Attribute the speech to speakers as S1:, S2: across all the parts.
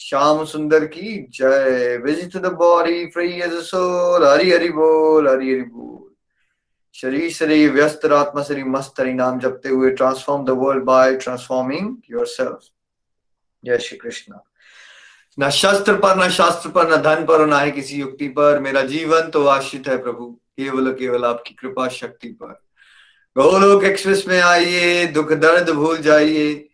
S1: श्याम सुंदर की जय। Visit the body free as soul Hari Hari बोल, हरि हरि बोल। शरीर शरीर व्यस्त आत्मा शरीर मस्त, हरि नाम जपते हुए transform the world by transforming yourself जय श्री कृष्ण। न शस्त्र पर, न शास्त्र पर, न धन पर न है किसी युक्ति पर। मेरा जीवन तो आश्रित है प्रभु, केवल केवल आपकी कृपा शक्ति पर। गोलोक एक्सप्रेस में आइए, दुख दर्द भूल जाइए।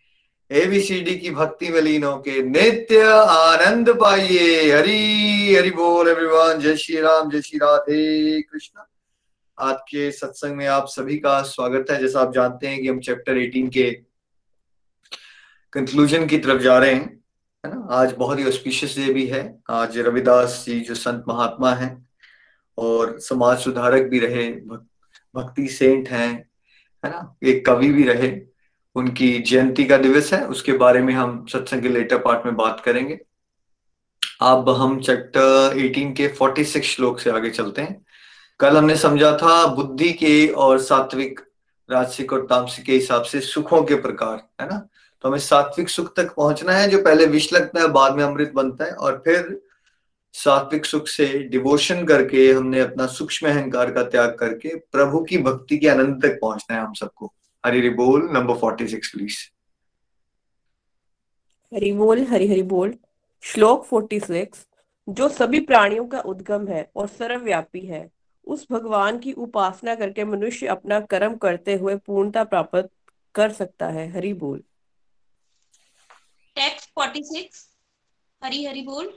S1: एबीसीडी की भक्ति में लीन होके नित्य आनंद पाइए। हरि हरि बोल एवरीवन जय श्री राम, जय श्री राधे कृष्ण। आज के सत्संग में आप सभी का स्वागत है। जैसा आप जानते हैं कि हम चैप्टर 18 के कंक्लूजन की तरफ़ जा रहे हैं, है ना? आज बहुत ही ऑस्पिशियस डे भी है। आज रविदास जी जो संत महात्मा हैं और समाज सुधारक भी रहे भक्ति सेंट हैं, है ना? एक कवि भी रहे। उनकी जयंती का दिवस है, उसके बारे में हम सत्संग के लेटर पार्ट में बात करेंगे। अब हम चैप्टर 18 के 46 श्लोक से आगे चलते हैं। कल हमने समझा था बुद्धि के और सात्विक, राजसिक और तामसिक के हिसाब से सुखों के प्रकार, है ना? तो हमें सात्विक सुख तक पहुँचना है, जो पहले विष लगता है, बाद में अमृत बनता है, और फिर सात्विक सुख से डिवोशन करके हमने अपना सूक्ष्म अहंकार का त्याग करके प्रभु की भक्ति के आनंद तक पहुँचना है हम सबको। हरी बोल number forty six please
S2: Hari बोल हरि हरि बोल श्लोक फोर्टी सिक्स जो सभी प्राणियों का उद्गम है और सर्वव्यापी है उस भगवान की उपासना करके मनुष्य अपना कर्म करते हुए पूर्णता प्राप्त कर सकता है। हरि बोल
S3: टेक्स्ट 46 हरि हरि बोल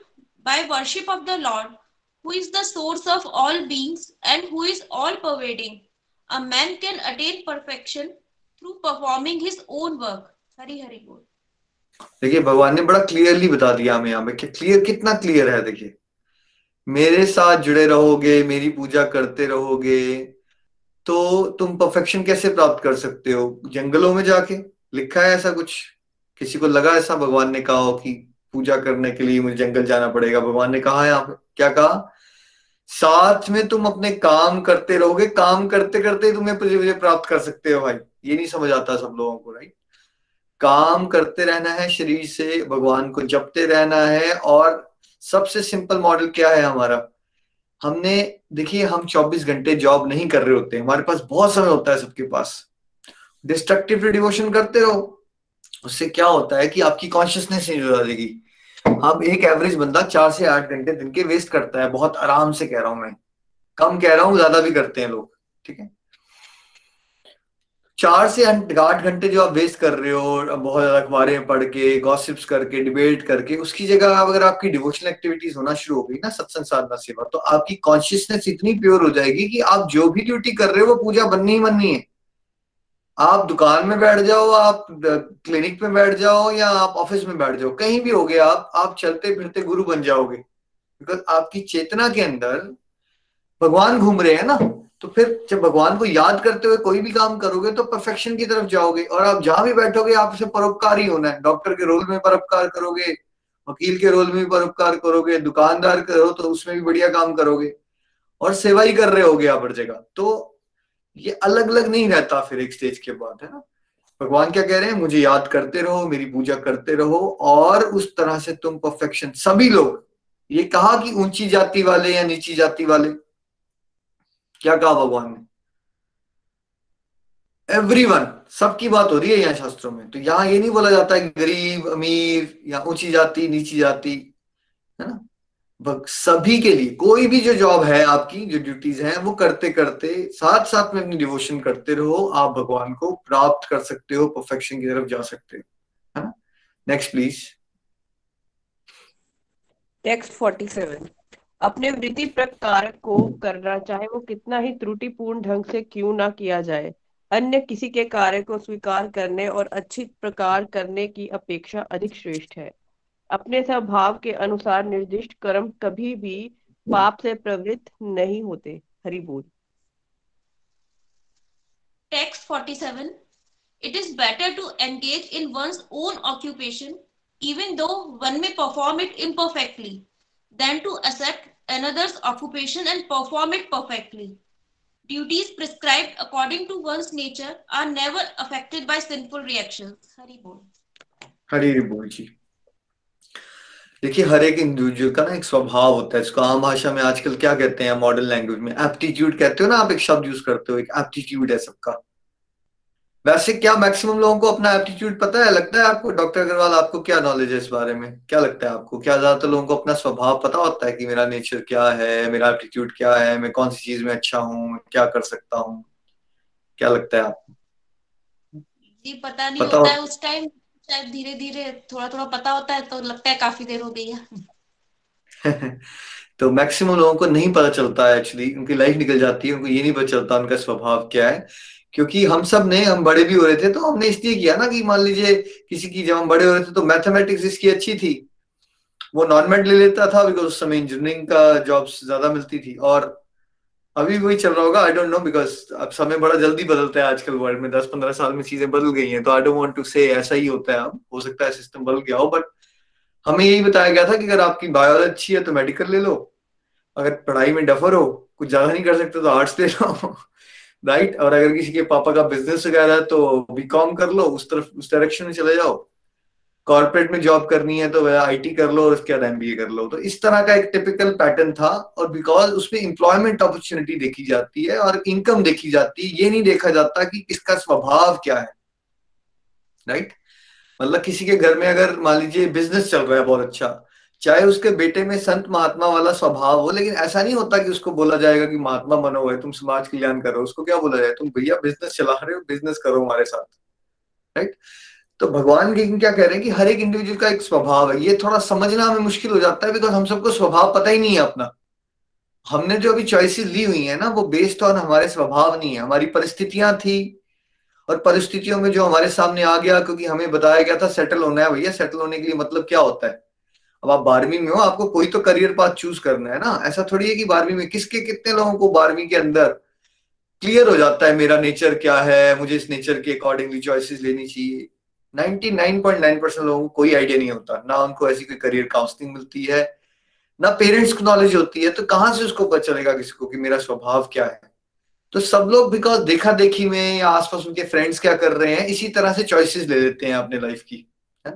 S3: by worship of the lord who is the source of all beings and who is all pervading a man can attain perfection through performing his own work Hari Hari बोल।
S1: देखिए, भगवान ने बड़ा क्लियरली बता दिया हमें यहाँ पे क्लियर कितना क्लियर है, देखिए। मेरे साथ जुड़े रहोगे, मेरी पूजा करते रहोगे तो तुम परफेक्शन कैसे प्राप्त कर सकते हो? जंगलों में जाके लिखा है ऐसा कुछ? किसी को लगा ऐसा? भगवान ने कहा हो कि पूजा करने के लिए मुझे जंगल जाना पड़ेगा। भगवान ने कहा यहाँ पे, क्या कहा? साथ में तुम अपने काम करते रहोगे, काम करते करते तुम्हें प्राप्त कर सकते हो भाई। ये नहीं समझ आता सब लोगों को राइट काम करते रहना है, शरीर से भगवान को जपते रहना है और सबसे सिंपल मॉडल क्या है हमारा? हमने, देखिए, हम 24 घंटे जॉब नहीं कर रहे होते। हमारे पास बहुत समय होता है सबके पास। डिस्ट्रक्टिव डिवोशन करते रहो। उससे क्या होता है कि आपकी कॉन्शियसनेस नहीं जुड़ा देगी। अब एक एवरेज बंदा चार से आठ घंटे दिन के वेस्ट करता है, बहुत आराम से कह रहा हूँ मैं। कम कह रहा हूँ, ज़्यादा भी करते हैं लोग, ठीक है? चार से आठ घंटे जो आप वेस्ट कर रहे हो बहुत ज़्यादा अखबारें पढ़ के गॉसिप्स करके डिबेट करके, उसकी जगह अगर आपकी डिवोशनल एक्टिविटीज़ होना शुरू हो गई ना, सत्संग साधना सेवा तो आपकी कॉन्शियसनेस इतनी प्योर हो जाएगी कि आप जो भी ड्यूटी कर रहे हो, वो पूजा बननी ही बननी है। आप दुकान में बैठ जाओ, आप क्लिनिक में बैठ जाओ या आप ऑफ़िस में बैठ जाओ, कहीं भी हो गए आप आप चलते फिरते गुरु बन जाओगे। बिकॉज़ आपकी चेतना के अंदर भगवान घूम रहे हैं ना तो फिर जब भगवान को याद करते हुए कोई भी काम करोगे तो परफेक्शन की तरफ़ जाओगे और आप जहाँ भी बैठोगे आपसे परोपकार ही होना है। डॉक्टर के रोल में परोपकार करोगे, वकील के रोल में भी परोपकार करोगे, दुकानदार करो तो उसमें भी बढ़िया काम करोगे और सेवा ही कर रहे होगे आप हर जगह। तो ये अलग अलग नहीं रहता फिर एक स्टेज के बाद, है ना? भगवान क्या कह रहे हैं? मुझे याद करते रहो, मेरी पूजा करते रहो और उस तरह से तुम परफेक्शन सभी लोग, ये कहा कि ऊँची जाति वाले या नीची जाति वाले? क्या कहा भगवान ने? एवरीवन सबकी बात हो रही है यहाँ शास्त्रों में। तो यहाँ ये नहीं बोला जाता कि गरीब, अमीर या ऊँची जाति, नीची जाति, है ना? सभी के लिए, कोई भी जो जॉब है आपकी, जो ड्यूटीज़ हैं, वो करते करते साथ साथ में अपनी डिवोशन करते रहो, आप भगवान को प्राप्त कर सकते हो परफेक्शन की तरफ़ जा सकते हो, है next please
S2: text forty seven अपने वृत्ति प्रकार को करना चाहे, वो कितना ही त्रुटिपूर्ण ढंग से क्यों ना किया जाए। अन्य किसी के कार्य को स्वीकार करने और अच्छी प्रकार करने की अपेक्षा अधिक श्रेष्ठ है। अपने स्वभाव के अनुसार निर्दिष्ट कर्म कभी भी पाप से प्रवृत्त नहीं होते। हरि बोल।
S3: Text 47 it is better to engage in one's own occupation even though one may perform it imperfectly than to accept another's occupation and perform it perfectly duties prescribed according to one's nature are never affected by simple reactions Hari बोल
S1: हरि बोल जी देखिए हर एक individual का ना एक स्वभाव होता है। इसको आम भाषा में आजकल क्या कहते हैं मॉडर्न लैंग्वेज में एप्टीट्यूड कहते हो ना आप एक शब्द यूज़ करते हो एक एप्टीट्यूड है सबका। वैसे क्या मैक्सिमम लोगों को अपना एप्टीट्यूड पता है? लगता है आपको? डॉक्टर अग्रवाल आपको क्या नॉलेज है इस बारे में? क्या लगता है आपको? क्या ज़्यादातर लोगों को अपना स्वभाव पता होता है कि मेरा नेचर क्या है मेरा एप्टीट्यूड क्या है मैं कौन सी चीज़ में अच्छा हूँ क्या कर सकता हूँ? क्या लगता है आपको?
S3: जी पता नहीं पता होता है उस टाइम शायद धीरे धीरे थोड़ा थोड़ा पता होता है तो लगता है काफ़ी देर हो गई है।
S1: तो मैक्सिमम लोगों को नहीं पता चलता है एक्चुअली उनकी लाइफ निकल जाती है, उनको ये नहीं पता चलता उनका स्वभाव क्या है। क्योंकि हम सबने, हम बड़े भी हो रहे थे तो हमने इसलिए किया ना कि मान लीजिए किसी की, जब हम बड़े हो रहे थे तो मैथमेटिक्स इसकी अच्छी थी। वो नॉन मेड ले लेता था बिकॉज़ उस समय इंजीनियरिंग का जॉब्स ज़्यादा मिलती थी, और अभी वही चल रहा होगा आई डोंट नो बिकॉज़ अब समय बड़ा जल्दी बदलता है आजकल वर्ल्ड में दस पंद्रह साल में चीज़ें बदल गई हैं तो आई डोंट वांट टू से ऐसा ही होता है अब हो सकता है सिस्टम बदल गया हो बट हमें यही बताया गया था कि अगर आपकी बायोलॉजी अच्छी है तो मेडिकल ले लो, अगर पढ़ाई में डफर हो, कुछ ज़्यादा नहीं कर सकते तो आर्ट्स ले लो राइट और अगर किसी के पापा का बिज़नेस वगैरह तो बीकॉम कर लो, उस तरफ़, उस डायरेक्शन में चले जाओ। कॉर्पोरेट में जॉब करनी है तो वह आईटी कर लो और उसके बाद एमबीए कर लो। तो इस तरह का एक टिपिकल पैटर्न था और बिकॉज़ उसमें इंप्लॉयमेंट अपॉर्चुनिटी देखी जाती है और इनकम देखी जाती है, ये नहीं देखा जाता कि इसका स्वभाव क्या है। राइट मतलब किसी के घर में अगर मान लीजिए बिज़नेस चल रहा है बहुत अच्छा चाहे उसके बेटे में संत महात्मा वाला स्वभाव हो, लेकिन ऐसा नहीं होता कि उसको बोला जाएगा कि महात्मा बनो है तुम समाज कल्याण करो, उसको क्या बोला जाए? तुम भैया बिज़नेस चला रहे हो बिज़नेस करो हमारे साथ। राइट तो भगवान क्या कह रहे हैं कि हर एक इंडिविजुअल का एक स्वभाव है। ये थोड़ा समझना हमें मुश्किल हो जाता है बिकॉज़ हम सबको स्वभाव पता ही नहीं है अपना। हमने जो अभी चॉइसेस ली हुई है ना, वो बेस्ड ऑन हमारे स्वभाव नहीं है। हमारी परिस्थितियाँ थी और परिस्थितियों में जो हमारे सामने आ गया क्योंकि हमें बताया गया था सेटल होना है भैया। सेटल होने के लिए मतलब क्या होता है? अब आप बारहवीं में हो, आपको कोई तो करियर पाथ चूज़ करना है ना। ऐसा थोड़ी है कि बारहवीं में किसके कितने लोगों को बारहवीं के अंदर क्लियर हो जाता है, मेरा नेचर क्या है, मुझे इस नेचर के अकॉर्डिंगली चॉइसेस लेनी चाहिए। 99.9 परसेंट लोगों को कोई आइडिया नहीं होता। ना उनको ऐसी कोई करियर काउंसलिंग मिलती है, ना पेरेंट्स को नॉलेज होती है तो कहाँ से उसको पता चलेगा किसी को कि मेरा स्वभाव क्या है? तो सब लोग बिकॉज़ देखा देखी में या आसपास उनके फ्रेंड्स क्या कर रहे हैं, इसी तरह से चॉइसेस ले लेते हैं अपने लाइफ की, है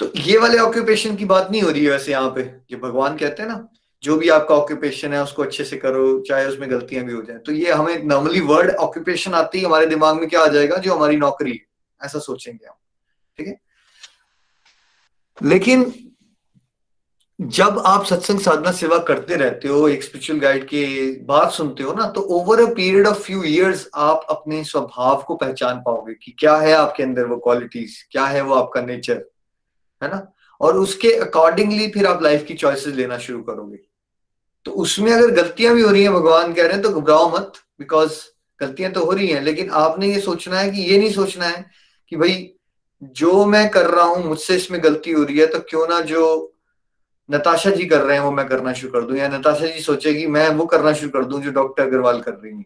S1: तो ये वाले ऑक्यूपेशन की बात नहीं हो रही है वैसे यहाँ पे, जो भगवान कहते हैं ना, जो भी आपका ऑक्यूपेशन है, उसको अच्छे से करो, चाहे उसमें गलतियाँ भी हो जाए। तो ये हमें नॉर्मली वर्ड ऑक्यूपेशन आती है, हमारे दिमाग में क्या आ जाएगा, जो हमारी नौकरी है। ऐसा सोचेंगे हम, ठीक है? लेकिन जब आप सत्संग साधना सेवा करते रहते हो, एक स्पिरिचुअल गाइड की बात सुनते हो ना तो over a period of few years आप अपने स्वभाव को पहचान पाओगे कि क्या है आपके अंदर वो क्वालिटीज क्या है वो आपका नेचर है ना? और उसके अकॉर्डिंगली फिर आप लाइफ की चॉइसेस लेना शुरू करोगे। तो उसमें अगर गलतियाँ भी हो रही हैं, भगवान कह रहे हैं तो घबराओ मत बिकॉज़ गलतियाँ तो हो रही हैं, लेकिन आपने ये सोचना है कि ये नहीं सोचना है कि भाई, जो मैं कर रहा हूँ, मुझसे इसमें गलती हो रही है तो क्यों ना जो नताशा जी कर रहे हैं, वो मैं करना शुरू कर दूँ? या नताशा जी सोचेगी मैं वो करना शुरू कर दूँ, जो डॉक्टर अग्रवाल कर रही है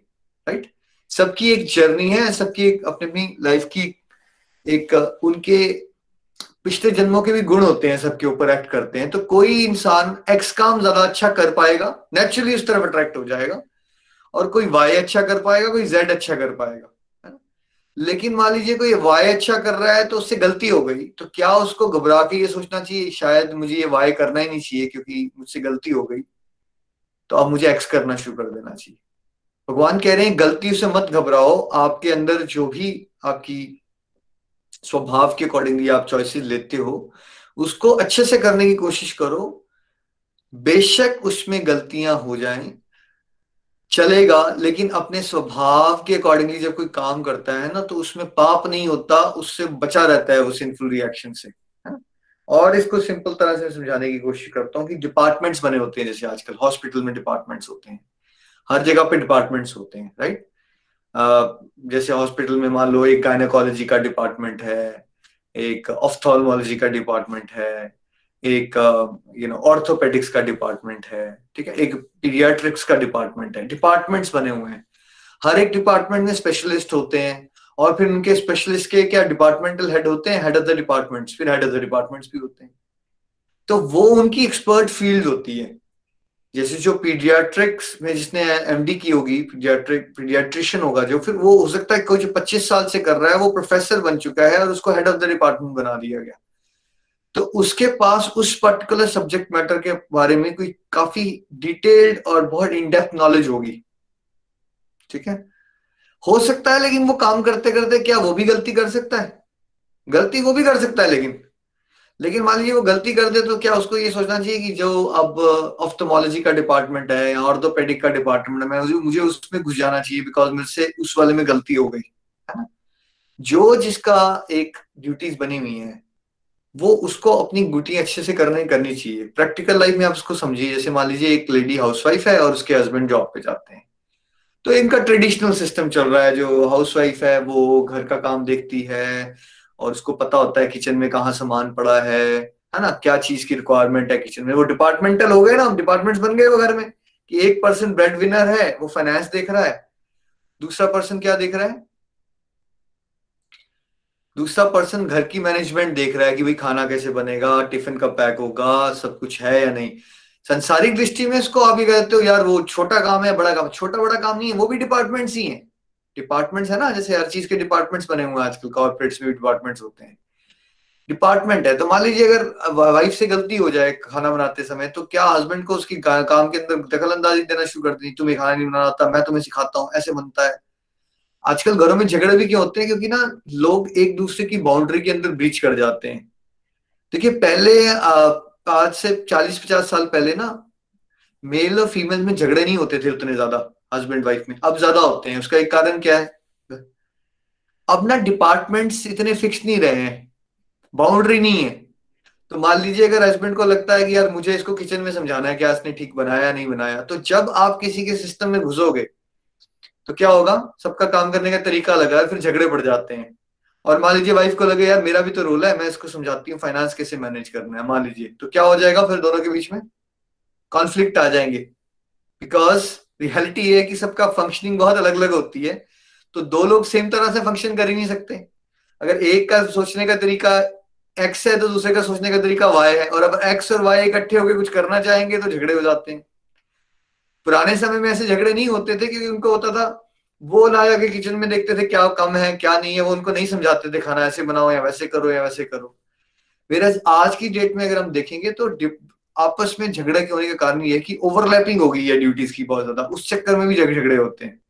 S1: राइट सबकी एक जर्नी है, सबकी एक अपनी अपनी लाइफ की एक, उनके पिछले जन्मों के भी गुण होते हैं, सबके ऊपर एक्ट करते हैं तो कोई इंसान एक्स काम ज़्यादा अच्छा कर पाएगा नेचुरली उस तरफ़ अट्रैक्ट हो जाएगा, और कोई वाई अच्छा कर पाएगा, कोई जेड अच्छा कर पाएगा। लेकिन मान लीजिए कोई वाई अच्छा कर रहा है तो उससे गलती हो गई तो क्या उसको घबरा के ये सोचना चाहिए? शायद मुझे ये वाई करना ही नहीं चाहिए क्योंकि मुझसे गलती हो गई। तो अब मुझे एक्स करना शुरू कर देना चाहिए। भगवान कह रहे हैं, गलती से मत घबराओ, आपके अंदर जो भी आपकी स्वभाव के अकॉर्डिंगली आप चॉइसेस लेते हो, उसको अच्छे से करने की कोशिश करो। बेशक उसमें गलतियाँ हो जाएँ चलेगा, लेकिन अपने स्वभाव के अकॉर्डिंगली जब कोई काम करता है ना तो उसमें पाप नहीं होता, उससे बचा रहता है वो सिंफुल रिएक्शन से, है और इसको सिंपल तरह से समझाने की कोशिश करता हूँ कि डिपार्टमेंट्स बने होते हैं, जैसे आजकल हॉस्पिटल में डिपार्टमेंट्स होते हैं, हर जगह पे डिपार्टमेंट्स होते हैं राइट जैसे हॉस्पिटल में मान लो एक गायनाकोलॉजी का डिपार्टमेंट है, एक ऑफ्थोलमोलॉजी का डिपार्टमेंट है एक यू नो ऑर्थोपेडिक्स का डिपार्टमेंट है, ठीक है? एक पीडियाट्रिक्स का डिपार्टमेंट है। डिपार्टमेंट्स बने हुए हैं। हर एक डिपार्टमेंट में स्पेशलिस्ट होते हैं और फिर उनके स्पेशलिस्ट के क्या डिपार्टमेंटल हेड होते हैं? हेड ऑफ़ द डिपार्टमेंट्स फिर हेड ऑफ़ द डिपार्टमेंट्स भी होते हैं। तो वो उनकी एक्सपर्ट फ़ील्ड होती है। जैसे जो पीडियाट्रिक्स में जिसने एमडी की होगी पीडियाट्रिक पीडियाट्रिशियन होगा जो, फिर वो हो सकता है कोई जो 25 साल से कर रहा है, वो प्रोफेसर बन चुका है और उसको हेड ऑफ़ द डिपार्टमेंट बना दिया गया। तो उसके पास उस पर्टिकुलर सब्जेक्ट मैटर के बारे में कोई काफ़ी डिटेल्ड और बहुत इनडेप्थ नॉलेज होगी। ठीक है? हो सकता है लेकिन वो काम करते करते क्या वो भी गलती कर सकता है? गलती वो भी कर सकता है लेकिन। लेकिन मान लीजिए वो गलती कर दे तो क्या उसको ये सोचना चाहिए कि जो अब ऑफ्थोमोलॉजी का डिपार्टमेंट है या ऑर्थोपेडिक का डिपार्टमेंट है, मैं मुझे उसमें घुस जाना चाहिए बिकॉज़ मेरे से उस वाले में गलती हो गई। है ना? जो जिसका एक ड्यूटीज़ बनी हुई है वो उसको अपनी गुटी अच्छे से करने करनी चाहिए। प्रैक्टिकल लाइफ में आप उसको समझिए, जैसे मान लीजिए एक लेडी हाउसवाइफ है और उसके हस्बैंड जॉब पे जाते हैं। तो इनका ट्रेडिशनल सिस्टम चल रहा है, जो हाउसवाइफ है, वो घर का काम देखती है और उसको पता होता है किचन में कहाँ सामान पड़ा है है ना? क्या चीज़ की रिक्वायरमेंट है किचन में? वो डिपार्टमेंटल हो गए ना डिपार्टमेंट्स बन गए वो घर में कि एक पर्सन ब्रेड विनर है, वो फाइनेंस देख रहा है, दूसरा पर्सन क्या देख रहा है? दूसरा पर्सन घर की मैनेजमेंट देख रहा है कि भाई खाना कैसे बनेगा टिफ़िन कब पैक होगा, सब कुछ है या नहीं। संसारिक दृष्टि में इसको आप ही कहते हो, यार वो छोटा काम है, बड़ा काम, छोटा बड़ा काम नहीं है, वो भी डिपार्टमेंट्स ही है। डिपार्टमेंट्स है ना, जैसे हर चीज़ के डिपार्टमेंट्स बने हुए हैं आजकल कॉर्पोरेट्स में भी डिपार्टमेंट्स होते हैं। डिपार्टमेंट है तो मान लीजिए अगर वाइफ से गलती हो जाए खाना बनाते समय तो क्या हस्बैंड को उसकी काम के अंदर दखल अंदाजी देना शुरू कर दी तुम्हें खाना नहीं बनाना आता मैं तुम्हें सिखाता हूँ, ऐसे बनता है। आजकल घरों में झगड़े भी क्यों होते हैं? क्योंकि ना, लोग एक दूसरे की बाउंड्री के अंदर ब्रीच कर जाते हैं। देखिए, पहले आज से चालीस, पचास साल पहले ना मेल और फीमेल में झगड़े नहीं होते थे उतने ज़्यादा हस्बैंड वाइफ में। अब ज़्यादा होते हैं। उसका एक कारण क्या है? अब ना डिपार्टमेंट्स इतने फिक्स नहीं रहे हैं। बाउंड्री नहीं है। तो मान लीजिए, अगर हस्बैंड को लगता है कि यार, मुझे इसको किचन में समझाना है क्या इसने ठीक बनाया, नहीं बनाया तो जब आप किसी के सिस्टम में घुसोगे तो क्या होगा? सबका काम करने का तरीका लगा है, फिर झगड़े बढ़ जाते हैं। और मान लीजिए वाइफ को लगे, यार, मेरा भी तो रोल है, मैं इसको समझाती हूँ फाइनेंस कैसे मैनेज करना है? मान लीजिए तो क्या हो जाएगा फिर दोनों के बीच में? कॉन्फ्लिक्ट आ जाएँगे। बिकॉज़ रियलिटी ये है कि सबका फंक्शनिंग बहुत अलग अलग होती है तो दो लोग सेम तरह से फ़ंक्शन कर ही नहीं सकते। अगर एक का सोचने का तरीका एक्स है तो दूसरे का सोचने का तरीका वाई है। और अब एक्स और वाई इकट्ठे होकर कुछ करना चाहेंगे तो झगड़े हो जाते हैं। पुराने समय में ऐसे झगड़े नहीं होते थे क्योंकि उनको होता था, वो ना जाके किचन में देखते थे क्या कम है, क्या नहीं है, वो उनको नहीं समझाते थे, खाना ऐसे बनाओ या वैसे करो या वैसे करो। मेरा आज की डेट में अगर हम देखेंगे तो आपस में झगड़ा के होने का कारण ये है कि ओवरलैपिंग हो गई है ड्यूटीज़ की बहुत ज़्यादा। उस चक्कर में भी झगड़े होते हैं।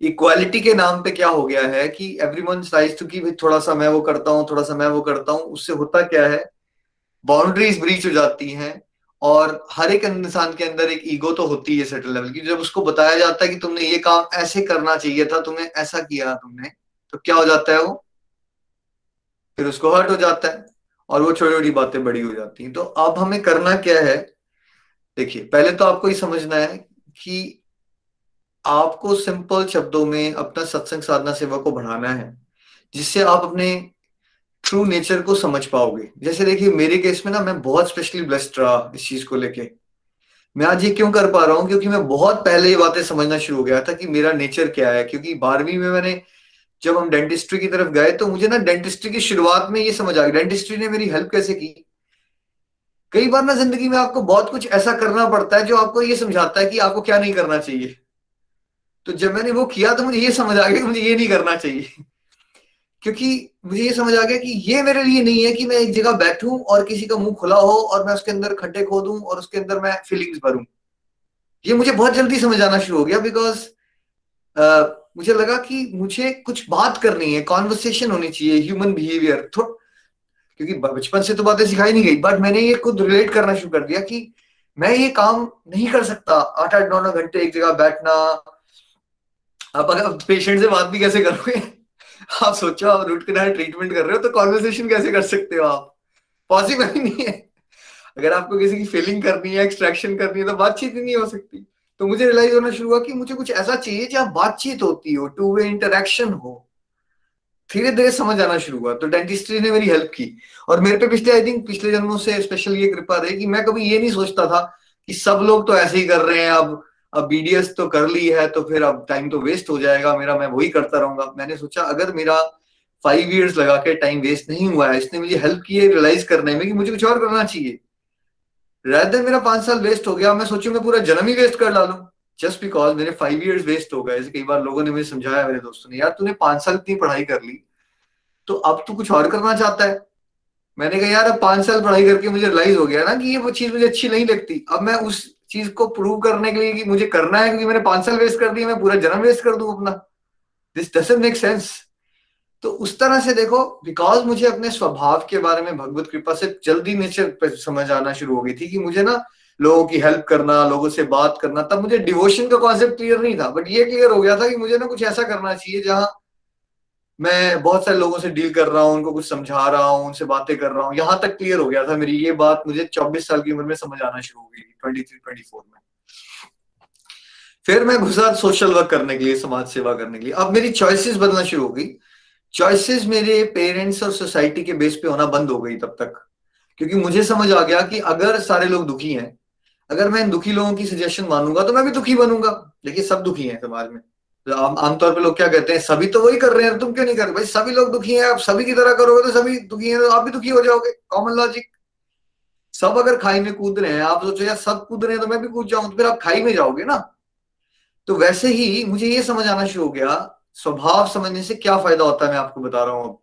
S1: इक्वालिटी के नाम पे क्या हो गया है कि एवरी वन साइज़ टू की थोड़ा सा मैं वो करता हूँ, थोड़ा सा मैं वो करता हूँ, उससे होता क्या है? बाउंड्रीज ब्रीच हो जाती हैं। और हर एक इंसान के अंदर एक ईगो तो होती है सेटल लेवल की। जब उसको बताया जाता है कि तुमने ये काम ऐसे करना चाहिए था तुमने ऐसा किया तुमने तो क्या हो जाता है वो? फिर उसको हर्ट हो जाता है और वो छोटी छोटी बातें बड़ी हो जाती हैं। तो अब हमें करना क्या है? देखिए, पहले तो आपको ये समझना है कि आपको सिंपल शब्दों में अपना सत्संग साधना सेवा को बढ़ाना है, जिससे आप अपने ट्रू नेचर को समझ पाओगे। जैसे देखिए, मेरे केस में ना मैं बहुत स्पेशली ब्लेस्ड रहा इस चीज़ को लेके। मैं आज ये क्यों कर पा रहा हूँ? क्योंकि मैं बहुत पहले ये बातें समझना शुरू हो गया था कि मेरा नेचर क्या है। क्योंकि बारहवीं में मैंने जब हम डेंटिस्ट्री की तरफ़ गए तो मुझे ना डेंटिस्ट्री की शुरुआत में ये समझ आ गया डेंटिस्ट्री ने मेरी हेल्प कैसे की? कई बार ना ज़िंदगी में आपको बहुत कुछ ऐसा करना पड़ता है जो आपको ये समझाता है कि आपको क्या नहीं करना चाहिए। तो जब मैंने वो किया तो मुझे ये समझ आ गया मुझे ये नहीं करना चाहिए। क्योंकि मुझे ये समझ आ गया कि ये मेरे लिए नहीं है कि मैं एक जगह बैठूं और किसी का मुँह खुला हो और मैं उसके अंदर खड्डे खोदूं और उसके अंदर मैं फीलिंग्स भरूं। ये मुझे बहुत जल्दी समझ आना शुरू हो गया बिकॉज़ मुझे लगा कि मुझे कुछ बात करनी है कॉन्वर्सेशन होनी चाहिए ह्यूमन बिहेवियर क्योंकि बचपन से तो बातें सिखाई नहीं गई बट मैंने ये खुद रिलेट करना शुरू कर दिया कि मैं ये काम नहीं कर सकता। आठ आठ, नौ नौ घंटे एक जगह बैठना। आप अगर पेशेंट से बात भी कैसे करोगे? आप सोचो, आप रूट कनाल ट्रीटमेंट कर रहे हो तो कॉन्वर्सेशन कैसे कर सकते हो आप? पॉसिबल ही नहीं है। अगर आपको किसी की फीलिंग करनी है एक्सट्रैक्शन करनी है तो बातचीत ही नहीं हो सकती। तो मुझे रियलाइज़ होना शुरू हुआ कि मुझे कुछ ऐसा चाहिए जहाँ बातचीत होती हो टू वे इंटरेक्शन हो। धीरे धीरे समझ आना शुरू हुआ। तो डेंटिस्ट्री ने मेरी हेल्प की। और मेरे पे पिछले आई थिंक पिछले जन्मों से स्पेशल ये कृपा रही कि मैं कभी ये नहीं सोचता था कि सब लोग तो ऐसे ही कर रहे हैं अब। अब बीडीएस तो कर ली है तो फिर अब टाइम तो वेस्ट हो जाएगा, मेरा मैं वही करता रहूँगा। मैंने सोचा, अगर मेरा फाइव इयर्स लगा के टाइम वेस्ट नहीं हुआ है, इसने मुझे हेल्प की है रियलाइज़ करने में कि मुझे कुछ और करना चाहिए। रहते मेरा पाँच साल वेस्ट हो गया, मैं सोचू मैं पूरा जन्म ही वेस्ट कर डालू। जस्ट बिकॉज़ मेरे फाइव इयर्स वेस्ट हो गए कई बार लोगों ने मुझे समझाया, मेरे दोस्तों ने, यार, तूने पाँच साल इतनी पढ़ाई कर ली तो अब तू कुछ और करना चाहता है? मैंने कहा, यार, अब पाँच साल पढ़ाई करके मुझे रियलाइज़ हो गया ना कि ये वो चीज़ मुझे अच्छी नहीं लगती। अब मैं उस चीज़ को प्रूव करने के लिए कि मुझे करना है क्योंकि मैंने पाँच साल वेस्ट कर दिया मैं पूरा जन्म वेस्ट कर दू अपना। दिस मेक सेंस तो उस तरह से देखो बिकॉज़ मुझे अपने स्वभाव के बारे में भगवत कृपा से जल्दी नेचर पर समझ आना शुरू हो गई थी कि मुझे ना लोगों की हेल्प करना, लोगों से बात करना, तब मुझे डिवोशन का कॉन्सेप्ट क्लियर नहीं था। बट ये क्लियर हो गया था कि मुझे ना कुछ ऐसा करना चाहिए जहाँ मैं बहुत सारे लोगों से डील कर रहा हूँ, उनको कुछ समझा रहा हूँ, उनसे बातें कर रहा हूँ। यहाँ तक क्लियर हो गया था मेरी ये बात। मुझे चौबीस साल की उम्र में समझ आना शुरू हो गई ट्वेंटी थ्री ट्वेंटी फोर में। फिर मैं घुसा सोशल वर्क करने के लिए, समाज सेवा करने के लिए। अब मेरी चॉइसेस बदलना शुरू हो गई। चॉइसेस मेरे पेरेंट्स और सोसाइटी के बेस पे होना बंद हो गई तब तक। क्योंकि मुझे समझ आ गया कि अगर सारे लोग दुखी हैं, अगर मैं इन दुखी लोगों की सजेशन मानूँगा तो मैं भी दुखी बनूँगा। देखिए, सब दुखी हैं समाज में। आमतौर पे लोग क्या कहते हैं, सभी तो वही कर रहे हैं तुम क्यों नहीं कर रहे? भाई, सभी लोग दुखी हैं, आप सभी की तरह करोगे तो सभी दुखी हैं तो आप भी दुखी हो जाओगे। कॉमन लॉजिक सब अगर खाई में कूद रहे हैं, आप सोचो, यार, सब कूद रहे हैं तो मैं भी कूद जाऊँ तो फिर आप खाई में जाओगे ना। तो वैसे ही मुझे ये समझ आना शुरू हो गया, स्वभाव समझने से क्या फ़ायदा होता है मैं आपको बता रहा हूँ अब।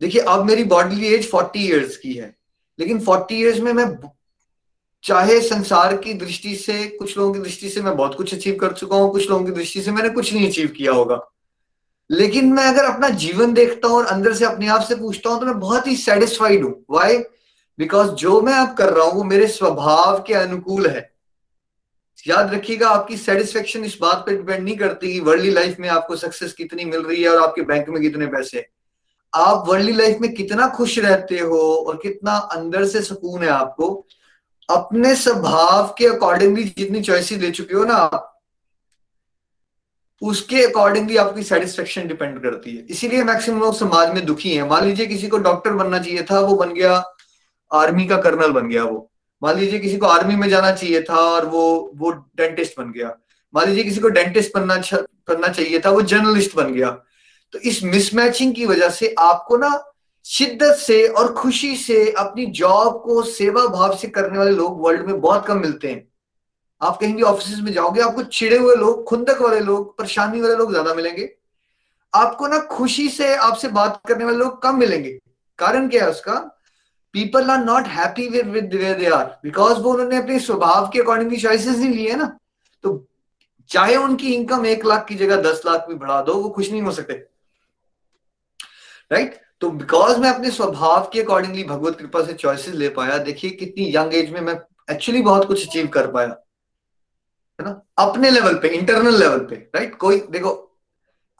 S1: देखिए, अब मेरी बॉडी एज फोर्टी ईयर्स की है, लेकिन फोर्टी ईयर्स में मैं चाहे संसार की दृष्टि से, कुछ लोगों की दृष्टि से मैं बहुत कुछ अचीव कर चुका हूँ, कुछ लोगों की दृष्टि से मैंने कुछ नहीं अचीव किया होगा। लेकिन मैं अगर अपना जीवन देखता हूँ और अंदर से अपने आप से पूछता हूँ तो मैं बहुत ही सेटिस्फाइड हूँ। वाई बिकॉज़ जो मैं अब कर रहा हूँ, वो मेरे स्वभाव के अनुकूल है। याद रखिएगा, आपकी सेटिस्फेक्शन इस बात पर डिपेंड नहीं करती कि वर्ल्डली लाइफ में आपको सक्सेस कितनी मिल रही है और आपके बैंक में कितने पैसे आप वर्ल्डली लाइफ में कितना खुश रहते हो और कितना अंदर से सुकून है आपको अपने स्वभाव के अकॉर्डिंगली जितनी चॉइसेस ले चुके हो ना आप, उसके अकॉर्डिंगली आपकी सेटिस्फेक्शन डिपेंड करती है। इसीलिए मैक्सिमम लोग समाज में दुखी हैं। मान लीजिए किसी को डॉक्टर बनना चाहिए था, वो बन गया आर्मी का कर्नल बन गया वो। मान लीजिए किसी को आर्मी में जाना चाहिए था और वो वो डेंटिस्ट बन गया। मान लीजिए किसी को डेंटिस्ट बनना करना चाहिए था, वो जर्नलिस्ट बन गया। तो इस मिसमैचिंग की वजह से आपको ना शिद्दत से और खुशी से अपनी जॉब को सेवा भाव से करने वाले लोग वर्ल्ड में बहुत कम मिलते हैं। आप कहीं भी ऑफ़िस में जाओगे, आपको चिड़े हुए लोग, खुंदक वाले लोग, परेशानी वाले लोग ज़्यादा मिलेंगे। आपको ना खुशी से आपसे बात करने वाले लोग कम मिलेंगे। कारण क्या है उसका? People are not happy with with they are because वो उन्होंने अपने स्वभाव के अकॉर्डिंग चॉइसेस नहीं लिए ना। तो चाहे उनकी इनकम एक लाख की जगह दस लाख भी बढ़ा दो, वो खुश नहीं हो सकते। Right right? तो बिकॉज़ मैं अपने स्वभाव के अकॉर्डिंगली भगवत कृपा से चॉइसेस ले पाया, देखिए कितनी यंग एज में मैं एक्चुअली बहुत कुछ अचीव कर पाया। है ना? अपने लेवल पे इंटरनल लेवल पे राइट कोई, देखो,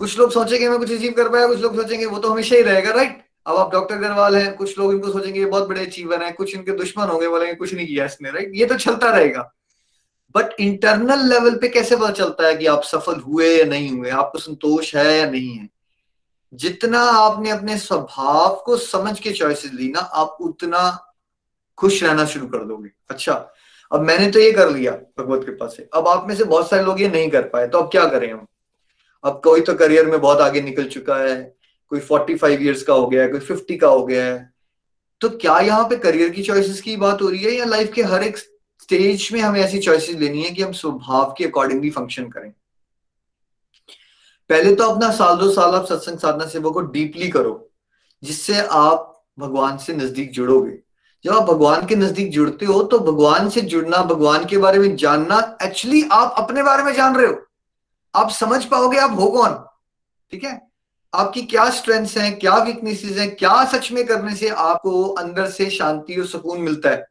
S1: कुछ लोग सोचेंगे मैं कुछ अचीव कर पाया, कुछ लोग सोचेंगे वो तो हमेशा ही रहेगा राइट अब आप डॉक्टर अग्रवाल हैं, कुछ लोग इनको सोचेंगे ये बहुत बड़े अचीवर हैं, कुछ इनके दुश्मन होंगे, बोलेंगे कुछ नहीं किया इसने राइट ये तो चलता रहेगा। बट इंटरनल लेवल पे कैसे पता चलता है कि आप सफल हुए या नहीं हुए? आपको संतोष है या नहीं है? जितना आपने अपने स्वभाव को समझ के चॉइसेस ली ना, आप उतना खुश रहना शुरू कर दोगे। अच्छा अब मैंने तो ये कर लिया भगवत कृपा से। अब आप में से बहुत सारे लोग ये नहीं कर पाए तो अब क्या करें हम? अब कोई तो करियर में बहुत आगे निकल चुका है, कोई फोर्टी फाइव ईयर्स का हो गया है, कोई फिफ्टी का हो गया है। तो क्या यहाँ पे करियर की चॉइसेस की बात हो रही है या लाइफ के हर एक स्टेज में हमें ऐसी चॉइसेस लेनी है कि हम स्वभाव के अकॉर्डिंगली फ़ंक्शन करें? पहले तो अपना साल दो साल आप सत्संग साधना सेवा को डीपली करो, जिससे आप भगवान से नज़दीक जुड़ोगे। जब आप भगवान के नज़दीक जुड़ते हो तो भगवान से जुड़ना, भगवान के बारे में जानना एक्चुअली आप अपने बारे में जान रहे हो। आप समझ पाओगे आप हो कौन, ठीक है? आपकी क्या स्ट्रेंथ्स हैं, क्या वीकनेसेस हैं, क्या सच में करने से आपको अंदर से शांति और सुकून मिलता है?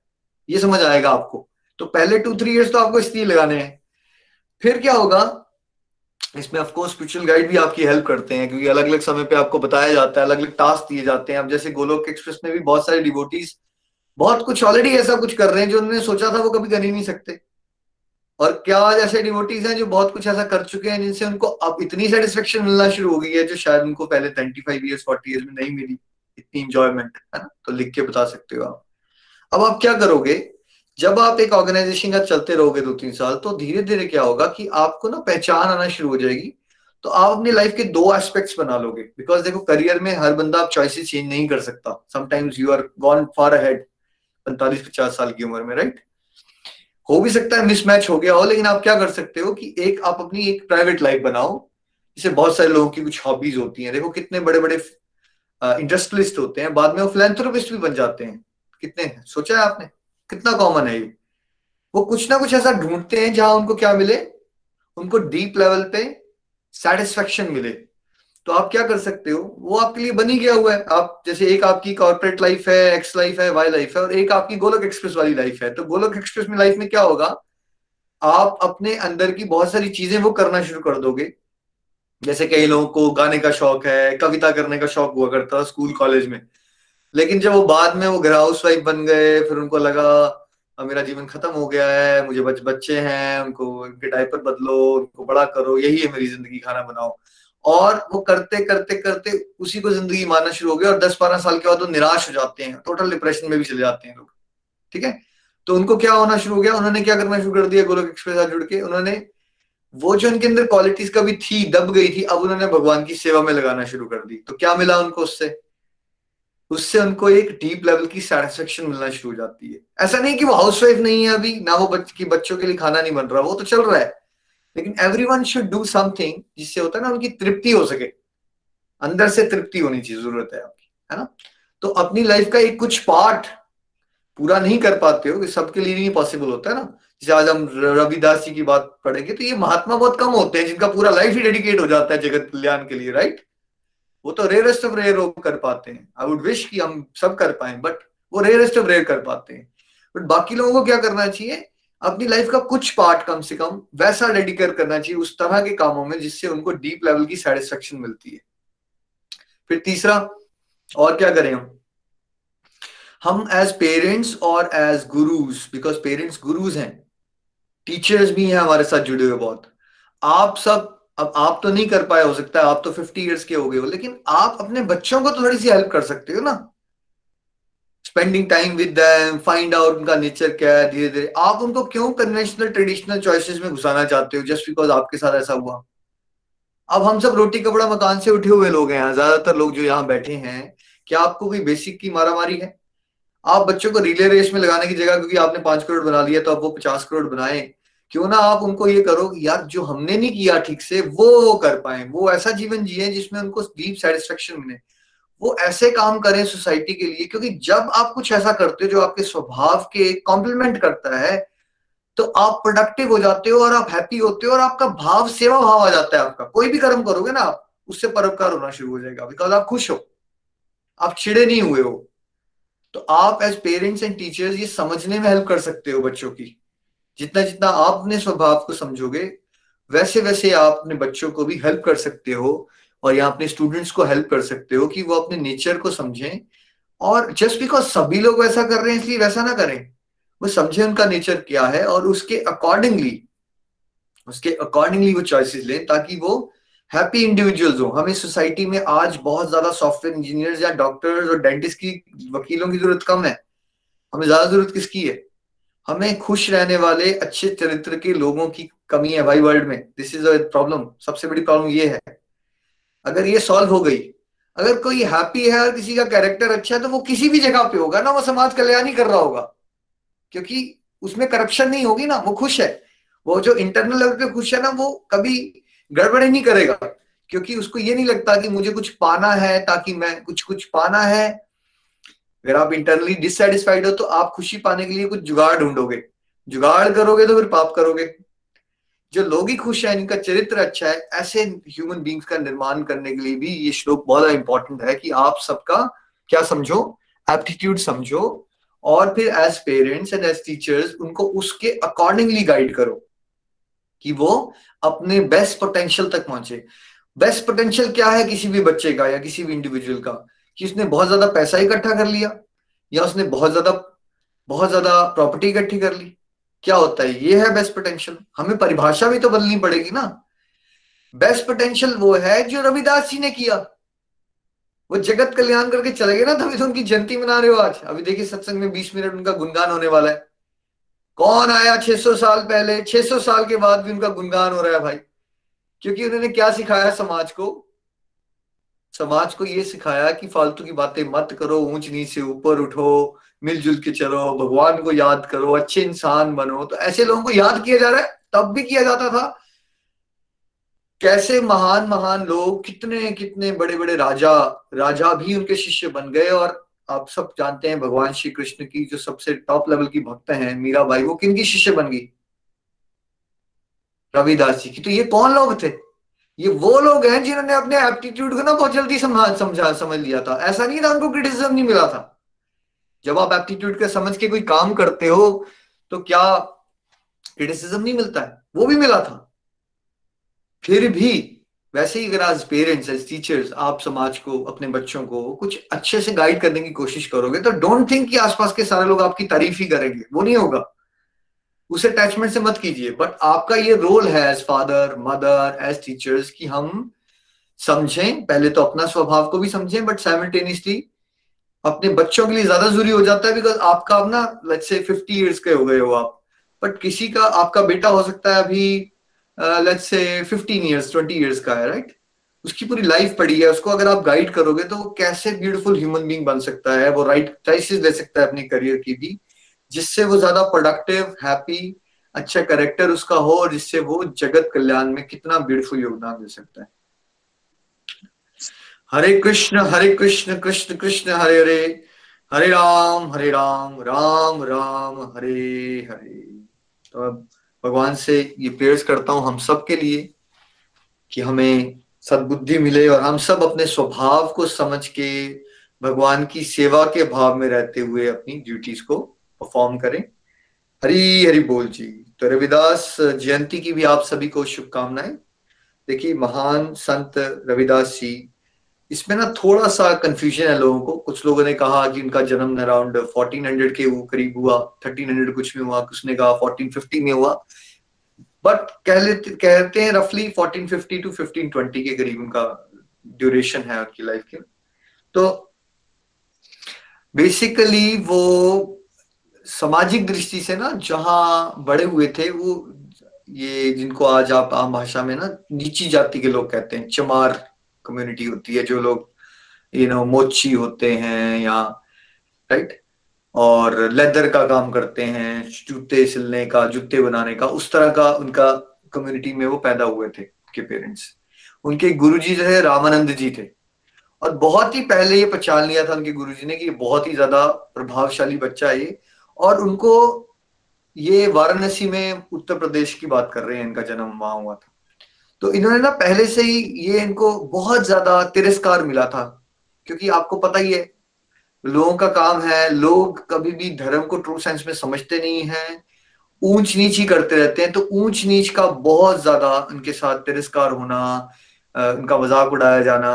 S1: ये समझ आएगा आपको। तो पहले टू थ्री इयर्स तो आपको इसलिए लगाने हैं। फिर क्या होगा इसमें ऑफकोर्स स्पिरिचुअल गाइड भी आपकी हेल्प करते हैं, क्योंकि अलग अलग समय पे आपको बताया जाता है अलग अलग टास्क दिए जाते हैं। अब जैसे गोलोक एक्सप्रेस में भी बहुत सारे डिवोटीज बहुत कुछ ऑलरेडी ऐसा कुछ कर रहे हैं जो उन्होंने सोचा था, वो कभी कर ही नहीं सकते। और क्या ऐसे डिवोटीज हैं जो बहुत कुछ ऐसा कर चुके हैं, जिनसे उनको अब इतनी सेटिस्फेक्शन मिलना शुरू हो गई है, जो शायद उनको पहले twenty five years forty years में नहीं मिली। इतनी इंजॉयमेंट है ना? तो लिख के बता सकते हो आप। अब आप क्या करोगे? जब आप एक ऑर्गेनाइजेशन का चलते रहोगे दो तीन साल तो धीरे धीरे क्या होगा कि आपको ना पहचान आना शुरू हो जाएगी। तो आप अपनी लाइफ के दो एस्पेक्ट्स बना लोगे। बिकॉज़ देखो करियर में हर बंदा आप चॉइसेस चेंज नहीं कर सकता। Sometimes you are gone far ahead पैंतालीस पचास साल की उम्र में राइट हो भी सकता है मिसमैच हो गया हो, लेकिन आप क्या कर सकते हो कि एक आप अपनी एक प्राइवेट लाइफ बनाओ। जिसे बहुत सारे लोगों की कुछ हॉबीज होती हैं। देखो, कितने बड़े बड़े इंडस्ट्रियलिस्ट होते हैं। बाद में वो फिलेंथ्रोपिस्ट भी बन जाते हैं। कितने सोचा है आपने? कितना कॉमन है ये। वो कुछ ना कुछ ऐसा ढूंढते हैं जहाँ उनको क्या मिले? उनको डीप लेवल पे सेटिस्फेक्शन मिले। तो आप क्या कर सकते हो? वो आपके लिए बनी गया हुआ है। आप जैसे एक आपकी कॉर्पोरेट लाइफ है एक्स लाइफ है वाई लाइफ है, और एक आपकी गोलक एक्सप्रेस वाली लाइफ है। तो गोलक एक्सप्रेस में लाइफ में क्या होगा? आप अपने अंदर की बहुत सारी चीज़ें वो करना शुरू कर दोगे। जैसे कई लोगों को गाने का शौक है, कविता करने का शौक हुआ करता स्कूल, कॉलेज में। लेकिन जब वो बाद में वो घर हाउस वाइफ बन गए फिर उनको लगा मेरा जीवन खत्म हो गया है मुझे बच, बच्चे हैं उनको उनके डायपर बदलो उनको बड़ा करो यही है मेरी ज़िंदगी खाना बनाओ। और वो करते करते करते उसी को ज़िंदगी मानना शुरू हो गया और दस बारह साल के बाद वो निराश हो जाते हैं टोटल डिप्रेशन में भी चले जाते हैं लोग ठीक है? तो उनको क्या होना शुरू हो गया? उन्होंने क्या करना शुरू कर दिया गोलोक एक्सप्रेस जुड़ के? उन्होंने वो जो उनके अंदर क्वालिटीज कभी थी दब गई थी अब उन्होंने भगवान की सेवा में लगाना शुरू कर दी। तो क्या मिला उनको उससे? उससे उनको एक डीप लेवल की सेटिस्फेक्शन मिलना शुरू हो जाती है। ऐसा नहीं कि वो हाउस वाइफ नहीं है अभी ना वो बच, की बच्चों के लिए खाना नहीं बन रहा वो तो चल रहा है। लेकिन every one should do something जिससे होता है ना उनकी तृप्ति हो सके। अंदर से तृप्ति होनी चाहिए ज़रूरत है आपकी है ना? तो अपनी लाइफ का एक कुछ पार्ट पूरा नहीं कर पाते हो कि सबके लिए नहीं पॉसिबल होता है ना। जैसे आज हम रविदास जी की बात पढ़ेंगे तो ये महात्मा बहुत कम होते हैं जिनका पूरा लाइफ ही डेडिकेट हो जाता है जगत कल्याण के लिए राइट वो तो रेयरेस्ट ऑफ़ रेयर लोग कर पाते हैं। आई वुड विश कि हम सब कर पाए बट वो रेयरेस्ट ऑफ़ रेयर कर पाते हैं। बट बाकी लोगों को क्या करना चाहिए? अपनी लाइफ का कुछ पार्ट कम से कम वैसा डेडिकेट करना चाहिए उस तरह के कामों में जिससे उनको डीप लेवल की सेटिस्फेक्शन मिलती है। फिर तीसरा, और क्या करें हम? हम एज पेरेंट्स और as gurus because parents gurus हैं। टीचर्स भी हैं हमारे साथ जुड़े हुए बहुत। आप सब अब आप तो नहीं कर पाए, हो सकता है आप तो फिफ्टी ईयर्स के हो गए हो, लेकिन आप अपने बच्चों को तो थोड़ी सी हेल्प कर सकते हो ना। Spending time with them find out उनका नेचर क्या है धीरे धीरे आप उनको क्यों कन्वेंशनल ट्रेडिशनल चॉइसेस में घुसाना चाहते हो जस्ट बिकॉज़ आपके साथ ऐसा हुआ? अब हम सब रोटी कपड़ा मकान से उठे हुए लोग हैं, ज़्यादातर लोग जो यहाँ बैठे हैं, क्या आपको कोई बेसिक की मारा मारी है? आप बच्चों को रिले रेस में लगाने की जगह, क्योंकि आपने पाँच करोड़ बना लिया तो आप वो पचास करोड़ बनाए। क्यों ना आप उनको ये करो यार, जो हमने नहीं किया ठीक से, वो वो कर पाए। वो ऐसा जीवन जिए जिसमें उनको डीप सेटिस्फेक्शन मिले। वो ऐसे काम करें सोसाइटी के लिए, क्योंकि जब आप कुछ ऐसा करते हो जो आपके स्वभाव के कॉम्प्लीमेंट करता है तो आप प्रोडक्टिव हो जाते हो और आप हैप्पी होते हो और आपका भाव, सेवा भाव आ जाता है आपका। कोई भी कर्म करोगे ना आप, उससे परोपकार होना शुरू हो जाएगा बिकॉज़ आप खुश हो। आप छिड़े नहीं हुए हो। तो आप एज पेरेंट्स एंड टीचर्स ये समझने में हेल्प कर सकते हो बच्चों की। जितना जितना आप अपने स्वभाव को समझोगे, वैसे वैसे आप अपने बच्चों को भी हेल्प कर सकते हो और यहाँ अपने स्टूडेंट्स को हेल्प कर सकते हो कि वो अपने नेचर को समझें। और जस्ट बिकॉज़ सभी लोग वैसा कर रहे हैं, इसलिए वैसा ना करें। वो समझे उनका नेचर क्या है और उसके अकॉर्डिंगली उसके अकॉर्डिंगली वो चॉइसेस लें ताकि वो हैप्पी इंडिविजुअल्स हो। हमें सोसाइटी में आज बहुत ज़्यादा सॉफ्टवेयर इंजीनियर्स या डॉक्टर्स और डेंटिस्ट की वकीलों की ज़रूरत कम है। हमें ज़्यादा ज़रूरत किसकी है? हमें खुश रहने वाले अच्छे चरित्र के लोगों की कमी है भाई वर्ल्ड में। दिस इज़ प्रॉब्लम सबसे बड़ी प्रॉब्लम ये है। अगर ये सॉल्व हो गई, अगर कोई हैप्पी है और किसी का कैरेक्टर अच्छा है तो वो किसी भी जगह पे होगा ना, वो समाज कल्याण ही कर रहा होगा। क्योंकि उसमें करप्शन नहीं होगी ना, वो खुश है। वो जो इंटरनल लेवल पे खुश है ना, वो कभी गड़बड़ नहीं करेगा। क्योंकि उसको ये नहीं लगता कि मुझे कुछ पाना है ताकि मैं कुछ कुछ पाना है। अगर आप इंटरनली डिससेटिस्फाइड हो तो आप खुशी पाने के लिए कुछ जुगाड़ ढूंढोगे। जुगाड़ करोगे तो फिर पाप करोगे। जो लोग ही खुश है इनका चरित्र अच्छा है, ऐसे ह्यूमन बींग्स का निर्माण करने के लिए भी ये श्लोक बहुत इंपॉर्टेंट है कि आप सबका क्या समझो? एप्टीट्यूड समझो। और फिर as parents and as teachers उनको उसके अकॉर्डिंगली गाइड करो कि वो अपने बेस्ट पोटेंशियल तक पहुँचे। बेस्ट पोटेंशियल क्या है किसी भी बच्चे का या किसी भी इंडिविजुअल का? कि उसने बहुत ज़्यादा पैसा इकट्ठा कर लिया, या उसने बहुत ज़्यादा बहुत ज़्यादा प्रॉपर्टी इकट्ठी कर ली? क्या होता है? ये है बेस्ट पोटेंशियल हमें परिभाषा भी तो बदलनी पड़ेगी ना। बेस्ट पोटेंशियल वो है जो रविदास जी ने किया। वो जगत कल्याण करके चले गए ना तभी तो उनकी जयंती मना रहे हो आज। अभी देखिए सत्संग में 20 मिनट उनका गुणगान होने वाला है। कौन आया 600 साल पहले? 600 साल के बाद भी उनका गुणगान हो रहा है भाई। क्योंकि उन्होंने क्या सिखाया समाज को? समाज को ये सिखाया कि फालतू की बातें मत करो, ऊंच नीच से ऊपर उठो, मिलजुल के चलो, भगवान को याद करो, अच्छे इंसान बनो। तो ऐसे लोगों को याद किया जा रहा है, तब भी किया जाता था। कैसे महान महान लोग, कितने कितने बड़े बड़े राजा राजा भी उनके शिष्य बन गए और आप सब जानते हैं भगवान श्री कृष्ण की जो सबसे टॉप लेवल की भक्त हैं, मीराबाई, वो किन की शिष्य बन गई? रविदास जी की। तो ये कौन लोग थे? ये वो लोग हैं जिन्होंने अपने एप्टीट्यूड को ना बहुत जल्दी समझा समझा लिया था। ऐसा नहीं था उनको क्रिटिसिज्म नहीं मिला था। जब आप एप्टीट्यूड के समझ के कोई काम करते हो तो क्या क्रिटिसिज्म नहीं मिलता है? वो भी मिला था। फिर भी वैसे ही अगर आज पेरेंट्स एज टीचर्स आप समाज को, अपने बच्चों को कुछ अच्छे से गाइड करने की कोशिश करोगे तो डोंट थिंक कि आसपास के सारे लोग आपकी तारीफ़ ही करेंगे। वो नहीं होगा। उस अटैचमेंट से मत कीजिए। बट आपका ये रोल है as father mother as teachers कि हम समझें। पहले तो अपना स्वभाव को भी समझें बट साइमल्टेनियसली अपने बच्चों के लिए ज़्यादा ज़रूरी हो जाता है बिकॉज़ आपका अब ना लेट्स से फिफ्टी ईयर्स के हो गए हो आप। बट किसी का, आपका बेटा हो सकता है अभी let's say fifteen years twenty years का है राइट right? उसकी पूरी लाइफ पड़ी है, उसको अगर आप गाइड करोगे तो वो कैसे ब्यूटीफुल ह्यूमन बींग बन सकता है, वो राइट right चॉइसेस ले सकता है अपने करियर की भी। जिससे वो ज़्यादा प्रोडक्टिव हैप्पी अच्छा करेक्टर उसका हो और जिससे वो जगत कल्याण में कितना ब्यूटीफुल योगदान दे सकता है। हरे कृष्ण हरे कृष्ण कृष्ण कृष्ण, हरे हरे हरे राम हरे राम राम राम, हरे हरे। तो अब भगवान से ये प्रेयर्स करता हूँ हम सब के लिए कि हमें सद्बुद्धि मिले और हम सब अपने स्वभाव को समझ के भगवान की सेवा के भाव में रहते हुए अपनी ड्यूटीज़ को परफॉर्म करें। हरी हरि बोल जी। तो रविदास जयंती की भी आप सभी को शुभकामनाएँ। देखिए, महान संत रविदास जी, इसमें ना थोड़ा सा कंफ्यूजन है लोगों को। कुछ लोगों ने कहा कि उनका जन्म अराउंड 1400 के करीब हुआ 1300 कुछ में हुआ कुछ ने कहा 1450 में हुआ। बट कह लेते, कहते हैं रफली 1450 टू 1520 के करीब उनका ड्यूरेशन है उनकी लाइफ के। तो बेसिकली वो सामाजिक दृष्टि से ना, जहाँ बड़े हुए थे, वो ये जिनको आज आप आम भाषा में ना, नीची जाति के लोग कहते हैं। चमार कम्युनिटी होती है, जो लोग यू नो मोची होते हैं या राइट और लेदर का काम करते हैं, जूते सिलने का, जूते बनाने का, उस तरह का उनका कम्युनिटी में वो पैदा हुए थे के पेरेंट्स उनके गुरुजी जो है, रामानंद जी थे। और बहुत ही पहले ये पहचान लिया था उनके गुरुजी ने कि बहुत ही ज़्यादा प्रभावशाली बच्चा है ये। और उनको ये वाराणसी में उत्तर प्रदेश की बात कर रहे हैं, इनका जन्म वहाँ हुआ था। तो इन्होंने ना पहले से ही ये इनको बहुत ज़्यादा तिरस्कार मिला था, क्योंकि आपको पता ही है, लोगों का काम है, लोग कभी भी धर्म को ट्रू सेंस में समझते नहीं है ऊंच नीच ही करते रहते हैं तो ऊंच नीच का बहुत ज़्यादा उनके साथ तिरस्कार होना उनका मज़ाक उड़ाया जाना,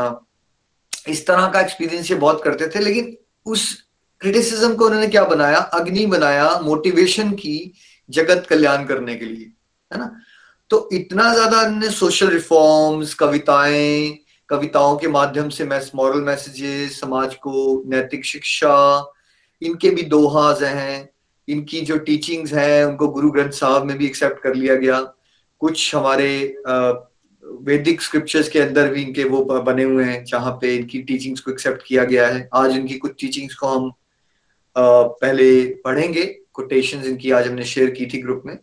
S1: इस तरह का एक्सपीरियंस ये बहुत करते थे, लेकिन उस क्रिटिसिज्म को उन्होंने क्या बनाया? अग्नि बनाया मोटिवेशन की जगत कल्याण करने के लिए, है ना? तो इतना ज़्यादा इन्होंने सोशल रिफॉर्म्स कविताएँ, कविताओं के माध्यम से मैस मॉरल मैसेजेस समाज को, नैतिक शिक्षा, इनके भी दोहाज हैं, इनकी जो टीचिंग्स हैं, उनको गुरु ग्रंथ साहब में भी एक्सेप्ट कर लिया गया। कुछ हमारे वैदिक स्क्रिप्चर्स के अंदर भी इनके वो बने हुए हैं, जहाँ पे इनकी टीचिंग्स को एक्सेप्ट किया गया है। आज इनकी कुछ टीचिंग्स को हम पहले पढ़ेंगे कोटेशन इनकी आज हमने शेयर की थी ग्रुप में।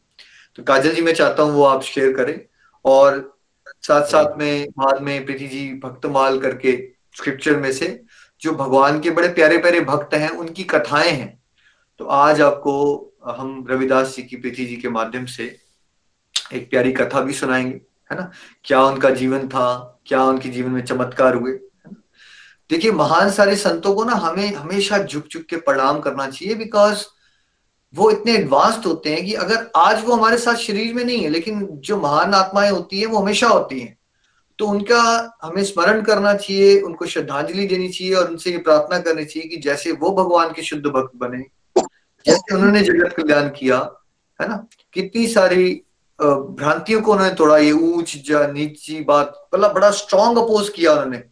S1: तो काजल जी मैं चाहता हूँ वो आप शेयर करें और साथ साथ में बाद में प्रीति जी भक्तमाल करके स्क्रिप्चर में से जो भगवान के बड़े प्यारे प्यारे भक्त हैं उनकी कथाएँ हैं। तो आज आपको हम रविदास जी की प्रीति जी के माध्यम से एक प्यारी कथा भी सुनाएँगे है ना? क्या उनका जीवन था क्या उनके जीवन में चमत्कार हुए? देखिए, महान सारे संतों को ना हमें हमेशा झुक झुक के प्रणाम करना चाहिए बिकॉज़ वो इतने एडवांस्ड होते हैं कि अगर आज वो हमारे साथ शरीर में नहीं है, लेकिन जो महान आत्माएँ होती है, वो हमेशा होती हैं तो उनका हमें स्मरण करना चाहिए, उनको श्रद्धांजलि देनी चाहिए और उनसे ये प्रार्थना करनी चाहिए कि जैसे वो भगवान के शुद्ध भक्त बने, जैसे उन्होंने जगत कल्याण किया, है ना? कितनी सारी भ्रांतियों को उन्होंने तोड़ा, ये ऊंच नीची बात मतलब बड़ा स्ट्रॉन्ग अपोज किया उन्होंने।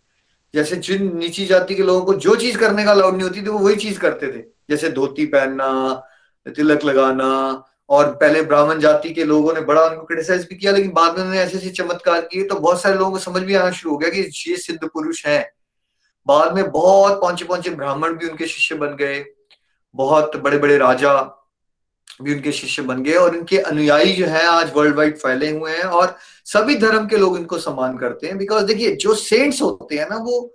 S1: जैसे जिन नीची जाति के लोगों को जो चीज़ करने का अलाउड नहीं होती थी, वो वही चीज़ करते थे। जैसे धोती पहनना, तिलक लगाना, और पहले ब्राह्मण जाति के लोगों ने बड़ा उनको क्रिटिसाइज भी किया, लेकिन बाद में उन्होंने ऐसे ऐसे चमत्कार किए तो बहुत सारे लोगों को समझ भी आना शुरू हो गया कि ये सिद्ध पुरुष हैं। बाद में बहुत पहुँचे पहुँचे ब्राह्मण भी उनके शिष्य बन गए। बहुत बड़े बड़े राजा भी उनके शिष्य बन गए, और इनके अनुयायी जो है आज वर्ल्ड वाइड फैले हुए हैं, और सभी धर्म के लोग इनको सम्मान करते हैं बिकॉज़ देखिए, जो सेंट्स होते हैं ना, वो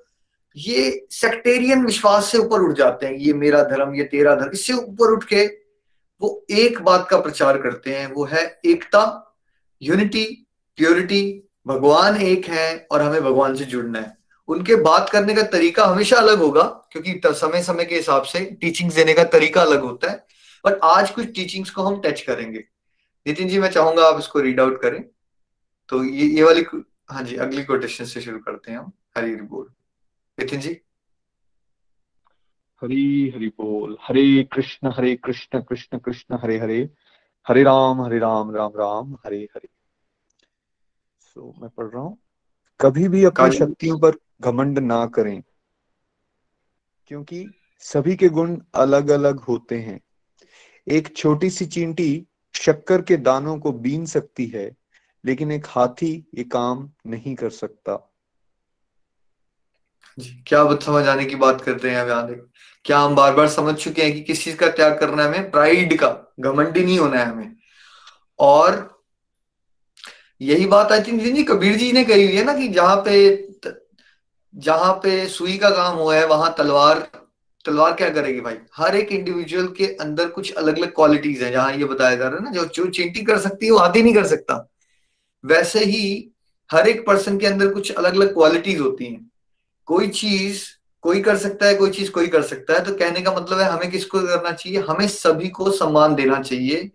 S1: ये सेक्टेरियन विश्वास से ऊपर उठ जाते हैं, ये मेरा धर्म, ये तेरा धर्म, इससे ऊपर उठ के वो एक बात का प्रचार करते हैं, वो है एकता यूनिटी प्योरिटी भगवान एक है और हमें भगवान से जुड़ना है। उनके बात करने का तरीका हमेशा अलग होगा, क्योंकि समय समय के हिसाब से टीचिंग देने का तरीका अलग होता है बट आज कुछ टीचिंग्स को हम टच करेंगे। नितिन जी, मैं चाहूँगा आप इसको रीड आउट करें। तो ये ये वाली हाँ जी अगली कोटेशन से शुरू करते हैं हम हरी बोल। नितिन जी?
S4: हरी हरि बोल हरे कृष्ण हरे कृष्ण कृष्ण कृष्ण हरे हरे हरे राम हरे राम राम राम हरे हरे। सो so, मैं पढ़ रहा हूँ कभी भी अपनी शक्तियों पर घमंड ना करें क्योंकि सभी के गुण अलग अलग होते हैं। एक छोटी सी चींटी शक्कर के दानों को बीन सकती है लेकिन एक हाथी ये काम नहीं कर सकता।
S1: जी, क्या समझ आने की बात करते हैं देख। क्या हम बार बार समझ चुके हैं कि किस चीज़ का त्याग करना है हमें? प्राइड का। घमंडी नहीं होना है हमें। और यही बात आई थिंक कबीर जी ने कही हुई है ना कि जहाँ पे जहाँ पे सुई का काम हुआ है, वहाँ तलवार तलवार क्या करेगी भाई? हर एक इंडिविजुअल के अंदर कुछ अलग अलग क्वालिटीज है, जहाँ ये बताया जा रहा है ना, जो जो चींटी कर सकती है, वो आधी नहीं कर सकता। वैसे ही हर एक पर्सन के अंदर कुछ अलग अलग क्वालिटीज होती हैं। कोई चीज़ कोई कर सकता है, कोई चीज़ कोई कर सकता है तो कहने का मतलब है हमें किसको करना चाहिए? हमें सभी को सम्मान देना चाहिए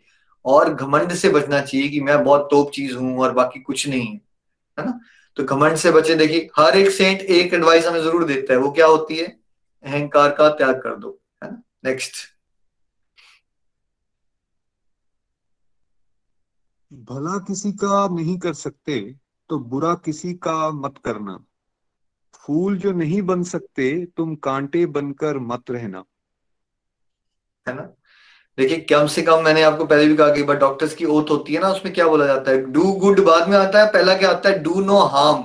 S1: और घमंड से बचना चाहिए कि मैं बहुत तोप चीज़ हूँ और बाकी कुछ नहीं है है ना? तो घमंड से बचे, देखिए, हर एक सेंट एक एडवाइस हमें ज़रूर देता है, वो क्या होती है? अहंकार का त्याग कर दो, है ना? नेक्स्ट
S4: भला किसी का नहीं कर सकते तो बुरा किसी का मत करना। फूल जो नहीं बन सकते, तुम कांटे बनकर मत रहना।
S1: है ना? देखिए, कम से कम मैंने आपको पहले भी कहा कि डॉक्टर्स की ओथ होती है ना, उसमें क्या बोला जाता है? डू गुड बाद में आता है, पहला क्या आता है? डू नो हार्म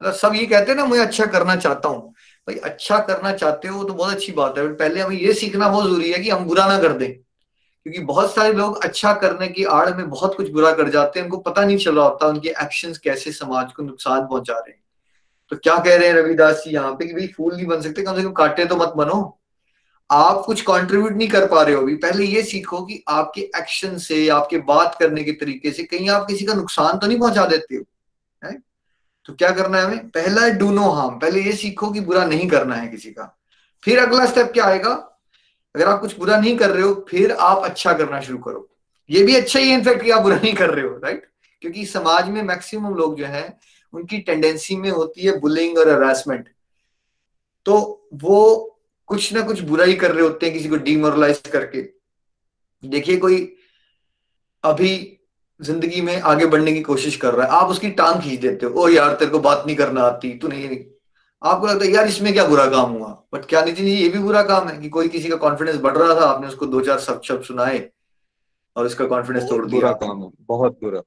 S1: सब ये कहते हैं ना, मैं अच्छा करना चाहता हूँ। भाई अच्छा करना चाहते हो तो बहुत अच्छी बात है पहले हमें ये सीखना बहुत ज़रूरी है कि हम बुरा ना कर दें। क्योंकि बहुत सारे लोग अच्छा करने की आड़ में बहुत कुछ बुरा कर जाते हैं, उनको पता नहीं चल रहा होता उनके एक्शंस कैसे समाज को नुकसान पहुँचा रहे हैं। तो क्या कह रहे हैं रविदास जी यहाँ पे कि भाई फूल नहीं बन सकते, कम से कम काटे तो मत बनो। आप कुछ कंट्रीब्यूट नहीं कर पा रहे हो अभी। पहले ये सीखो कि आपके एक्शन से, आपके बात करने के तरीके से कहीं आप किसी का नुकसान तो नहीं पहुँचा देते हो है तो क्या करना है हमें? पहला है डू नो हार्म पहले ये सीखो कि बुरा नहीं करना है किसी का। फिर अगला स्टेप क्या आएगा? अगर आप कुछ बुरा नहीं कर रहे हो, फिर आप अच्छा करना शुरू करो। ये भी अच्छा ही इनफैक्ट कि आप बुरा नहीं कर रहे हो राइट क्योंकि समाज में मैक्सिमम लोग जो है, उनकी टेंडेंसी में होती है बुलिंग और हरासमेंट तो वो कुछ ना कुछ बुरा ही कर रहे होते हैं, किसी को डिमोरलाइज करके। देखिए, कोई अभी ज़िंदगी में आगे बढ़ने की कोशिश कर रहा है, आप उसकी टांग खींच देते हो ओ यार, तेरे को बात नहीं करना आती तू नहीं आपको लगता है यार इसमें क्या बुरा काम हुआ? बट क्या नितिन जी ये भी बुरा काम है कि कोई किसी का कॉन्फिडेंस बढ़ रहा था आपने उसको दो चार शब्द शब्द सुनाए और उसका कॉन्फिडेंस तोड़ दिया।
S4: बुरा काम है बहुत बुरा।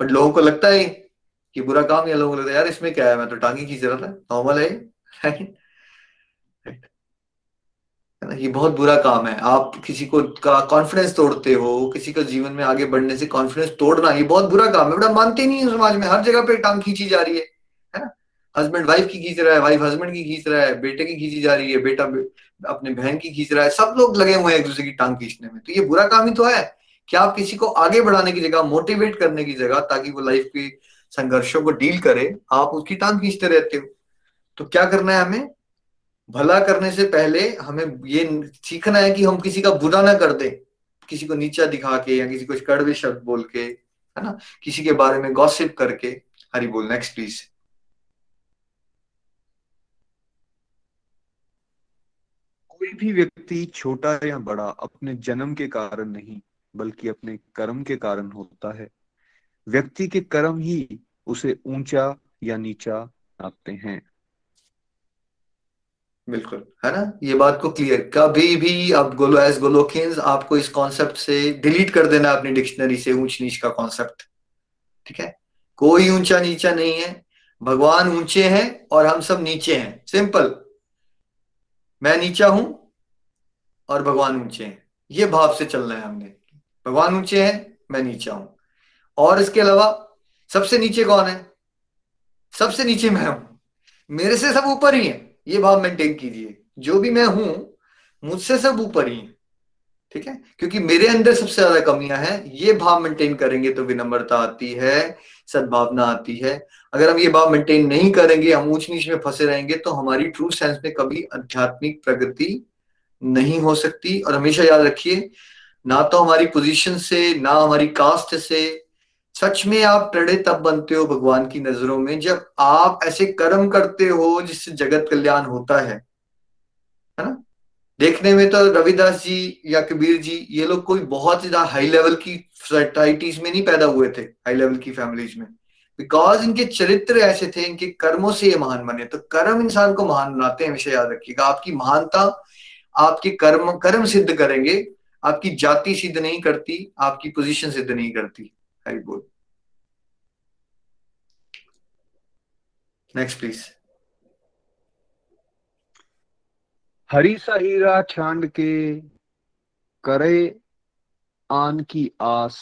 S1: बट लोगों को लगता है कि बुरा काम या लोगों को लगता है यार इसमें क्या है? मैं तो टांगी खींच रहा था नॉर्मल है ये बहुत बुरा काम है। आप किसी को का कॉन्फिडेंस तोड़ते हो किसी का जीवन में आगे बढ़ने से कॉन्फिडेंस तोड़ना ये बहुत बुरा काम है। बड़ा मानते नहीं है समाज में हर जगह पे टांग खींची जा रही है। हस्बैंड वाइफ की खींच रहा है, वाइफ हस्बैंड की खींच रहा है, बेटे की खींची जा रही है, बेटा अपने बहन की खींच रहा है, सब लोग लगे हुए हैं एक दूसरे की टांग खींचने में। तो ये बुरा काम ही तो है कि आप किसी को आगे बढ़ाने की जगह मोटिवेट करने की जगह, ताकि वो लाइफ के संघर्षों को डील करे, आप उसकी टांग खींचते रहते हो। तो क्या करना है हमें? भला करने से पहले हमें ये सीखना है कि हम किसी का बुरा ना कर दे। किसी को नीचा दिखा के या किसी को कड़वे शब्द बोल के, है ना? किसी के बारे में गॉसिप करके। हरी बोल नेक्स्ट प्लीज़
S4: कोई भी व्यक्ति छोटा या बड़ा अपने जन्म के कारण नहीं, बल्कि अपने कर्म के कारण होता है। व्यक्ति के कर्म ही उसे ऊँचा या नीचा नापते हैं।
S1: बिल्कुल। है ना? ये बात को क्लियर कभी भी अब गोलो एज गोलोकियंस आपको इस कॉन्सेप्ट से डिलीट कर देना अपनी डिक्शनरी से, ऊंच नीच का कॉन्सेप्ट ठीक है? कोई ऊँचा नीचा नहीं है। भगवान ऊँचे हैं और हम सब नीचे हैं। सिंपल मैं नीचा हूँ और भगवान ऊँचे हैं। ये भाव से चलना है हमने। भगवान ऊँचे हैं, मैं नीचा हूँ। और इसके अलावा सबसे नीचे कौन है? सबसे नीचे मैं हूँ। मेरे से सब ऊपर ही है। ये भाव मेंटेन कीजिए। जो भी मैं हूँ, मुझसे सब ऊपर ही है। ठीक है? क्योंकि मेरे अंदर सबसे ज़्यादा कमियाँ हैं। ये भाव मेंटेन करेंगे तो विनम्रता आती है, सद्भावना आती है। अगर हम ये भाव मेंटेन नहीं करेंगे, हम ऊंच नीच में फंसे रहेंगे तो हमारी ट्रू सेंस में कभी आध्यात्मिक प्रगति नहीं हो सकती। और हमेशा याद रखिए, ना तो हमारी पोजीशन से, ना हमारी कास्ट से, सच में आप टड़े तब बनते हो भगवान की नज़रों में जब आप ऐसे कर्म करते हो जिससे जगत कल्याण होता है। है ना? देखने में तो रविदास जी या कबीर जी, ये लोग कोई बहुत ज़्यादा हाई लेवल की सोसाइटीज में नहीं पैदा हुए थे हाई लेवल की फैमिलीज़ में। बिकॉज़ इनके चरित्र ऐसे थे, इनके कर्मों से ये महान बने। तो कर्म इंसान को महान बनाते हैं, हमेशा याद रखिएगा। आपकी महानता आपके कर्म कर्म सिद्ध करेंगे। आपकी जाति सिद्ध नहीं करती, आपकी पोजीशन सिद्ध नहीं करती। हरी बोल। नेक्स्ट प्लीज़
S4: हरी सा सहीरा छांड के करे आन की आस,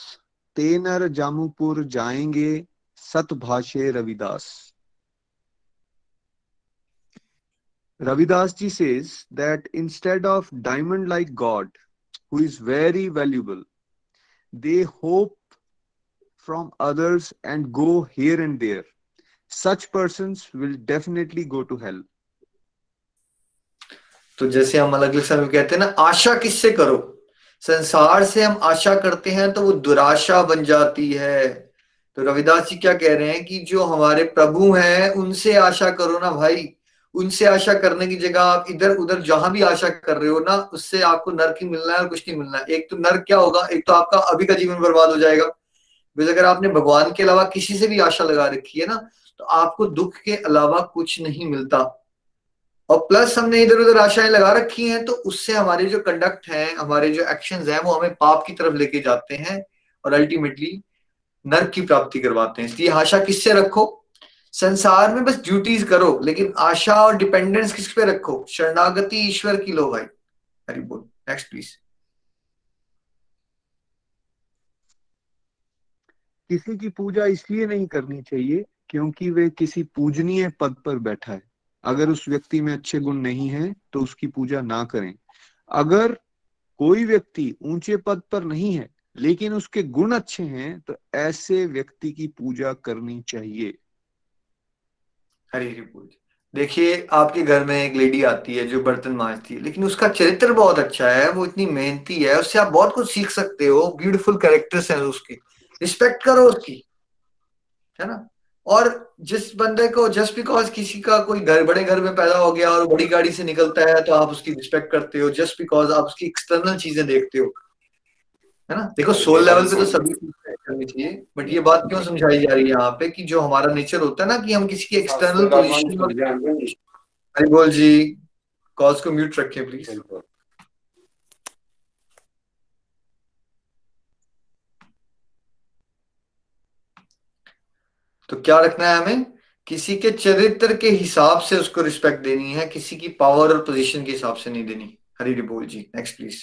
S4: तेनर जामुपुर जाएँगे सतभाषे Ravidas. Ravidas ji says that instead of diamond like God who is very valuable they hope from others and go here and there such person will definitely go to help
S1: तो जैसे हम अलग अलग समय कहते हैं ना, आशा किससे करो? संसार से हम आशा करते हैं तो वो दुराशा बन जाती है। तो रविदास जी क्या कह रहे हैं कि जो हमारे प्रभु हैं, उनसे आशा करो ना भाई। उनसे आशा करने की जगह आप इधर उधर जहाँ भी आशा कर रहे हो ना, उससे आपको नर्क ही मिलना है और कुछ नहीं मिलना है। एक तो नर्क क्या होगा? एक तो आपका अभी का जीवन बर्बाद हो जाएगा। अगर आपने भगवान के अलावा किसी से भी आशा लगा रखी है ना तो आपको दुख के अलावा कुछ नहीं मिलता। और प्लस हमने इधर उधर आशाएँ लगा रखी हैं तो उससे हमारे जो कंडक्ट हैं, हमारे जो एक्शन हैं, वो हमें पाप की तरफ़ लेके जाते हैं और अल्टीमेटली नर्क की प्राप्ति करवाते हैं। इसलिए आशा किससे रखो? संसार में बस ड्यूटीज़ करो, लेकिन आशा और डिपेंडेंस किस पे रखो? शरणागति ईश्वर की लो भाई। हरी बोल नेक्स्ट प्लीज़
S4: किसी की पूजा इसलिए नहीं करनी चाहिए क्योंकि वे किसी पूजनीय पद पर बैठा है। अगर उस व्यक्ति में अच्छे गुण नहीं है तो उसकी पूजा ना करें। अगर कोई व्यक्ति ऊँचे पद पर नहीं है, लेकिन उसके गुण अच्छे हैं तो ऐसे व्यक्ति की पूजा करनी चाहिए।
S1: हरी हरी बोल। देखिए, आपके घर में एक लेडी आती है जो बर्तन मांजती है, लेकिन उसका चरित्र बहुत अच्छा है, वो इतनी मेहनती है, उससे आप बहुत कुछ सीख सकते हो, ब्यूटीफुल कैरेक्टर्स हैं उसकी। रिस्पेक्ट करो उसकी, है ना? और जिस बंदे को जस्ट बिकॉज़ किसी का कोई घर बड़े घर में पैदा हो गया और बड़ी गाड़ी से निकलता है तो आप उसकी रिस्पेक्ट करते हो। जस्ट बिकॉज़ आप उसकी एक्सटर्नल चीज़ें देखते हो। है ना? देखो सोल लेवल पे तो सभी करनी चाहिए बट ये बात क्यों समझाई जा रही है यहाँ पे कि जो हमारा नेचर होता है ना कि हम किसी की एक्सटर्नल पोजिशन हरी बोल जी कॉज को म्यूट रखें प्लीज़ तो क्या रखना है हमें? किसी के चरित्र के हिसाब से उसको रिस्पेक्ट देनी है, किसी की पावर और पोजीशन के हिसाब से नहीं देनी। हरी बोल जी next please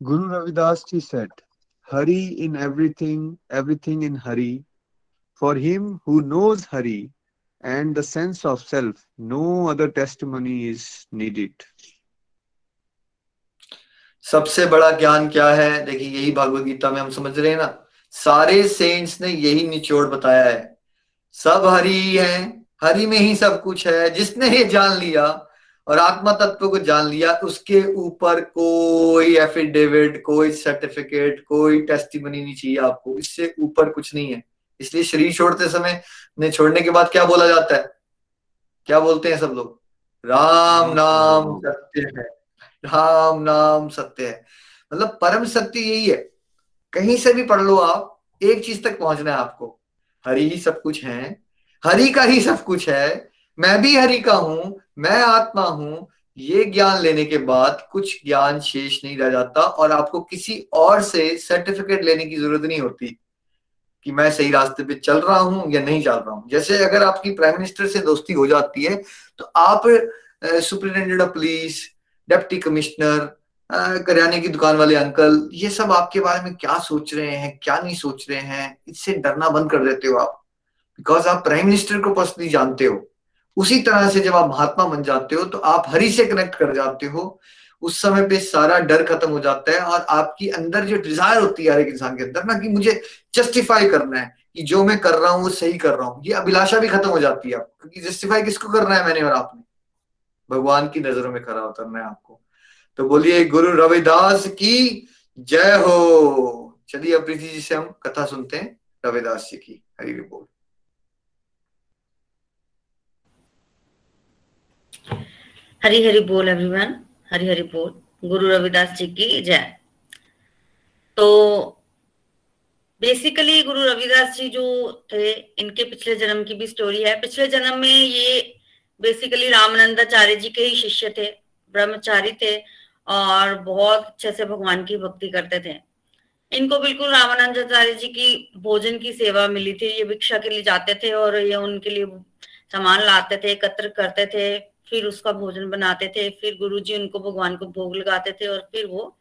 S4: Guru Ravidas ji said Hari in everything everything in Hari for him who knows Hari and the sense of self no other testimony is needed
S1: सबसे बड़ा ज्ञान क्या है? देखिए यही भागवत गीता में हम समझ रहे हैं ना। सारे सेंट्स ने यही निचोड़ बताया है। सब हरि है हरि में ही सब कुछ है। जिसने ये जान लिया और आत्मा तत्व को जान लिया उसके ऊपर कोई एफिडेविट कोई सर्टिफिकेट कोई टेस्टिमनी नहीं चाहिए आपको। इससे ऊपर कुछ नहीं है। इसलिए शरीर छोड़ते समय ने छोड़ने के बाद क्या बोला जाता है? क्या बोलते हैं सब लोग? राम नाम सत्य है। राम नाम सत्य है। मतलब परम सत्य यही है। कहीं से भी पढ़ लो आप, एक चीज़ तक पहुँचना है आपको। हरि ही सब कुछ है। हरि का ही सब कुछ है। मैं भी हरि का हूँ, मैं आत्मा हूँ। ये ज्ञान लेने के बाद कुछ ज्ञान शेष नहीं रह जाता और आपको किसी और से सर्टिफिकेट लेने की ज़रूरत नहीं होती कि मैं सही रास्ते पे चल रहा हूँ या नहीं चल रहा हूँ। जैसे अगर आपकी प्राइम मिनिस्टर से दोस्ती हो जाती है तो आप superintendent of police deputy commissioner करियाने की दुकान वाले अंकल ये सब आपके बारे में क्या सोच रहे हैं, क्या नहीं सोच रहे हैं? इससे डरना बंद कर देते हो आप। बिकॉज़ आप प्राइम मिनिस्टर को पर्सनली जानते हो। उसी तरह से जब आप महात्मा बन जाते हो तो आप हरि से कनेक्ट कर जाते हो। उस समय पे सारा डर खत्म हो जाता है और आपकी अंदर जो डिज़ायर होती है हर एक इंसान के अंदर ना कि मुझे जस्टिफाई करना है कि जो मैं कर रहा हूँ, वो सही कर रहा हूँ। ये अभिलाषा भी खत्म हो जाती है आपको क्योंकि जस्टिफाई किसको करना है मैंने और आपने? भगवान की नज़रों में खड़ा उतरना है आपको। तो बोलिए, गुरु रविदास की जय हो। चलिए, अब प्रीति जी से हम कथा सुनते हैं, रविदास जी की। हरी बोल।
S5: हरी हरी बोल एवरीवन हरी हरी बोल। गुरु रविदास जी की जय। तो बेसिकली गुरु रविदास जी जो थे, इनके पिछले जन्म की भी स्टोरी है। पिछले जन्म में ये बेसिकली रामानंदाचार्य जी के ही शिष्य थे, ब्रह्मचारी थे और बहुत अच्छे से भगवान की भक्ति करते थे। इनको बिल्कुल रामानंदाचार्य जी की भोजन की सेवा मिली थी, ये भिक्षा के लिए जाते थे और ये उनके लिए सामान लाते थे, एकत्र करते थे, फिर उसका भोजन बनाते थे, फिर गुरु जी उनको भगवान को भोग लगाते थे और फिर वो,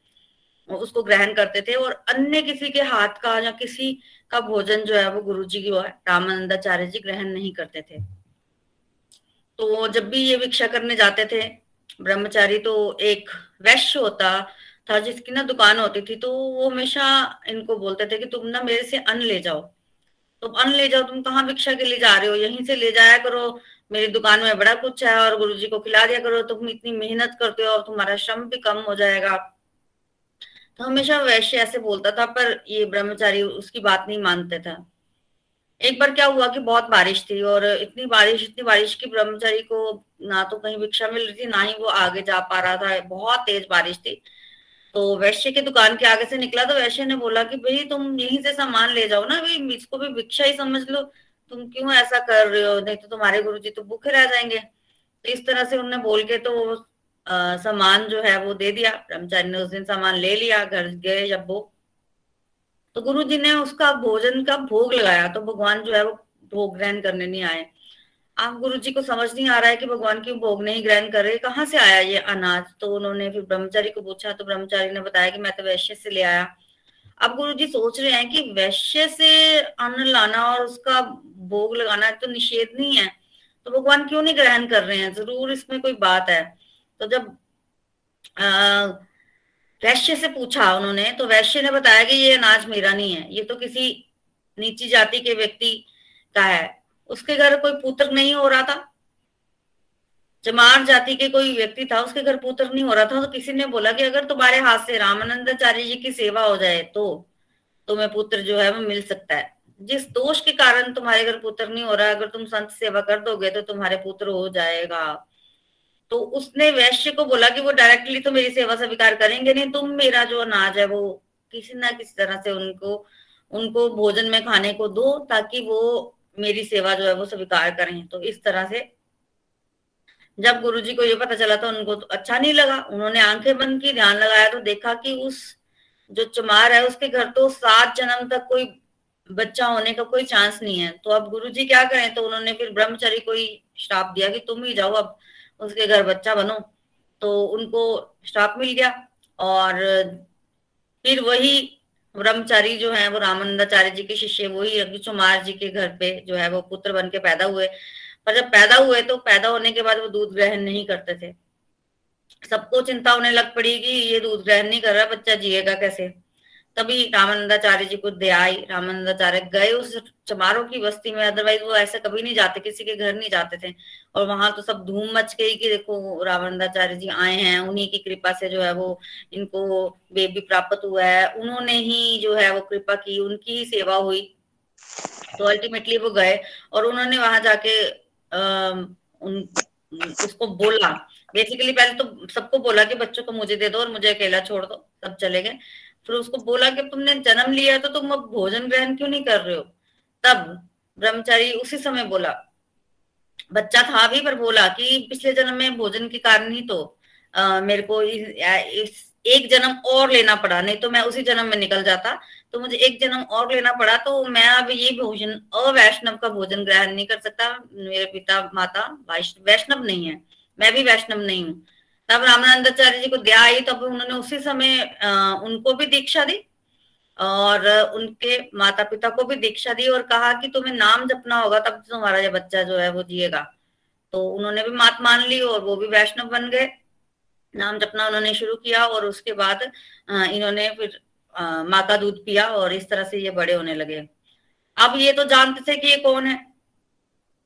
S5: उसको ग्रहण करते थे और अन्य किसी के हाथ का या किसी का भोजन जो है वो गुरु जी है रामानंदाचार्य जी ग्रहण नहीं करते थे। तो जब भी ये भिक्षा करने जाते थे, ब्रह्मचारी तो एक वैश्य होता था जिसकी ना दुकान होती थी तो वो हमेशा इनको बोलते थे कि तुम ना मेरे से अन्न ले जाओ। तुम अन्न ले जाओ, तुम कहाँ भिक्षा के लिए जा रहे हो? यहीं से ले जाया करो। मेरी दुकान में बड़ा कुछ है और गुरु को खिला दिया करो। तुम इतनी मेहनत करते हो और तुम्हारा श्रम भी कम हो जाएगा। तो हमेशा वैश्य ऐसे बोलता था, पर ये ब्रह्मचारी उसकी बात नहीं मानते था। एक बार क्या हुआ कि बहुत बारिश थी और इतनी बारिश इतनी बारिश की ब्रह्मचारी को ना तो कहीं भिक्षा मिल रही थी, ना ही वो आगे जा पा रहा था। बहुत तेज बारिश थी। तो वैश्य की दुकान के आगे से निकला तो वैश्य ने बोला कि भाई, तुम यहीं से सामान ले जाओ ना, भाई, इसको भी भिक्षा ही समझ लो। तुम क्यों ऐसा कर रहे हो? नहीं तो तुम्हारे गुरु जी तो भूखे रह जाएँगे। तो इस तरह से उनने बोल के तो सामान जो है वो दे दिया। ब्रह्मचारी ने उस दिन सामान ले लिया, घर गए जब वो तो गुरु जी ने उसका भोजन का भोग लगाया तो भगवान जो है वो भोग ग्रहण करने नहीं आए। आप गुरु जी को समझ नहीं आ रहा है कि भगवान क्यों भोग नहीं ग्रहण कर रहे कहाँ से आया ये अनाज? तो उन्होंने फिर ब्रह्मचारी को पूछा तो ब्रह्मचारी ने बताया कि मैं तो वैश्य से ले आया। अब गुरु जी सोच रहे हैं कि वैश्य से अन्न लाना और उसका भोग लगाना तो निषेध नहीं है तो भगवान क्यों नहीं ग्रहण कर रहे हैं? ज़रूर इसमें कोई बात है। तो जब आ, वैश्य से पूछा उन्होंने तो वैश्य ने बताया कि ये अनाज मेरा नहीं है, ये तो किसी नीची जाति के व्यक्ति का है। उसके घर कोई पुत्र नहीं हो रहा था। जमार जाति के कोई व्यक्ति था, उसके घर पुत्र नहीं हो रहा था तो किसी ने बोला कि अगर तुम्हारे हाथ से रामानंदाचार्य जी की सेवा हो जाए तो तुम्हें पुत्र जो है वो मिल सकता है। जिस दोष के कारण तुम्हारे घर पुत्र नहीं हो रहा अगर तुम संत सेवा कर दोगे तो तुम्हारे पुत्र हो जाएगा। तो उसने वैश्य को बोला कि वो डायरेक्टली तो मेरी सेवा स्वीकार करेंगे नहीं, तुम मेरा जो अनाज है वो किसी ना किसी तरह से उनको उनको भोजन में खाने को दो ताकि वो मेरी सेवा जो है वो स्वीकार करें। तो इस तरह से जब गुरु जी को ये पता चला तो उनको तो अच्छा नहीं लगा। उन्होंने आँखें बंद की, ध्यान लगाया तो देखा कि उस जो चमार है उसके घर तो सात जन्म तक कोई बच्चा होने का कोई चांस नहीं है। तो अब गुरु जी क्या करें? तो उन्होंने फिर ब्रह्मचारी को ही श्राप दिया कि तुम ही जाओ, अब उसके घर बच्चा बनो तो उनको श्राप मिल गया। और फिर वही ब्रह्मचारी जो है, वो रामानंदाचार्य जी के शिष्य, वही रघु चुमार जी के घर पे जो है, वो पुत्र बन के पैदा हुए। पर जब पैदा हुए तो पैदा होने के बाद वो दूध ग्रहण नहीं करते थे। सबको चिंता होने लग पड़ी कि ये दूध ग्रहण नहीं कर रहा बच्चा जिएगा कैसे? तभी रामानंदाचार्य जी को दया आई। रामानंदाचार्य गए उस चमारों की बस्ती में। अदरवाइज़ वो ऐसे कभी नहीं जाते किसी के घर नहीं जाते थे। और वहाँ तो सब धूम मच गई कि देखो रामानंदाचार्य जी आए हैं उन्हीं की कृपा से जो है वो इनको बेबी प्राप्त हुआ है। उन्होंने ही जो है वो कृपा की उनकी ही सेवा हुई। तो अल्टीमेटली वो गए और उन्होंने वहाँ जाके आ, उन उसको बोला। बेसिकली पहले तो सबको बोला कि बच्चों को मुझे दे दो और मुझे अकेला छोड़ दो सब चले गए। फिर उसको बोला कि तुमने जन्म लिया तो तुम अब भोजन ग्रहण क्यों नहीं कर रहे हो? तब ब्रह्मचारी उसी समय बोला बच्चा था भी पर बोला कि पिछले जन्म में भोजन के कारण ही तो आ, मेरे को इस, इस एक जन्म और लेना पड़ा नहीं तो मैं उसी जन्म में निकल जाता। तो मुझे एक जन्म और लेना पड़ा तो मैं अब ये भोजन अवैष्णव का भोजन ग्रहण नहीं कर सकता। मेरे पिता माता वैष्णव नहीं है। मैं भी वैष्णव नहीं हूँ। तब रामानंदाचार्य जी को दया आई, तब उन्होंने उसी समय उनको भी दीक्षा दी और उनके माता पिता को भी दीक्षा दी और कहा कि तुम्हें नाम जपना होगा, तब तुम्हारा ये बच्चा जो है वो जिएगा। तो उन्होंने भी मात मान ली और वो भी वैष्णव बन गए। नाम जपना उन्होंने शुरू किया और उसके बाद इन्होंने फिर माँ का दूध पिया और इस तरह से ये बड़े होने लगे। अब ये तो जानते थे कि ये कौन है।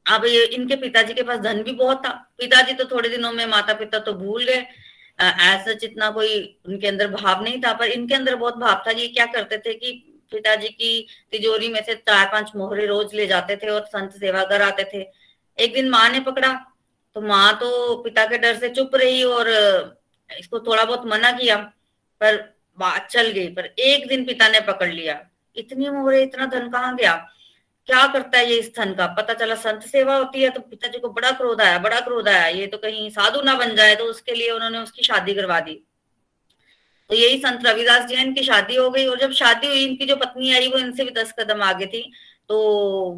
S5: अब इनके पिताजी के पास धन भी बहुत था। पिताजी तो थोड़े दिनों में माता पिता तो भूल गए। ऐसा जितना कोई उनके अंदर भाव नहीं था, पर इनके अंदर बहुत भाव था ये क्या करते थे कि पिताजी की तिजोरी में से चार पाँच मोहरे रोज ले जाते थे और संत सेवा कर आते थे। एक दिन माँ ने पकड़ा तो माँ तो पिता के डर से चुप रही और इसको थोड़ा बहुत मना किया, पर बात चल गई। पर एक दिन पिता ने पकड़ लिया। इतनी मोहरे, इतना धन कहाँ गया? क्या करता है ये इस धन का? पता चला संत सेवा होती है तो पिताजी को बड़ा क्रोध आया, बड़ा क्रोध आया। ये तो कहीं साधु ना बन जाए तो उसके लिए उन्होंने उसकी शादी करवा दी। तो यही संत रविदास जी इनकी शादी हो गई, और जब शादी हुई, इनकी जो पत्नी आई, वो इनसे भी दस कदम आगे थी। तो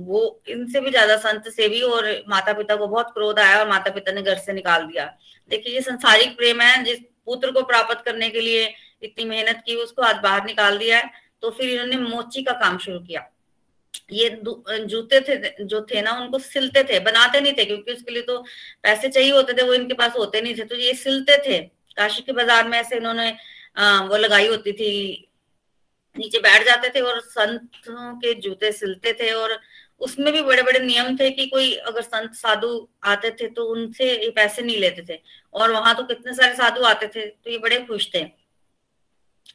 S5: वो इनसे भी ज़्यादा संत सेवी और माता पिता को बहुत क्रोध आया और माता पिता ने घर से निकाल दिया। देखिए, ये संसारिक प्रेम है, जिस पुत्र को प्राप्त करने के लिए इतनी मेहनत की, उसको आज बाहर निकाल दिया है तो फिर इन्होंने मोची का काम शुरू किया। ये जूते थे, जो थे ना, उनको सिलते थे, बनाते नहीं थे, क्योंकि उसके लिए तो पैसे चाहिए होते थे, वो इनके पास होते नहीं थे तो ये सिलते थे। काशी के बाज़ार में ऐसे इन्होंने वो लगाई होती थी, नीचे बैठ जाते थे और संतों के जूते सिलते थे, और उसमें भी बड़े बड़े नियम थे कि कोई अगर संत, साधु आते थे तो उनसे ये पैसे नहीं लेते थे, और वहाँ तो कितने सारे साधु आते थे तो ये बड़े खुश थे,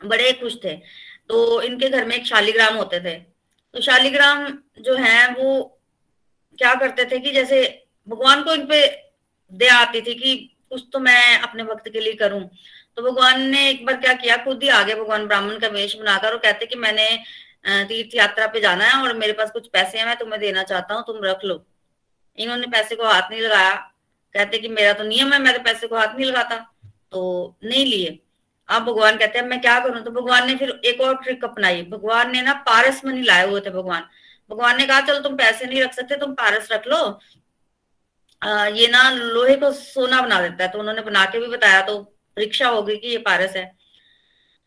S5: बड़े खुश थे। तो इनके घर में एक शालीग्राम होते थे तो शालीग्राम जो है वो क्या करते थे कि जैसे भगवान को इन पे दया आती थी कि कुछ तो मैं अपने भक्त के लिए करूँ। तो भगवान ने एक बार क्या किया, खुद ही आगे भगवान ब्राह्मण का वेश बनाकर और कहते कि मैंने तीर्थ यात्रा पे जाना है और मेरे पास कुछ पैसे हैं, मैं तुम्हें देना चाहता हूँ, तुम रख लो। इन्होंने पैसे को हाथ नहीं लगाया। कहते कि मेरा तो नियम है, मैं तो पैसे को हाथ नहीं लगाता। तो नहीं लिए। अब भगवान कहते हैं मैं क्या करूँ? तो भगवान ने फिर एक और ट्रिक अपनाई। भगवान ने ना पारस मनी लाए हुए थे भगवान। भगवान ने कहा चलो तुम पैसे नहीं रख सकते तुम पारस रख लो। आ, ये ना लोहे को सोना बना देता है। तो उन्होंने बना के भी बताया तो परीक्षा हो गई कि ये पारस है।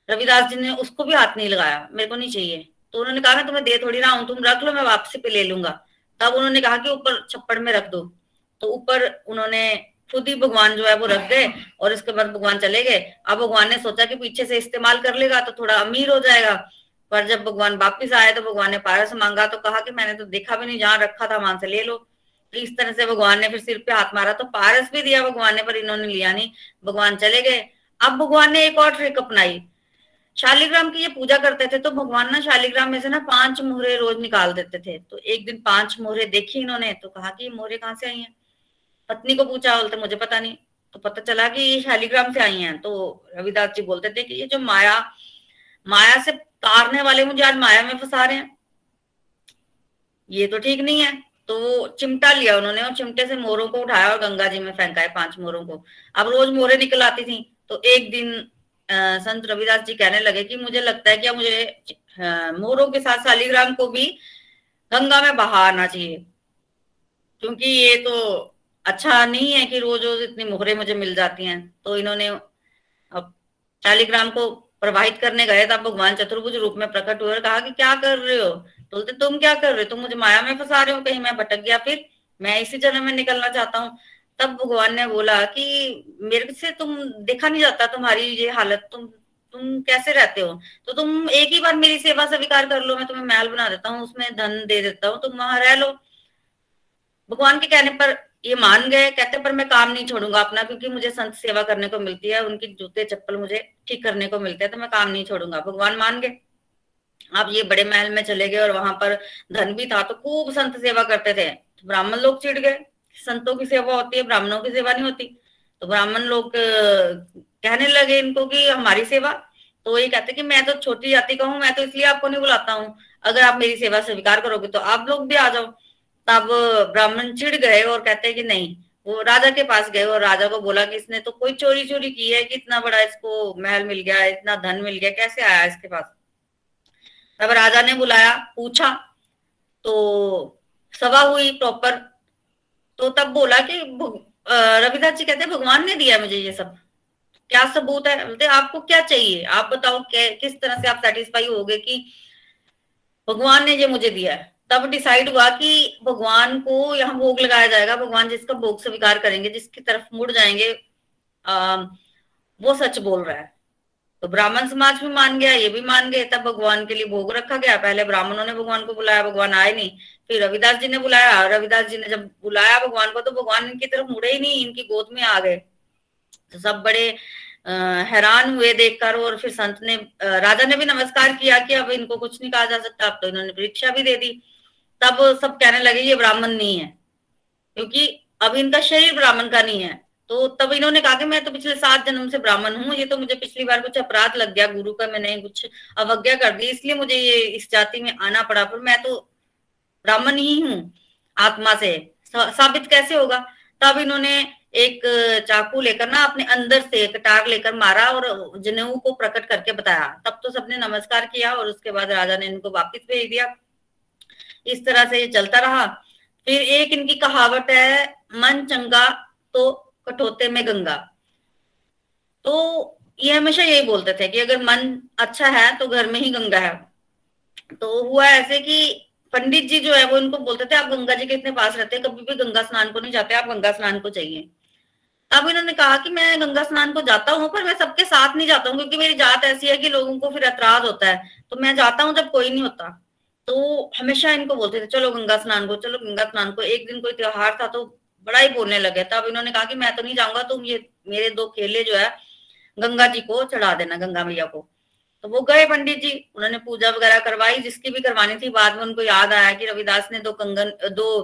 S5: रविदास जी ने उसको भी हाथ नहीं लगाया मेरे को नहीं चाहिए। तो उन्होंने कहा मैं तुम्हें दे थोड़ी रहा हूँ तुम रख लो मैं वापसी पे ले लूँगा। तब उन्होंने कहा कि ऊपर छप्पड़ में रख दो। तो ऊपर उन्होंने खुद ही भगवान जो है वो रख गए और इसके बाद भगवान चले गए। अब भगवान ने सोचा कि पीछे से इस्तेमाल कर लेगा तो थोड़ा अमीर हो जाएगा। पर जब भगवान वापिस आए तो भगवान ने पारस मांगा तो कहा कि मैंने तो देखा भी नहीं जहाँ रखा था वहाँ से ले लो। तो इस तरह से भगवान ने फिर सिर पे हाथ मारा तो पारस भी दिया भगवान ने पर इन्होंने लिया नहीं। भगवान चले गए। अब भगवान ने एक और ट्रिक अपनाई। शालिग्राम की ये पूजा करते थे तो भगवान ना शालिग्राम में से ना पाँच मोहरे रोज निकाल देते थे। तो एक दिन पाँच मोहरे देखी इन्होंने तो कहा कि ये मोहरे कहाँ से आई हैं? पत्नी को पूछा, बोलते, मुझे पता नहीं। तो पता चला कि ये शालिग्राम से आई हैं। तो रविदास जी बोलते थे कि ये जो माया माया से तारने वाले मुझे आज माया में फंसा रहे हैं। ये तो ठीक नहीं है। तो चिमटा लिया उन्होंने और चिमटे से मोरों को उठाया और गंगा जी में फेंका है पाँच मोरों को। अब रोज मोरे निकल आती थी। तो एक दिन संत रविदास जी कहने लगे कि मुझे लगता है कि मुझे मोरों के साथ शालिग्राम को भी गंगा में बहा आना चाहिए। क्योंकि ये तो अच्छा नहीं है कि रोज रोज इतनी मोहरे मुझे मिल जाती हैं। तो इन्होंने अब शालिग्राम को प्रवाहित करने गए तब भगवान चतुर्भुज रूप में प्रकट हुए और कहा कि क्या कर रहे हो? बोलते, तुम क्या कर रहे हो? तुम मुझे माया में फंसा रहे हो कहीं? मैं भटक गया। फिर मैं इसी जन्म में निकलना चाहता हूँ। तब भगवान ने बोला कि, मेरे से तुम देखा नहीं जाता तुम्हारी ये हालत। तुम तुम कैसे रहते हो? तो तुम एक ही बार मेरी सेवा स्वीकार कर लो। मैं तुम्हें महल बना देता हूँ, उसमें धन दे देता हूँ। तुम वहाँ रह लो। भगवान के कहने पर ये मान गए, कहते पर मैं काम नहीं छोड़ूँगा अपना, क्योंकि मुझे संत सेवा करने को मिलती है, उनकी जूते, चप्पल मुझे ठीक करने को मिलते हैं तो मैं काम नहीं छोड़ूँगा। भगवान मान गए। आप ये बड़े महल में चले गए और वहाँ पर धन भी था तो खूब संत सेवा करते थे। तो ब्राह्मण लोग चिढ़ गए। संतों की सेवा होती है, ब्राह्मणों की सेवा नहीं होती। तो ब्राह्मण लोग कहने लगे इनको कि हमारी सेवा। तो ये कहते कि मैं तो छोटी जाति का हूँ, मैं तो इसलिए आपको नहीं बुलाता हूँ। अगर आप मेरी सेवा स्वीकार करोगे तो आप लोग भी आ जाओ। तब ब्राह्मण चिढ़ गए और कहते कि नहीं, वो राजा के पास गए और राजा को बोला कि इसने तो कोई चोरी चोरी की है कि इतना बड़ा इसको महल मिल गया, इतना धन मिल गया, कैसे आया इसके पास? तब राजा ने बुलाया, पूछा तो सभा हुई प्रॉपर तो तब बोला कि रविदास जी कहते भगवान ने दिया मुझे ये सब। क्या सबूत है? बोलते, आपको क्या चाहिए? आप बताओ किस तरह से आप सेटिस्फाई हो गए कि भगवान ने ये मुझे दिया है? तब डिसाइड हुआ कि भगवान को यहाँ भोग लगाया जाएगा। भगवान जिसका भोग स्वीकार करेंगे जिसकी तरफ़ मुड़ जाएँगे आ, वो सच बोल रहा है। तो ब्राह्मण समाज भी मान गया ये भी मान गए तब भगवान के लिए भोग रखा गया। पहले ब्राह्मणों ने भगवान को बुलाया भगवान आए नहीं। फिर रविदास जी ने बुलाया रविदास जी ने जब बुलाया भगवान को तो भगवान इनकी तरफ़ मुड़े ही नहीं इनकी गोद में आ गए। तो सब बड़े हैरान हुए देखकर और फिर संत ने राजा ने भी नमस्कार किया कि अब इनको कुछ नहीं कहा जा सकता अब तो इन्होंने परीक्षा भी दे दी। तब सब कहने लगे, ये ब्राह्मण नहीं है। क्योंकि अब इनका शरीर ब्राह्मण का नहीं है। तो तब इन्होंने कहा कि मैं तो पिछले सात जन्म से ब्राह्मण हूँ, ये तो मुझे पिछली बार कुछ अपराध लग गया, गुरु का मैंने कुछ अवज्ञा कर दी, इसलिए मुझे ये इस जाति में आना पड़ा, पर मैं तो ब्राह्मण ही हूँ आत्मा से। साबित कैसे होगा? तब इन्होंने एक चाकू लेकर ना अपने अंदर से एक कटार लेकर मारा और जनेऊ को प्रकट करके बताया। तब तो सबने नमस्कार किया और उसके बाद राजा ने इनको वापिस भेज दिया। इस तरह से ये चलता रहा। फिर एक इनकी कहावत है, मन चंगा तो कठोते में गंगा। तो ये हमेशा यही बोलते थे कि अगर मन अच्छा है तो घर में ही गंगा है। तो हुआ ऐसे कि पंडित जी जो है, वो इनको बोलते थे, आप गंगा जी के इतने पास रहते हैं, कभी भी गंगा स्नान को नहीं जाते, आप गंगा स्नान को चाहिए अब इन्होंने कहा कि मैं गंगा स्नान को जाता हूँ, पर मैं सबके साथ नहीं जाता हूँ, क्योंकि मेरी जात ऐसी है कि लोगों को फिर एतराज़ होता है। तो मैं जाता हूँ जब कोई नहीं होता। तो हमेशा इनको बोलते थे, चलो गंगा स्नान को चलो गंगा स्नान को एक दिन कोई त्योहार था तो बड़ा ही बोलने लगे। तब इन्होंने कहा कि मैं तो नहीं जाऊँगा, तुम ये मेरे दो केले जो है, गंगा जी को चढ़ा देना, गंगा मैया को। तो वो गए पंडित जी, उन्होंने पूजा वगैरह करवाई, जिसकी भी करवानी थी, बाद में उनको याद आया कि रविदास ने दो कंगन, दो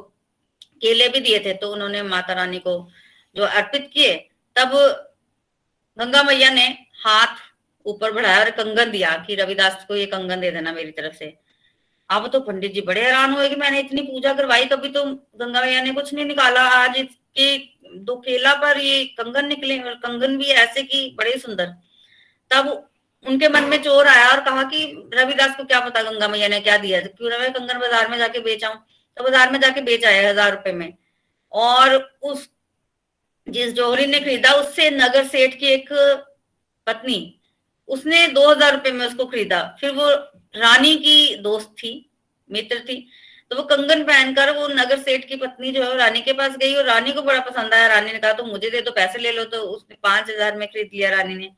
S5: केले भी दिए थे तो उन्होंने माता रानी को जो अर्पित किए। तब गंगा मैया ने हाथ ऊपर बढ़ाया और कंगन दिया कि रविदास को ये कंगन दे देना मेरी तरफ़ से। अब तो पंडित जी बड़े हैरान हुए कि मैंने इतनी पूजा करवाई कभी तो गंगा मैया ने कुछ नहीं निकाला। आज इसके दो केला पर ये कंगन निकले और कंगन भी ऐसे की बड़े सुंदर। तब उनके मन में चोर आया और कहा कि, रविदास को क्या पता गंगा मैया ने क्या दिया? क्यों ना मैं कंगन बाज़ार में जाके बेच आऊँ तो बाज़ार में जाके बेच आया हज़ार रुपए में। और उस, जिस जोहरी ने खरीदा, उससे नगर सेठ की एक पत्नी उसने दो हज़ार रुपए में उसको खरीदा। फिर वो रानी की दोस्त थी, मित्र थी। तो वो कंगन पहनकर वो नगर सेठ की पत्नी जो है रानी के पास गई और रानी को बड़ा पसंद आया। रानी ने कहा तो मुझे दे दो, पैसे ले लो। तो उसने पाँच हज़ार में खरीद लिया रानी ने।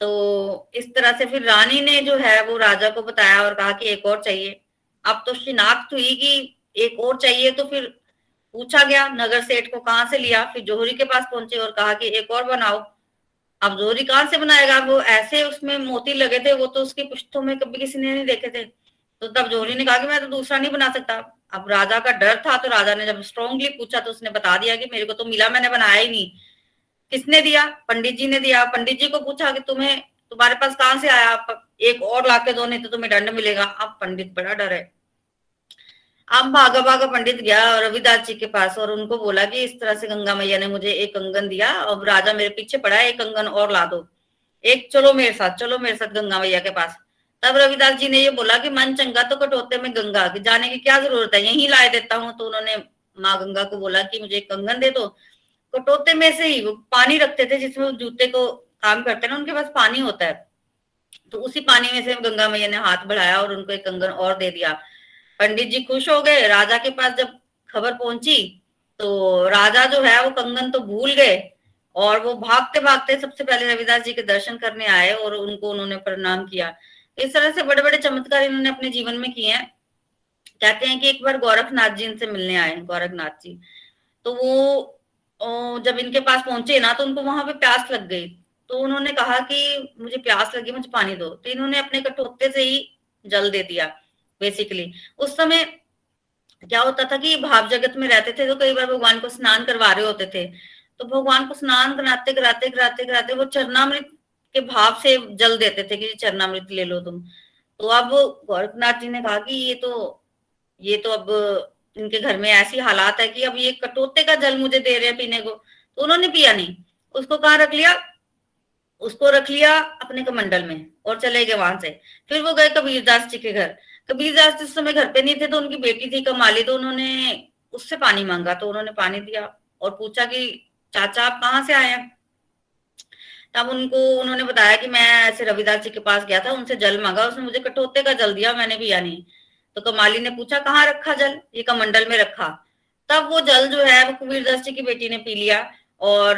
S5: तो इस तरह से फिर रानी ने जो है वो राजा को बताया और कहा कि एक और चाहिए। अब तो शिनाख्त हुई कि एक और चाहिए तो फिर पूछा गया, नगर सेठ को कहाँ से लिया? फिर जोहरी के पास पहुँचे और कहा कि एक और बनाओ। अब जोहरी कहाँ से बनाएगा? वो ऐसे उसमें मोती लगे थे, वो तो उसकी पुश्तों में कभी किसी ने नहीं देखे थे। तो तब जोहरी ने कहा कि मैं तो दूसरा नहीं बना सकता। अब राजा का डर था तो राजा ने जब स्ट्रोंगली पूछा तो उसने बता दिया कि मेरे को तो मिला, मैंने बनाया ही नहीं। किसने दिया? पंडित जी ने दिया। पंडित जी को पूछा कि तुम्हें, तुम्हारे पास कहाँ से आया? एक और लाके दो, नहीं तो तुम्हें दंड मिलेगा। अब पंडित बड़ा डर है। अब भागा भागा पंडित गया रविदास जी के पास और उनको बोला कि इस तरह से गंगा मैया ने मुझे एक कंगन दिया, अब राजा मेरे पीछे पड़ा है, एक कंगन और ला दो। एक, चलो मेरे साथ, चलो मेरे साथ गंगा मैया के पास। तब रविदास जी ने ये बोला कि मन चंगा तो कटोते में गंगा, की जाने की क्या ज़रूरत है? यही लाए देता हूँ। तो उन्होंने माँ गंगा को बोला कि मुझे एक कंगन दे दो। कटोते में से ही वो पानी रखते थे, जिसमें जूते को काम करते ना, उनके पास पानी होता है। तो उसी पानी में से गंगा मैया ने हाथ बढ़ाया और उनको एक कंगन और दे दिया। पंडित जी खुश हो गए। राजा के पास जब खबर पहुँची तो राजा जो है वो कंगन तो भूल गए और वो भागते भागते सबसे पहले रविदास जी के दर्शन करने आए और उनको उन्होंने प्रणाम किया। इस तरह से बड़े बड़े चमत्कार इन्होंने अपने जीवन में किए हैं। कहते हैं कि एक बार गोरखनाथ जी इनसे मिलने आए, गोरखनाथ जी। तो वो जब इनके पास पहुँचे ना तो उनको वहाँ पे प्यास लग गई। तो उन्होंने कहा कि मुझे प्यास लगी, मुझे पानी दो। तो इन्होंने अपने कटोते से ही जल दे दिया। बेसिकली उस समय क्या होता था कि भाव जगत में रहते थे तो कई बार भगवान को स्नान करवा रहे होते थे। तो भगवान को स्नान कराते कराते कराते कराते वो चरणामृत के भाव से जल देते थे कि चरणामृत ले लो तुम। तो अब गोरखनाथ जी ने कहा कि ये तो ये तो अब इनके घर में ऐसी हालात है कि अब ये कटोते का जल मुझे दे रहे हैं पीने को। तो उन्होंने पिया नहीं। उसको कहा रख लिया? उसको रख लिया अपने कमंडल में और चले गए वहाँ से। फिर वो गए कबीरदास जी के घर। कबीरदास जी उस समय घर पे नहीं थे तो उनकी बेटी थी, कमाली तो उन्होंने उससे पानी मांगा तो उन्होंने पानी दिया और पूछा कि, चाचा, आप कहाँ से आए हैं? तब उनको, उन्होंने बताया कि मैं ऐसे रविदास जी के पास गया था, उनसे जल मांगा, उसने मुझे कटोते का जल दिया, मैंने पिया नहीं। तो कमाली ने पूछा, कहाँ रखा जल? ये कमंडल में रखा। तब वो जल जो है, वो कबीरदास जी की बेटी ने पी लिया और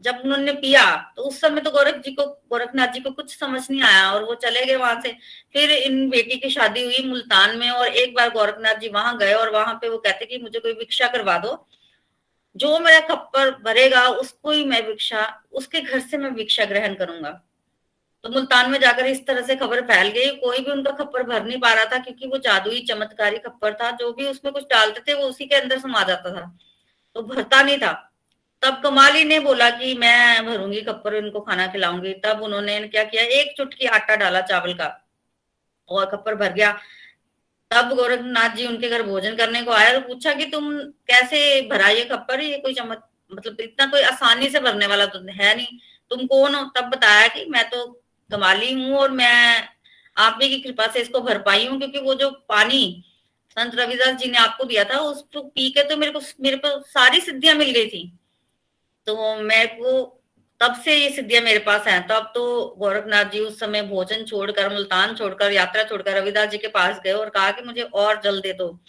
S5: जब उन्होंने पिया तो उस समय तो गोरख जी को, गोरखनाथ जी को कुछ समझ नहीं आया और वो चले गए वहाँ से। फिर इन बेटी की शादी हुई मुल्तान में और एक बार गोरखनाथ जी वहाँ गए और वहाँ पे वो कहते कि मुझे कोई भिक्षा करवा दो। जो मेरा खप्पर भरेगा, उसको ही मैं भिक्षा, उसके घर से मैं भिक्षा ग्रहण करूँगा। तो मुल्तान में जाकर इस तरह से खबर फैल गई। कोई भी उनका खप्पर भर नहीं पा रहा था क्योंकि वो जादुई, चमत्कारी खप्पर था। जो भी उसमें कुछ डालते थे, वो उसी के अंदर समा जाता था। तो भरता नहीं था। तब कमाली ने बोला कि मैं भरूँगी खप्पर इनको खाना खिलाऊँगी। तब उन्होंने क्या किया? एक चुटकी आटा डाला चावल का और खप्पर भर गया। तब गोरखनाथ जी उनके घर भोजन करने को आया और पूछा कि तुम कैसे भरा ये खप्पर ये कोई चमक मतलब इतना कोई आसानी से भरने वाला तो है नहीं। तुम कौन हो? तब बताया कि मैं तो कमाली हूँ और मैं, आप ही की कृपा से इसको भर पाई हूँ, क्योंकि वो जो पानी संत रविदास जी ने आपको दिया था, उसको पी के तो मेरे को मेरे को सारी सिद्धियाँ मिल गई थी। तो मेरे को तब से ये सिद्धियाँ मेरे पास हैं। तो अब तो गोरखनाथ जी उस समय भोजन छोड़कर, मुल्तान छोड़कर, यात्रा छोड़कर रविदास जी के पास गए और कहा कि मुझे और जल दे दो।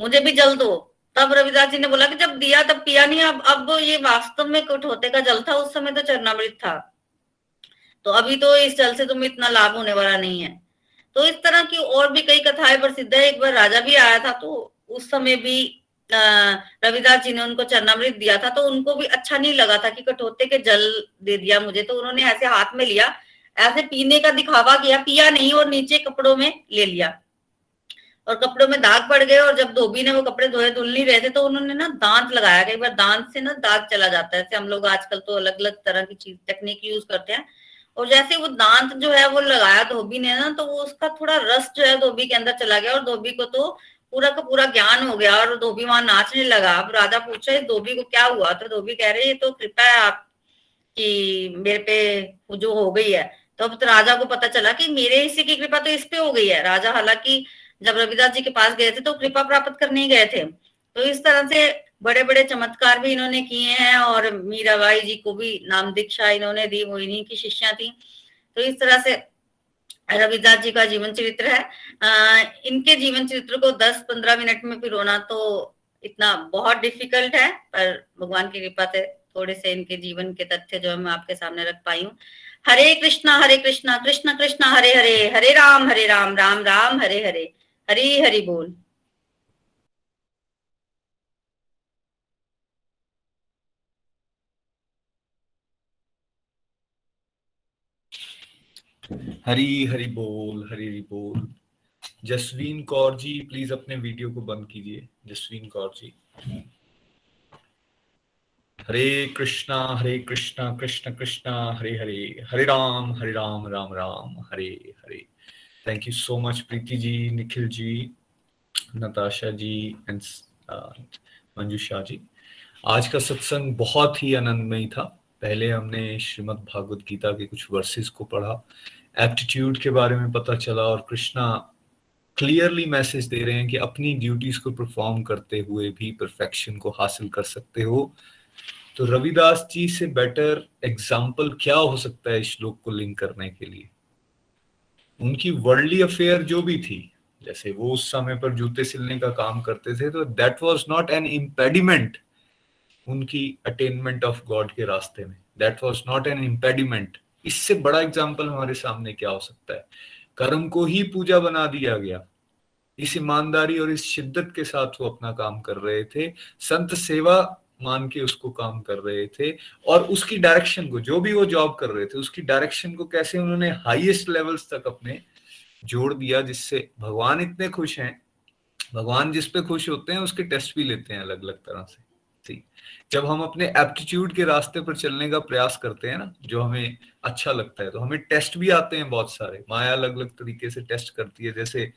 S5: मुझे भी जल दो। तब रविदास जी ने बोला कि जब दिया, तब पिया नहीं। अब अब ये वास्तव में होते का जल था, उस समय तो चरणामृत था। तो अभी तो इस जल से तुम्हें इतना लाभ होने वाला नहीं है। तो इस तरह की और भी कई कथाएँ प्रसिद्ध है। एक बार राजा भी आया था तो उस समय भी रविदास जी ने उनको चरणामृत दिया था तो उनको भी अच्छा नहीं लगा था कि कटोते के जल दे दिया मुझे तो उन्होंने ऐसे हाथ में लिया, ऐसे पीने का दिखावा किया, पिया नहीं और नीचे कपड़ों में ले लिया। और कपड़ों में दाग पड़ गए और जब धोबी ने वो कपड़े धोए, धुल नहीं रहे थे तो उन्होंने ना दांत लगाया, कई बार दांत से ना दाग चला जाता है हम लोग आजकल तो अलग अलग तरह की चीज़ टेक्निक यूज़ करते हैं। और जैसे वो दांत जो है वो लगाया धोबी ने ना तो वो उसका थोड़ा रस जो है धोबी के अंदर चला गया और धोबी को तो पूरा का पूरा ज्ञान हो गया और धोबी वहाँ नाचने लगा। अब राजा पूछा इस धोबी को क्या हुआ? तो धोबी कह रहे, ये तो कृपा है आप कि मेरे पे जो हो गई है। तो अब तो राजा को पता चला कि मेरे हिस्से की कृपा तो इस पे हो गई है। राजा हालाँकि जब रविदास जी के पास गए थे तो कृपा प्राप्त करने ही गए थे। तो इस तरह से बड़े बड़े चमत्कार भी इन्होंने किए हैं और मीराबाई जी को भी नाम दीक्षा इन्होंने दी वो इन्हीं की शिष्या थी। तो इस तरह से रविदास जी का जीवन चरित्र है। आ, इनके जीवन चरित्र को 10-15 मिनट में पिरोना तो इतना बहुत डिफ़िकल्ट है पर भगवान की कृपा से थोड़े से इनके जीवन के तथ्य जो मैं आपके सामने रख पाई हूँ। हरे कृष्णा हरे कृष्णा कृष्ण कृष्ण हरे हरे हरे राम हरे राम राम राम हरे हरे हरी हरि बोल।
S4: हरी हरी बोल, हरी हरी बोल। जसवीन कौर जी प्लीज़ अपने वीडियो को बंद कीजिए। Jasveen Kaur ji. Hare Krishna Hare Krishna, Krishna Krishna, Hare Hare Hare Ram Hare Ram Ram Ram, Hare Hare. Thank you so much Preeti ji, Nikhil ji, Natasha ji and Manjusha ji. आज का सत्संग बहुत ही आनंदमय था। पहले हमने श्रीमद् भागवत गीता के कुछ वर्सेस को पढ़ा। एप्टीट्यूड के बारे में पता चला और कृष्णा क्लियरली मैसेज दे रहे हैं कि अपनी ड्यूटीज़ को परफॉर्म करते हुए भी परफेक्शन को हासिल कर सकते हो।
S6: तो रविदास जी से बेटर एग्ज़ाम्पल क्या हो सकता है श्लोक को लिंक करने के लिए? उनकी वर्ल्डली अफेयर जो भी थी, जैसे वो उस समय पर जूते सिलने का काम करते थे तो that was not an impediment उनकी अटेनमेंट ऑफ़ गॉड के रास्ते में। That was not an impediment इससे बड़ा एग्ज़ाम्पल हमारे सामने क्या हो सकता है? कर्म को ही पूजा बना दिया गया। इस ईमानदारी और इस शिद्दत के साथ वो अपना काम कर रहे थे। संत सेवा मान के उसको काम कर रहे थे और उसकी डायरेक्शन को, जो भी वो जॉब कर रहे थे, उसकी डायरेक्शन को कैसे उन्होंने हाईएस्ट लेवल्स तक अपने जोड़ दिया, जिससे भगवान इतने खुश हैं। भगवान जिस पे खुश होते हैं, उसके टेस्ट भी लेते हैं अलग अलग तरह से। ठीक जब हम अपने एप्टीट्यूड के रास्ते पर चलने का प्रयास करते हैं ना, जो हमें अच्छा लगता है तो हमें टेस्ट भी आते हैं बहुत सारे। माया अलग अलग तरीके से टेस्ट करती है, जैसे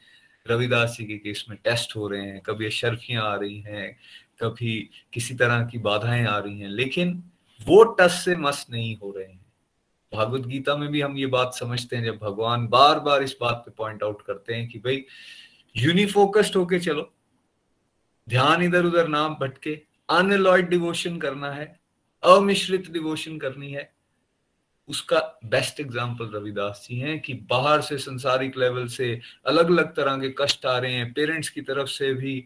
S6: रविदास जी के केस में टेस्ट हो रहे हैं, कभी अशरफियाँ आ रही हैं, कभी किसी तरह की बाधाएँ आ रही हैं, लेकिन वो टस से मस नहीं हो रहे हैं। भागवत गीता में भी हम ये बात समझते हैं, जब भगवान बार बार इस बात पे पॉइंट आउट करते हैं कि भाई, यूनिफोकस्ड होके चलो, ध्यान इधर उधर नाम भटके अनलॉयड डिवोशन करना है, अमिश्रित डिवोशन करनी है। उसका बेस्ट एग्ज़ाम्पल रविदास जी हैं कि बाहर से संसारिक लेवल से अलग अलग तरह के कष्ट आ रहे हैं। पेरेंट्स की तरफ़ से भी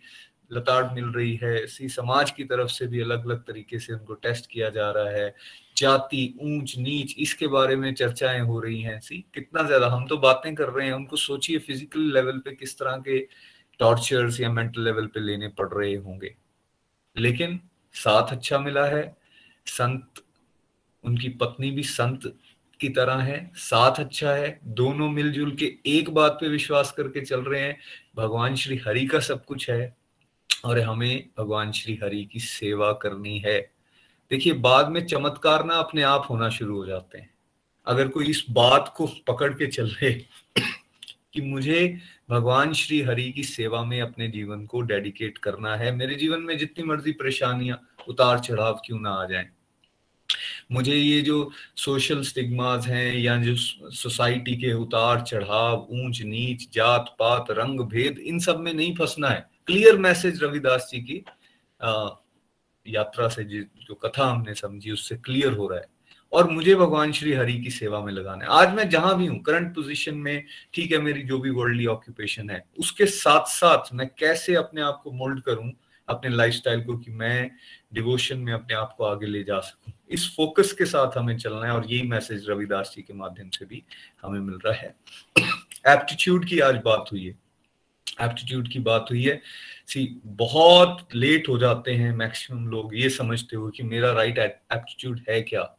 S6: लताड़ मिल रही है। सी समाज की तरफ़ से भी अलग अलग तरीके से उनको टेस्ट किया जा रहा है। जाति, ऊंच, नीच, इसके बारे में चर्चाएँ हो रही हैं। सी, कितना ज़्यादा हम तो बातें कर रहे हैं। उनको सोचिए फ़िज़िकल लेवल पे किस तरह के टॉर्चर्स या मेंटल लेवल पे लेने पड़ रहे होंगे। लेकिन साथ अच्छा मिला है। संत, उनकी पत्नी भी संत की तरह है। साथ अच्छा है। दोनों मिलजुल के एक बात पे विश्वास करके चल रहे हैं। भगवान श्री हरि का सब कुछ है और हमें भगवान श्री हरि की सेवा करनी है। देखिए, बाद में चमत्कार ना अपने आप होना शुरू हो जाते हैं। अगर कोई इस बात को पकड़ के चल रहे कि मुझे भगवान श्री हरि की सेवा में अपने जीवन को डेडिकेट करना है। मेरे जीवन में जितनी मर्ज़ी परेशानियाँ उतार चढ़ाव क्यों ना आ जाए। मुझे ये जो सोशल स्टिग्माज हैं या जो सोसाइटी के उतार चढ़ाव ऊंच नीच जात पात रंग भेद इन सब में नहीं फंसना है। क्लियर मैसेज रविदास जी की आ, यात्रा से जो कथा हमने समझी उससे क्लियर हो रहा है। और मुझे भगवान श्री हरि की सेवा में लगाना है। आज मैं जहाँ भी हूँ करंट पोजीशन में, ठीक है, मेरी जो भी वर्ल्डली ऑक्यूपेशन है, उसके साथ साथ मैं कैसे अपने आप को मोल्ड करूँ, अपने लाइफस्टाइल को कि मैं डिवोशन में अपने आप को आगे ले जा सकूँ। इस फोकस के साथ हमें चलना है और यही मैसेज रविदास जी के माध्यम से भी हमें मिल रहा है। एप्टीट्यूड की आज बात हुई है। एप्टीट्यूड की बात हुई है। सी बहुत लेट हो जाते हैं मैक्सिमम लोग ये समझते हो कि मेरा राइट एप्टीट्यूड है क्या?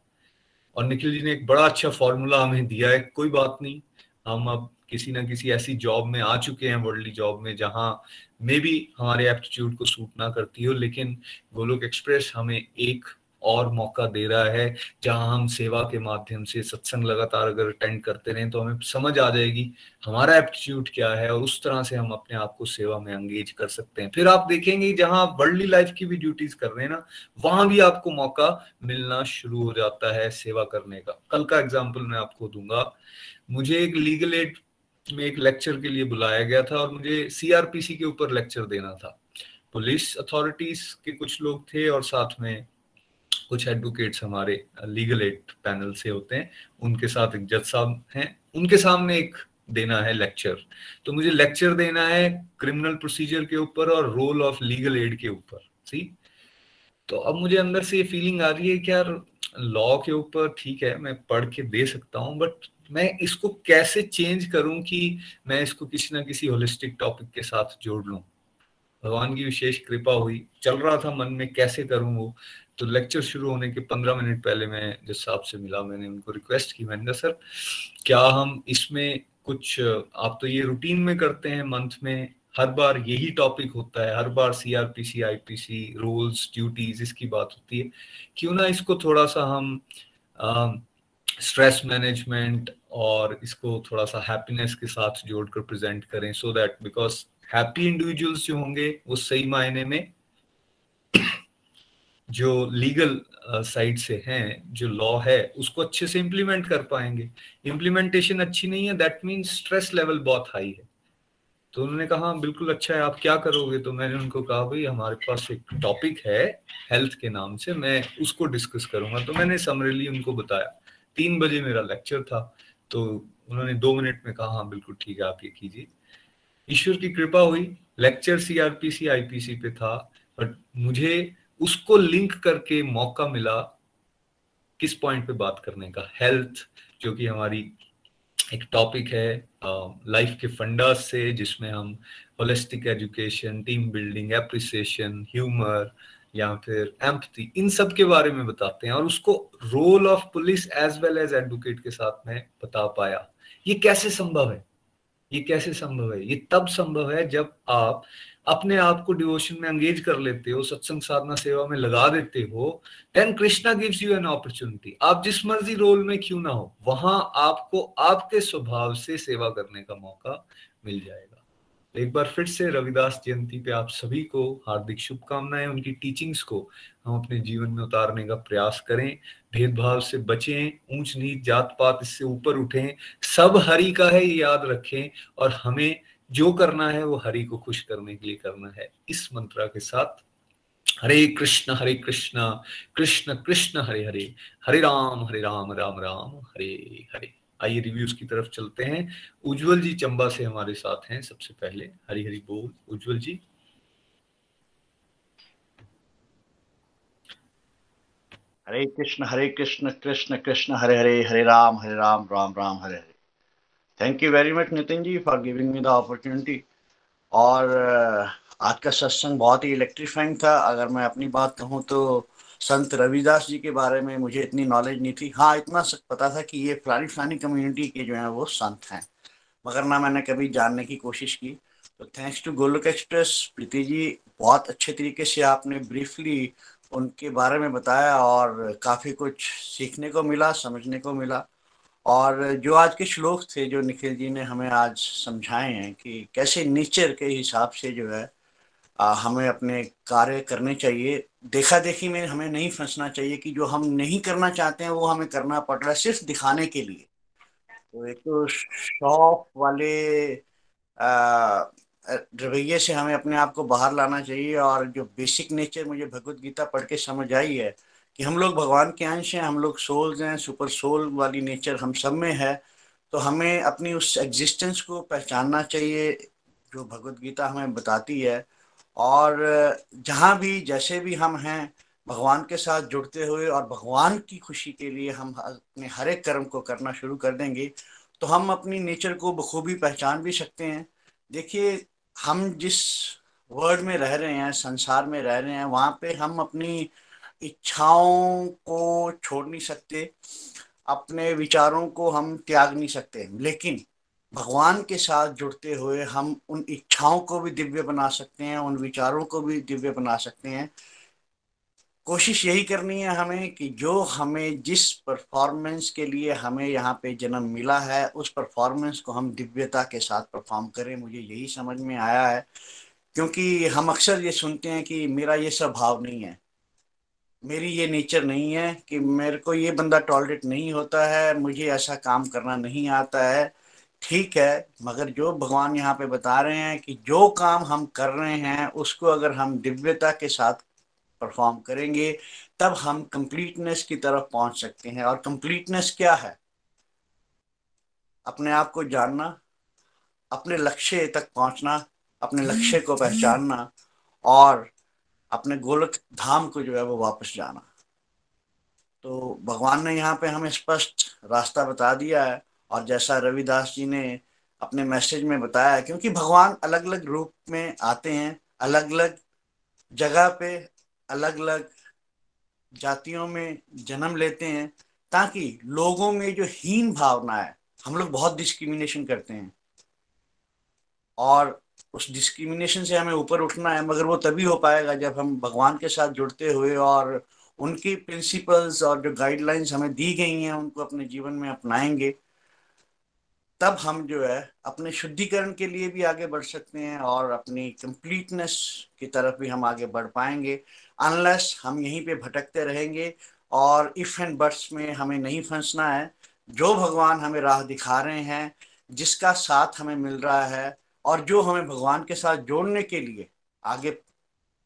S6: और निखिल जी ने एक बड़ा अच्छा फॉर्मूला हमें दिया है, कोई बात नहीं। हम अब किसी ना किसी ऐसी जॉब में आ चुके हैं वर्ल्डली जॉब में, जहाँ मे भी हमारे एप्टीट्यूड को सूट ना करती हो, लेकिन गोलोक एक्सप्रेस हमें एक और मौका दे रहा है, जहाँ हम सेवा के माध्यम से सत्संग लगातार अगर अटेंड करते रहें तो हमें समझ आ जाएगी हमारा एप्टीट्यूड क्या है और उस तरह से हम अपने आप को सेवा में एंगेज कर सकते हैं। फिर आप देखेंगे, जहाँ वर्ल्डली लाइफ की भी ड्यूटीज़ कर रहे हैं ना, वहाँ भी आपको मौका मिलना शुरू हो जाता है सेवा करने का। कल का एग्ज़ाम्पल मैं आपको दूँगा। मुझे एक लीगल एड में एक लेक्चर के लिए बुलाया गया था और मुझे सीआरपीसी के ऊपर लेक्चर देना था। पुलिस अथॉरिटीज के कुछ लोग थे और साथ में कुछ एडवोकेट्स हमारे लीगल एड पैनल से होते हैं, उनके साथ एक जज साहब हैं, उनके सामने एक देना है लेक्चर तो मुझे लेक्चर देना है क्रिमिनल प्रोसीजर के ऊपर और रोल ऑफ़ लीगल एड के ऊपर सी तो अब मुझे अंदर से ये फीलिंग आ रही है कि यार लॉ के ऊपर ठीक है, मैं पढ़ के दे सकता हूँ बट मैं इसको कैसे चेंज करूँ कि मैं इसको किसी ना किसी होलिस्टिक टॉपिक के साथ जोड़ लूँ? भगवान की विशेष कृपा हुई। चल रहा था मन में, कैसे करूँ वो? तो लेक्चर शुरू होने के पंद्रह मिनट पहले मैं जिस साहब से मिला, मैंने उनको रिक्वेस्ट की, मैंने सर, क्या हम इसमें कुछ, आप तो ये रूटीन में करते हैं मंथ में, हर बार यही टॉपिक होता है, हर बार सीआरपीसी आईपीसी रूल्स ड्यूटीज़ इसकी बात होती है। क्यों ना इसको थोड़ा सा हम स्ट्रेस मैनेजमेंट और इसको थोड़ा सा हैप्पीनेस के साथ जोड़कर प्रेजेंट करें so that because happy individuals जो होंगे वो सही मायने में जो लीगल साइड uh, से हैं जो लॉ है उसको अच्छे से इम्प्लीमेंट कर पाएँगे। इम्प्लीमेंटेशन अच्छी नहीं है दैट मीन्स स्ट्रेस लेवल बहुत हाई है। तो उन्होंने कहा हाँ, बिल्कुल अच्छा है आप क्या करोगे? तो मैंने उनको कहा भाई हमारे पास एक टॉपिक है हेल्थ के नाम से मैं उसको डिस्कस करूँगा। तो मैंने समरेली उनको बताया। तीन बजे मेरा लेक्चर था तो उन्होंने दो मिनट में कहा हाँ बिल्कुल ठीक है आप ये कीजिए। ईश्वर की कृपा हुई। लेक्चर सीआरपीसी आईपीसी पे था। बट मुझे उसको लिंक करके मौका मिला किस पॉइंट पे बात करने का। हेल्थ जो कि हमारी एक टॉपिक है लाइफ के फंडास से, जिसमें हम holistic education team building appreciation humour या फिर एम्पथी इन सब के बारे में बताते हैं। और उसको role of police as well as advocate के साथ में बता पाया। ये कैसे संभव है? ये कैसे संभव है? ये तब संभव है जब आप अपने आप को डिवोशन में अंगेज कर लेते हो सत्संग साधना सेवा में लगा देते हो then Krishna gives you an opportunity आप जिस मर्ज़ी रोल में क्यों ना हो, वहाँ आपको आपके स्वभाव से सेवा करने का मौका मिल जाएगा। एक बार फिर से रविदास जयंती पे आप सभी को हार्दिक शुभकामनाएँ, उनकी टीचिंग्स को हम अपने जीवन में उतारने का प्रयास करें, भेदभाव से बचें, ऊंच नीच जात पात इससे ऊपर उठें, सब हरि का है ये याद रखें और हमें जो करना है वो हरि को खुश करने के लिए करना है। इस मंत्रा के साथ हरे कृष्ण हरे कृष्ण कृष्ण कृष्ण, हरे हरे हरे राम हरे राम राम राम, हरे हरे। आइए रिव्यूज़ की तरफ़ चलते हैं। उज्जवल जी चंबा से हमारे साथ हैं सबसे पहले। हरी हरी बोल। Ujjwal ji.
S7: Hare Krishna Hare Krishna Krishna Krishna, Hare Hare Hare Ram Hare Ram Ram Ram, Hare Hare. Thank you very much Nitin ji for giving me the opportunity और आज का सत्संग बहुत ही इलेक्ट्रीफाइंग था। अगर मैं अपनी बात कहूँ तो संत रविदास जी के बारे में मुझे इतनी नॉलेज नहीं थी। हाँ इतना पता था कि ये फलानी फलानी कम्युनिटी के जो है, वो संत हैं। मगर ना मैंने कभी जानने की कोशिश की। तो thanks to Golok Express Preeti ji, बहुत अच्छे तरीके से आपने ब्रीफली उनके बारे में बताया और काफ़ी कुछ सीखने को मिला, समझने को मिला। और जो आज के श्लोक थे, जो निखिल जी ने हमें आज समझाए हैं कि कैसे नेचर के हिसाब से जो है आ, हमें अपने कार्य करने चाहिए। देखा देखी में हमें नहीं फंसना चाहिए कि जो हम नहीं करना चाहते हैं वो हमें करना पड़ रहा है सिर्फ़ दिखाने के लिए। तो एक तो शौक वाले रवैये से हमें अपने आप को बाहर लाना चाहिए और जो बेसिक नेचर मुझे भगवत गीता पढ़ के समझ आई है कि हम लोग भगवान के अंश हैं हम लोग सोल्स हैं सुपर सोल वाली नेचर हम सब में है तो हमें अपनी उस एग्जिस्टेंस को पहचानना चाहिए जो भगवत गीता हमें बताती है। और जहाँ भी, जैसे भी हम हैं, भगवान के साथ जुड़ते हुए और भगवान की खुशी के लिए हम अपने हर एक कर्म को करना शुरू कर देंगे तो हम अपनी नेचर को बखूबी पहचान भी सकते हैं। देखिए, हम जिस वर्ल्ड में रह रहे हैं, संसार में रह रहे हैं, वहाँ पे हम अपनी इच्छाओं को छोड़ नहीं सकते, अपने विचारों को हम त्याग नहीं सकते। लेकिन भगवान के साथ जुड़ते हुए हम उन इच्छाओं को भी दिव्य बना सकते हैं, उन विचारों को भी दिव्य बना सकते हैं। कोशिश यही करनी है हमें कि जो हमें जिस परफॉर्मेंस के लिए हमें यहाँ पे जन्म मिला है, उस परफॉर्मेंस को हम दिव्यता के साथ परफॉर्म करें। मुझे यही समझ में आया है, क्योंकि हम अक्सर ये सुनते हैं कि मेरा ये स्वभाव नहीं है, मेरी ये नेचर नहीं है, कि मेरे को ये बंदा टॉलरेट नहीं होता है, मुझे ऐसा काम करना नहीं आता है। ठीक है, मगर जो भगवान यहाँ पे बता रहे हैं कि जो काम हम कर रहे हैं, उसको अगर हम दिव्यता के साथ परफॉर्म करेंगे, तब हम कंप्लीटनेस की तरफ़ पहुँच सकते हैं। और कंप्लीटनेस क्या है? अपने आप को जानना, अपने लक्ष्य तक पहुँचना, अपने लक्ष्य को पहचानना, और अपने गोलक धाम को जो है वो वापस जाना। तो भगवान ने यहाँ पे हमें स्पष्ट रास्ता बता दिया है। और जैसा रविदास जी ने अपने मैसेज में बताया, क्योंकि भगवान अलग अलग रूप में आते हैं अलग अलग जगह पे अलग अलग जातियों में जन्म लेते हैं, ताकि लोगों में जो हीन भावना है, हम लोग बहुत डिस्क्रिमिनेशन करते हैं। और उस डिस्क्रिमिनेशन से हमें ऊपर उठना है, मगर वो तभी हो पाएगा जब हम भगवान के साथ जुड़ते हुए और उनकी प्रिंसिपल्स और जो गाइडलाइंस हमें दी गई हैं, उनको अपने जीवन में अपनाएँगे। तब हम जो है अपने शुद्धिकरण के लिए भी आगे बढ़ सकते हैं और अपनी कंप्लीटनेस की तरफ़ भी हम आगे बढ़ पाएँगे अनलेस हम यहीं पे भटकते रहेंगे और इफ़ एंड बट्स में हमें नहीं फंसना है। जो भगवान हमें राह दिखा रहे हैं, जिसका साथ हमें मिल रहा है और जो हमें भगवान के साथ जोड़ने के लिए आगे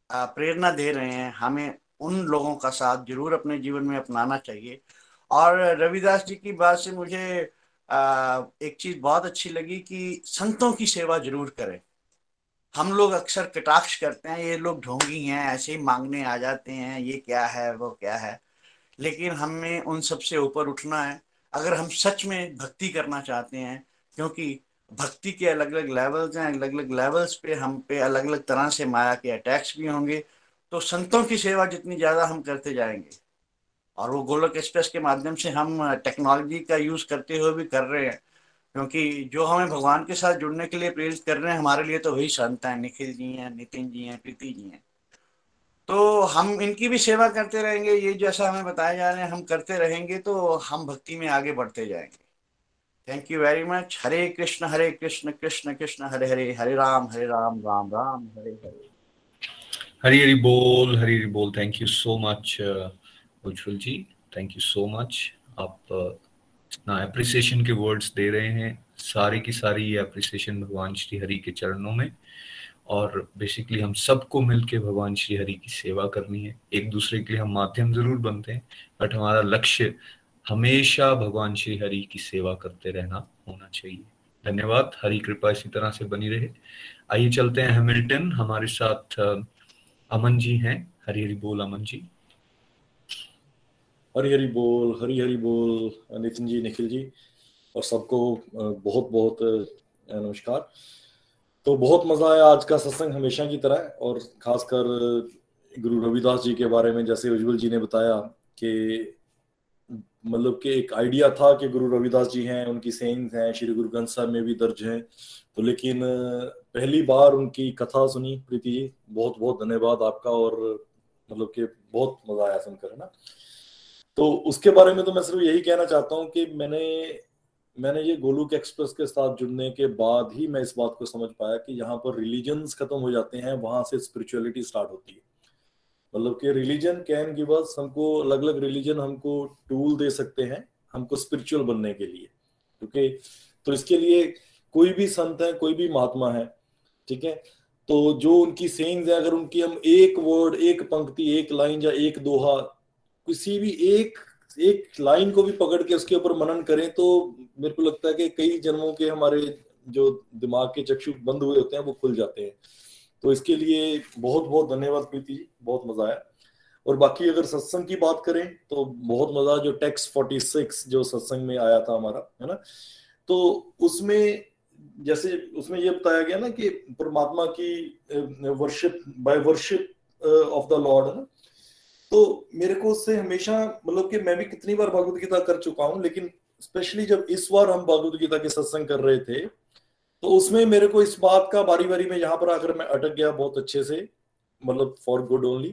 S7: प्रेरणा दे रहे हैं, हमें उन लोगों का साथ ज़रूर अपने जीवन में अपनाना चाहिए। और रविदास जी की बात से मुझे एक चीज़ बहुत अच्छी लगी कि संतों की सेवा ज़रूर करें। हम लोग अक्सर कटाक्ष करते हैं, ये लोग ढोंगी हैं, ऐसे ही मांगने आ जाते हैं, ये क्या है, वो क्या है। लेकिन हमें उन सबसे ऊपर उठना है। अगर हम सच में भक्ति करना चाहते हैं, क्योंकि भक्ति के अलग अलग लेवल्स हैं अलग अलग लेवल्स पे हम पे अलग अलग तरह से माया के अटैक्स भी होंगे तो संतों की सेवा जितनी ज़्यादा हम करते जाएँगे। और वो गोलक एक्सप्रेस के माध्यम से हम टेक्नोलॉजी का यूज़ करते हुए भी कर रहे हैं। क्योंकि जो हमें भगवान के साथ जुड़ने के लिए प्रेरित कर रहे हैं, हमारे लिए तो वही संत हैं, निखिल जी हैं, नितिन जी हैं, प्रीति जी हैं। तो हम इनकी भी सेवा करते रहेंगे, ये जैसा हमें बताया जा रहे हैं, हम करते रहेंगे तो हम भक्ति में आगे बढ़ते जाएँगे। Thank you very much Hare Krishna Hare Krishna Krishna Krishna, Hare Hare Hare Ram Hare Ram Ram Ram, Hare Hare.
S6: Hari Hari बोल, हरी हरी बोल thank you so much Ujjwal ji thank you so much आप इतना appreciation के words दे रहे हैं। सारी की सारी ये अप्रिसिएशन भगवान श्री हरि के चरणों में। और बेसिकली हम सबको मिलके भगवान श्री हरि की सेवा करनी है। एक दूसरे के लिए हम माध्यम ज़रूर बनते हैं। बट हमारा लक्ष्य हमेशा भगवान श्री हरि की सेवा करते रहना होना चाहिए। धन्यवाद। हरी कृपा इसी तरह से बनी रहे। आइए चलते हैं हैमिल्टन हमारे साथ अमन जी हैं। हरी हरी बोल अमन जी।
S8: हरी हरी बोल हरी हरी बोल, नितिन जी, निखिल जी और सबको बहुत बहुत नमस्कार। तो बहुत मज़ा आया आज का सत्संग हमेशा की तरह और खासकर गुरु रविदास जी के बारे में, जैसे उज्जवल जी ने बताया कि मतलब कि एक आइडिया था कि गुरु रविदास जी हैं, उनकी सेंस हैं, श्री गुरु ग्रंथ साहब में भी दर्ज हैं। तो लेकिन पहली बार उनकी कथा सुनी प्रीति जी बहुत बहुत धन्यवाद आपका और मतलब कि बहुत मज़ा आया सुनकर, है ना? तो उसके बारे में तो मैं सिर्फ़ यही कहना चाहता हूँ कि मैंने मैंने ये गोलूक एक्सप्रेस के साथ जुड़ने के बाद ही मैं इस बात को समझ पाया कि यहाँ पर रिलीजन खत्म हो जाते हैं, वहाँ से स्पिरिचुअलिटी स्टार्ट होती है। मतलब कि रिलीजन कैन गिव अस हमको अलग अलग रिलीजन हमको टूल दे सकते हैं, हमको स्पिरिचुअल बनने के लिए। क्योंकि तो इसके लिए कोई भी संत है, कोई भी महात्मा है, ठीक है? तो जो उनकी सेइंग्स है, अगर उनकी हम एक वर्ड एक पंक्ति, एक लाइन या एक दोहा किसी भी एक एक लाइन को भी पकड़ के उसके ऊपर मनन करें तो मेरे को लगता है कि कई जन्मों के हमारे जो दिमाग के चक्षु बंद हुए होते हैं, वो खुल जाते हैं। तो इसके लिए बहुत बहुत धन्यवाद प्रीति जी, बहुत मज़ा आया। और बाकी अगर सत्संग की बात करें तो बहुत मज़ा जो टेक्स 46 जो सत्संग में आया था हमारा, है ना? तो उसमें, जैसे उसमें ये बताया गया ना कि परमात्मा की worship by worship of the lord है ना? तो मेरे को उससे हमेशा मतलब कि मैं भी कितनी बार भगवत गीता कर चुका हूँ, लेकिन स्पेशली जब इस बार हम भगवत गीता के सत्संग कर रहे थे तो उसमें मेरे को इस बात का बारी बारी में यहाँ पर आकर मैं अटक गया बहुत अच्छे से मतलब फॉर गुड ओनली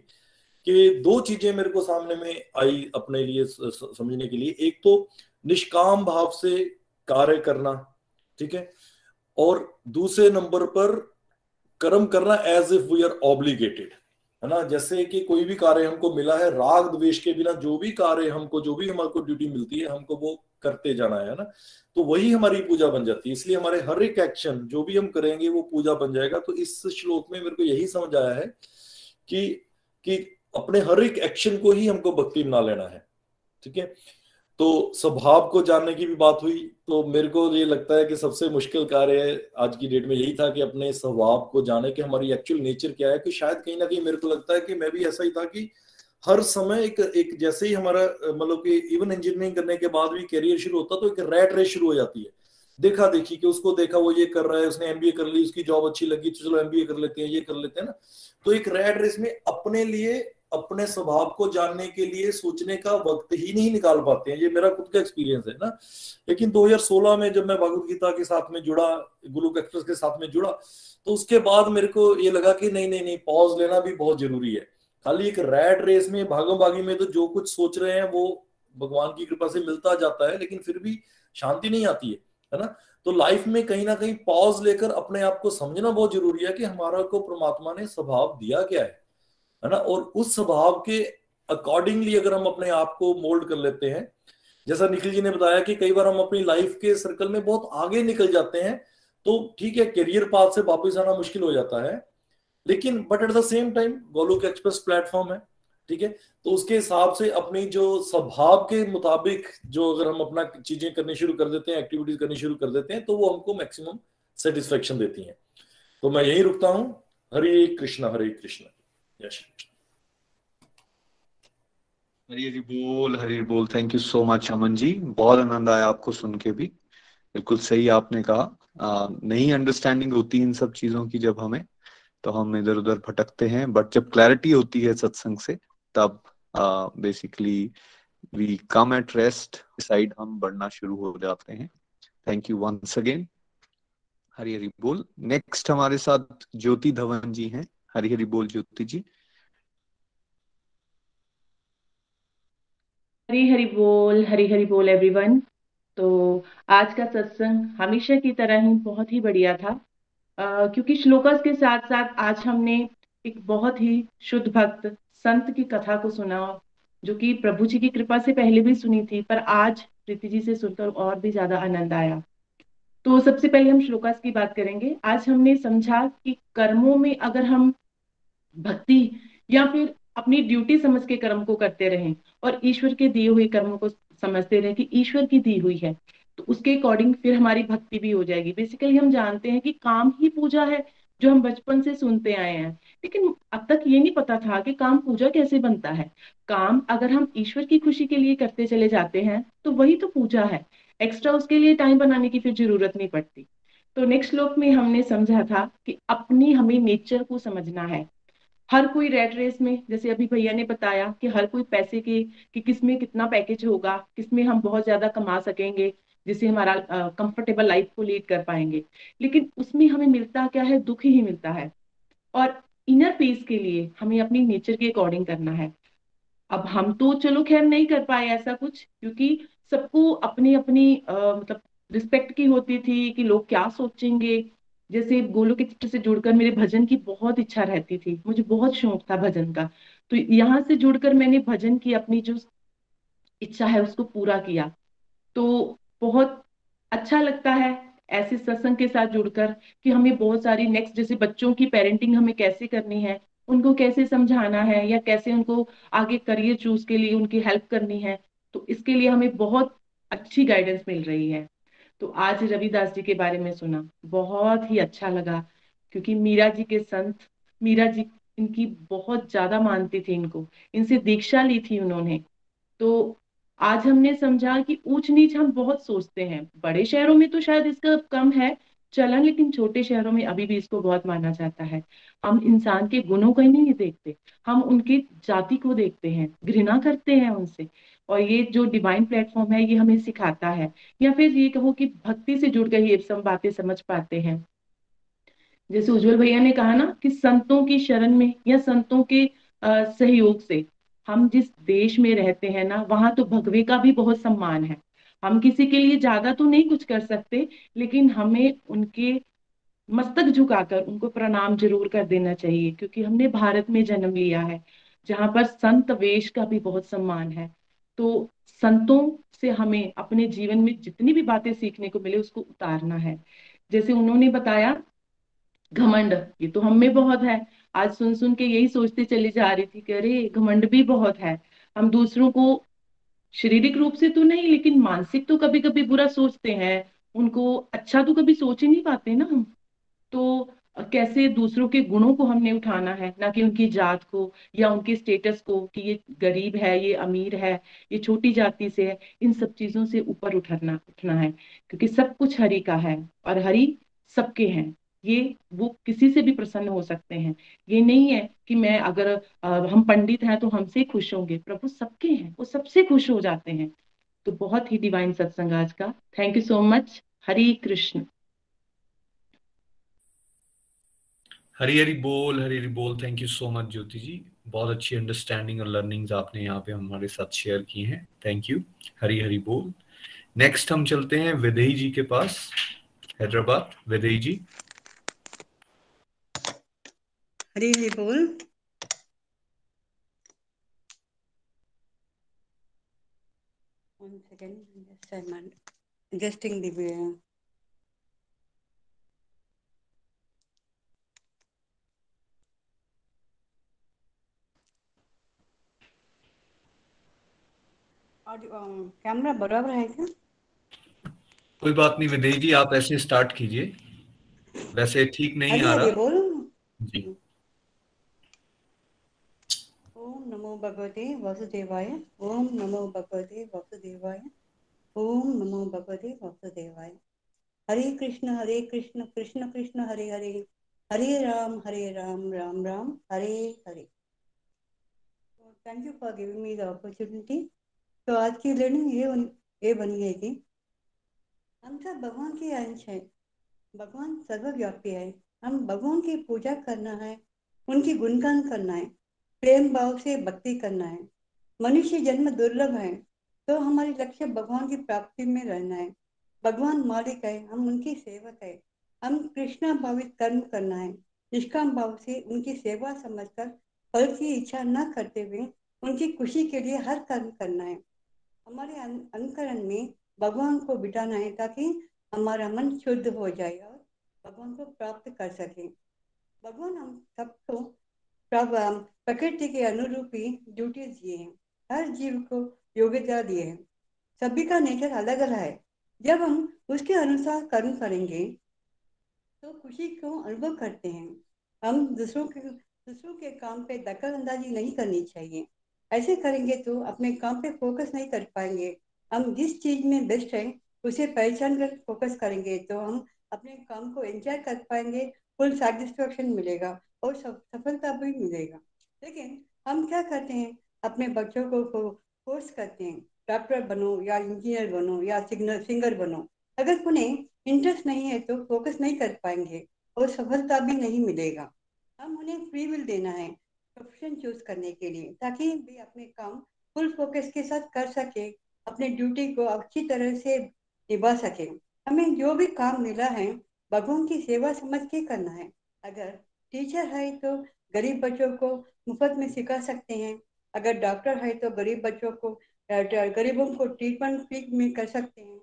S8: कि दो चीज़ें मेरे को सामने में आई अपने लिए समझने के लिए। एक तो निष्काम भाव से कार्य करना, ठीक है? और दूसरे नंबर पर कर्म करना as if we are obligated है ना? जैसे कि कोई भी कार्य हमको मिला है, राग द्वेष के बिना जो भी कार्य हमको, जो भी हमारे को ड्यूटी मिलती है, हमको वो करते जाना है ना? तो वही हमारी पूजा बन जाती है। इसलिए हमारे हर एक एक्शन जो भी हम करेंगे, वो पूजा बन जाएगा। तो इस श्लोक में मेरे को यही समझ आया है कि कि अपने हर एक एक्शन को ही हमको भक्ति बना लेना है। ठीक है? तो स्वभाव को जानने की भी बात हुई। तो मेरे को ये लगता है कि सबसे मुश्किल कार्य आज की डेट में यही था कि अपने स्वभाव को जाने के हमारी एक्चुअल नेचर क्या है, कि शायद कहीं ना कहीं मेरे को लगता है कि मैं भी ऐसा ही था कि हर समय एक एक जैसे ही हमारा मतलब कि इवन इंजीनियरिंग करने के बाद भी करियर शुरू होता तो एक रैट रेस शुरू हो जाती है। देखा देखी कि उसको देखा, वो ये कर रहा है, उसने एमबीए कर ली, उसकी जॉब अच्छी लगी तो चलो एमबीए कर लेते हैं, ये कर लेते हैं ना। तो एक रैट रेस में अपने लिए अपने स्वभाव को जानने के लिए सोचने का वक्त ही नहीं निकाल पाते हैं। ये मेरा खुद का एक्सपीरियंस है ना। लेकिन 2016 में जब मैं भगवत गीता के साथ में जुड़ा, गुरु एक्सप्रेस के साथ में जुड़ा तो उसके बाद मेरे को ये लगा कि नहीं नहीं नहीं पॉज लेना भी बहुत ज़रूरी है। खाली एक रैड रेस में भागम भागी में तो जो कुछ सोच रहे हैं, वो भगवान की कृपा से मिलता जाता है, लेकिन फिर भी शांति नहीं आती है है ना? तो लाइफ में कहीं ना कहीं पॉज लेकर अपने आप को समझना बहुत ज़रूरी है कि हमारा को परमात्मा ने स्वभाव दिया क्या है। है ना? और उस स्वभाव के अकॉर्डिंगली अगर हम अपने आप को मोल्ड कर लेते हैं, जैसा निखिल जी ने बताया कि कई बार हम अपनी लाइफ के सर्कल में बहुत आगे निकल जाते हैं तो ठीक है करियर पाथ से वापस आना मुश्किल हो जाता है। लेकिन but at the same time Golok Express platform है, ठीक है? तो उसके हिसाब से अपनी जो स्वभाव के मुताबिक जो अगर हम अपना चीज़ें करनी शुरू कर देते हैं एक्टिविटीज़ करनी शुरू कर देते हैं तो वो हमको मैक्सिमम सेटिस्फेक्शन देती हैं। तो मैं यही रुकता हूँ। हरे कृष्ण हरे कृष्ण।
S4: हरी हरी बोल हरी बोल। Thank you so much Aman ji. बहुत आनंद आया आपको सुन के भी। बिल्कुल सही आपने कहा। आ, नहीं अंडरस्टैंडिंग होती इन सब चीज़ों की जब हमें तो हम इधर उधर भटकते हैं। बट जब क्लैरिटी होती है सत्संग से तब basically we come at rest side हम बढ़ना शुरू हो जाते हैं। Thank you once again Hari Hari बोल। नेक्स्ट हमारे साथ ज्योति धवन जी हैं। हरी हरी बोल ज्योति जी।
S9: हरी हरी बोल हरी हरी बोल एवरीवन तो आज का सत्संग हमेशा की तरह ही बहुत ही बढ़िया था। आ, क्योंकि श्लोकस के साथ साथ आज हमने एक बहुत ही शुद्ध भक्त संत की कथा को सुना जो कि प्रभु जी की कृपा से पहले भी सुनी थी पर आज प्रीति जी से सुनकर और भी ज़्यादा आनंद आया। तो सबसे पहले हम श्लोकास की बात करेंगे। आज हमने समझा कि कर्मों में अगर हम भक्ति या फिर अपनी ड्यूटी समझ के कर्म को करते रहें और ईश्वर के दिए हुए कर्मों को समझते रहे कि ईश्वर की दी हुई है तो उसके अकॉर्डिंग फिर हमारी भक्ति भी हो जाएगी। बेसिकली हम जानते हैं कि काम ही पूजा है, जो हम बचपन से सुनते आए हैं। लेकिन अब तक ये नहीं पता था कि काम पूजा कैसे बनता है। काम अगर हम ईश्वर की खुशी के लिए करते चले जाते हैं तो वही तो पूजा है। एक्स्ट्रा उसके लिए टाइम बनाने की फिर ज़रूरत नहीं पड़ती। तो नेक्स्ट श्लोक में हमने समझा था कि अपनी हमें नेचर को समझना है। हर कोई रेड रेस में, जैसे अभी भैया ने बताया कि हर कोई पैसे के, कि किसमें कितना पैकेज होगा, किसमें हम बहुत ज़्यादा कमा सकेंगे, जिससे हमारा कंफर्टेबल लाइफ को लीड कर पाएँगे। लेकिन उसमें हमें मिलता क्या है? दुख ही मिलता है। और इनर पीस के लिए हमें अपनी नेचर के अकॉर्डिंग करना है। अब हम तो चलो खैर नहीं कर पाए ऐसा कुछ, क्योंकि सबको अपनी अपनी मतलब रिस्पेक्ट की होती थी कि लोग क्या सोचेंगे। जैसे गोलोक चित्र से जुड़कर मेरे भजन की बहुत इच्छा रहती थी। मुझे बहुत शौक था भजन का। तो यहाँ से जुड़कर मैंने भजन की अपनी जो इच्छा है, उसको पूरा किया। तो बहुत अच्छा लगता है ऐसे सत्संग के साथ जुड़कर कि हमें बहुत सारी नेक्स्ट जैसे बच्चों की पेरेंटिंग हमें कैसे करनी है, उनको कैसे समझाना है या कैसे उनको आगे करियर चूज़ के लिए उनकी हेल्प करनी है। तो इसके लिए हमें बहुत अच्छी गाइडेंस मिल रही है। तो आज रविदास जी के बारे में सुना। बहुत ही अच्छा लगा, क्योंकि मीरा जी के संत, मीरा जी इनकी बहुत ज़्यादा मानती थी इनको। इनसे दीक्षा ली थी उन्होंने। तो आज हमने समझा कि ऊंच नीच हम बहुत सोचते हैं। बड़े शहरों में तो शायद इसका कम है, चलन, लेकिन छोटे शहरों में अभी भी इसको बहुत माना जाता है। हम इंसान के गुणों को ही नहीं देखते, हम उनकी जाति को देखते हैं, घृणा करते हैं उनसे। और ये जो डिवाइन प्लेटफॉर्म है, ये हमें सिखाता है। या फिर ये कहो कि भक्ति से जुड़ कर ये सब बातें समझ पाते हैं। जैसे उज्जवल भैया ने कहा ना कि संतों की शरण में या संतों के सहयोग से हम जिस देश में रहते हैं ना, वहाँ तो भगवे का भी बहुत सम्मान है। हम किसी के लिए ज़्यादा तो नहीं कुछ कर सकते, लेकिन हमें उनके मस्तक झुकाकर उनको प्रणाम ज़रूर कर देना चाहिए, क्योंकि हमने भारत में जन्म लिया है, जहाँ पर संत वेश का भी बहुत सम्मान है। तो संतों से हमें अपने जीवन में जितनी भी बातें सीखने को मिले उसको उतारना है। जैसे उन्होंने बताया, घमंड, ये तो हम में बहुत है। आज सुन सुन के यही सोचते चली जा रही थी कि अरे, घमंड भी बहुत है। हम दूसरों को शारीरिक रूप से तो नहीं, लेकिन मानसिक तो कभी कभी बुरा सोचते हैं। उनको अच्छा तो कभी सोच ही नहीं पाते ना हम। तो कैसे दूसरों के गुणों को हमने उठाना है ना कि उनकी जात को या उनके स्टेटस को कि ये गरीब है ये अमीर है ये छोटी जाति से है। इन सब चीज़ों से ऊपर उठना उठना है क्योंकि सब कुछ हरि का है और हरि सबके हैं। ये वो किसी से भी प्रसन्न हो सकते हैं। ये नहीं है कि मैं अगर आ, हम पंडित हैं तो हमसे खुश होंगे। प्रभु सबके हैं वो सबसे खुश हो जाते हैं। तो बहुत ही डिवाइन सत्संग आज का। Thank you so much Hari Krishna.
S6: Hari Hari बोल हरी हरी बोल। Thank you so much Jyoti ji. बहुत अच्छी अंडरस्टैंडिंग और लर्निंग्स आपने यहाँ पे हमारे साथ शेयर की हैं। थैंक यू हरी हरी बोल। नेक्स्ट हम चलते हैं विदई जी के पास हैदराबाद। विदई जी।
S10: हरी हरी बोल। One second, just I'm adjusting the camera बराबर है क्या?
S6: कोई बात नहीं विदेश जी आप ऐसे स्टार्ट कीजिए। वैसे ठीक नहीं आ रहा।
S10: बोल।
S6: जी।
S10: ओम नमो भगवते वासुदेवाय ओम नमो भगवते वासुदेवाय ओम नमो भगवते वासुदेवाय। Hare Krishna Hare Krishna Krishna Krishna Hare Hare Hare Ram Hare Ram Ram Ram Hare Hare. Thank you for giving me the opportunity तो आज की लर्निंग ये ये बनी है कि हम सब भगवान के अंश हैं, भगवान सर्वव्यापी है। हम भगवान की पूजा करना है, उनकी गुणगान करना है, प्रेम भाव से भक्ति करना है। मनुष्य जन्म दुर्लभ है तो हमारी लक्ष्य भगवान की प्राप्ति में रहना है। भगवान मालिक है, हम उनकी सेवक है। हम कृष्णा भावित कर्म करना है। निष्काम भाव से उनकी सेवा समझकर फल की इच्छा न करते हुए उनकी खुशी के लिए हर कर्म करना है। हमारे अन- अनुकरण में भगवान को बिठाना है ताकि हमारा मन शुद्ध हो जाए और भगवान को प्राप्त कर सके। भगवान हम सबको प्रकृति के अनुरूपी ड्यूटी दिए हैं। हर जीव को योग्यता दिए हैं। सभी का नेचर अलग अलग है। जब हम उसके अनुसार कर्म करेंगे तो खुशी को अनुभव करते हैं। हम दूसरों के दूसरों के काम पे दखल अंदाजी नहीं करनी चाहिए। ऐसे करेंगे तो अपने काम पे फोकस नहीं कर पाएँगे। हम जिस चीज़ में बेस्ट हैं, उसे पहचान कर फोकस करेंगे तो हम अपने काम को एंजॉय कर पाएँगे फुल सेटिस्फेक्शन मिलेगा और सफलता भी मिलेगा। लेकिन हम क्या करते हैं? अपने बच्चों को फोर्स करते हैं। डॉक्टर बनो या इंजीनियर बनो या सिंगर सिंगर बनो। अगर उन्हें इंटरेस्ट नहीं है तो फोकस नहीं कर पाएँगे और सफलता भी नहीं मिलेगा। हम उन्हें फ्री विल देना है। प्रोफेशन चूज़ करने के लिए, ताकि वे अपने काम फुल फोकस के साथ कर सके, अपने ड्यूटी को अच्छी तरह से निभा सके। हमें जो भी काम मिला है, भगवान की सेवा समझ के करना है। अगर टीचर है तो गरीब बच्चों को मुफ़्त में सिखा सकते हैं। अगर डॉक्टर है तो गरीब बच्चों को गरीबों को ट्रीटमेंट फ्री में कर सकते हैं।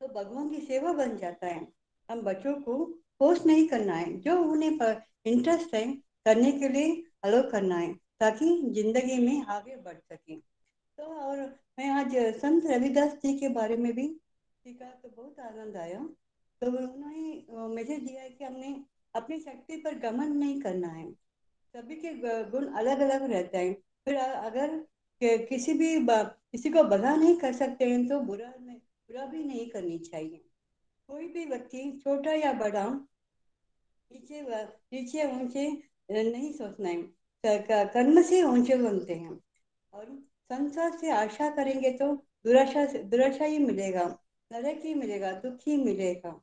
S10: तो भगवान की सेवा बन जाता है। हम बच्चों को फोर्स नहीं करना है। जो उन्हें इंटरेस्ट है, करने के लिए अलो करना है, ताकि ज़िंदगी में आगे बढ़ सके। तो और मैं आज संत रविदास जी के बारे में भी सीखा तो बहुत आनंद आया। तो उन्होंने मैसेज दिया है कि हमने अपनी शक्ति पर घमंड नहीं करना है। सभी के गुण अलग अलग रहते हैं। फिर अगर कि- किसी भी किसी को भला नहीं कर सकते हैं तो बुरा नहीं, बुरा भी नहीं करनी चाहिए। कोई भी व्यक्ति छोटा या बड़ा, नीचे नीचे ऊँचे नहीं सोचना है। कर्म से ऊँचे बनते हैं। और संसार से आशा करेंगे तो दुराशा से दुराशा ही मिलेगा, नरक ही मिलेगा, दुख ही मिलेगा।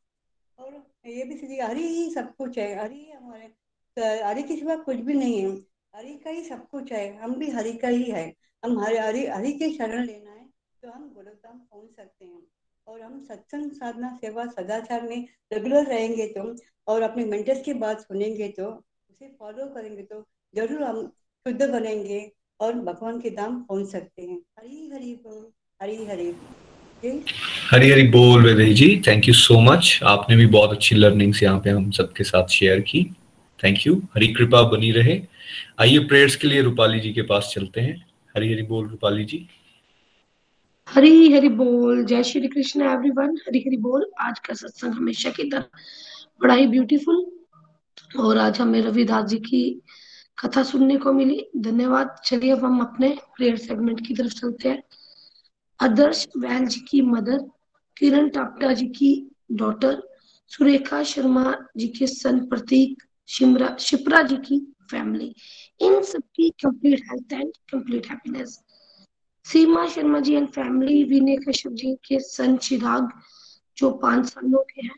S10: और ये भी सीधी हरि ही सब कुछ है। हरि हमारे हरि के सिवा कुछ भी नहीं है। हरी का ही सब कुछ है। हम भी हरी का ही है। हम हरि हरी हरी के शरण लेना है तो हम गोलोकधाम पहुँच सकते हैं। और हम सत्संग साधना, सेवा, सदाचार में रेगुलर रहेंगे तो और अपने मेंटर्स की बात सुनेंगे तो उसे फॉलो करेंगे तो ज़रूर हम शुद्ध बनेंगे और भगवान के धाम पहुँच सकते हैं। हरी हरी बोल हरी हरी।
S6: हरी हरी बोल Vaidehi ji thank you so much आपने भी बहुत अच्छी लर्निंग्स यहाँ पे हम सबके साथ शेयर की। थैंक यू हरी कृपा बनी रहे। आइए प्रेयर्स के लिए रूपाली जी के पास चलते हैं। हरी हरी बोल रूपाली जी।
S11: हरी हरी बोल। जय श्री कृष्ण एवरीवन हरी हरी बोल। आज का सत्संग हमेशा की तरह बड़ा ही ब्यूटीफुल और आज हमें रविदास जी की कथा सुनने को मिली। धन्यवाद। चलिए अब हम अपने प्रेयर सेगमेंट की तरफ़ चलते हैं। आदर्श वैल जी की मदर, किरण टापटा जी की डॉटर सुरेखा शर्मा जी के सन प्रतीक शिमरा, शिप्रा जी की फैमिली इन सबकी complete health and complete happiness Seema Sharma ji and family Vinay Kashyap ji के सन चिराग, जो पाँच सालों के हैं।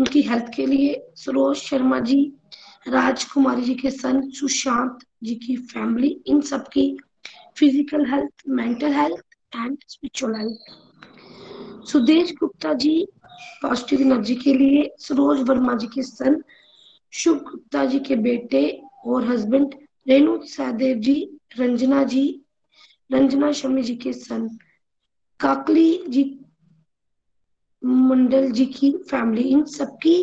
S11: उनकी हेल्थ के लिए सरोज शर्मा जी, राजकुमारी जी के सन, सुशांत जी की फैमिली, इन सबकी physical health mental health and spiritual health Sudesh Gupta ji positive energy के लिए सरोज वर्मा जी के सन, शुभ गुप्ता जी के बेटे और हस्बैंड रेणु सहदेव जी, रंजना जी, रंजना शमी जी के सन, काकली जी मंडल जी की फैमिली इन सबकी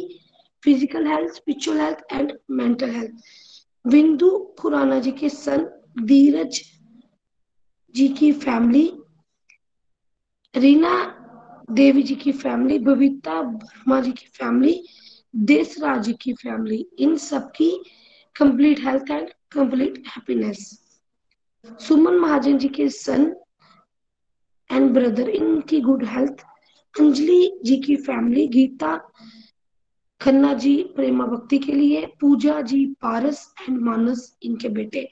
S11: physical health spiritual health and mental health Bindu Khurana ji के सन धीरज जी की फैमिली रीना देवी जी की फैमिली बबीता वर्मा जी की फैमिली देसराज जी की फैमिली इन सबकी complete health and complete happiness Suman Mahajan ji के सन एंड ब्रदर इनकी गुड हेल्थ अंजलि जी की फैमिली गीता, खन्ना जी प्रेमा भक्ति के लिए, पूजा जी, पारस एंड मानस इनके बेटे।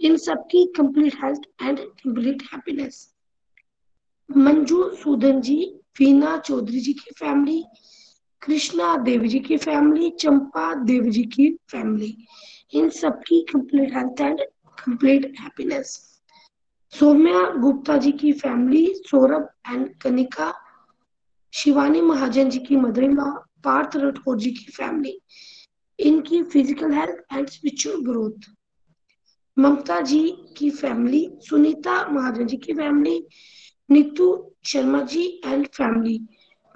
S11: इन सबकी complete health and complete happiness Manju Sudan ji, Veena Chaudhary ji की फैमिली कृष्णा देवी जी की फैमिली चंपा देवी जी की फैमिली इन सबकी complete health and complete happiness Saumya Gupta ji की फैमिली सौरभ एंड कनिका शिवानी महाजन जी की mother in law Parth Rathore ji की फैमिली इनकी physical health and spiritual growth Mamta ji की फैमिली सुनीता महाजन जी की family Neetu Sharma ji and family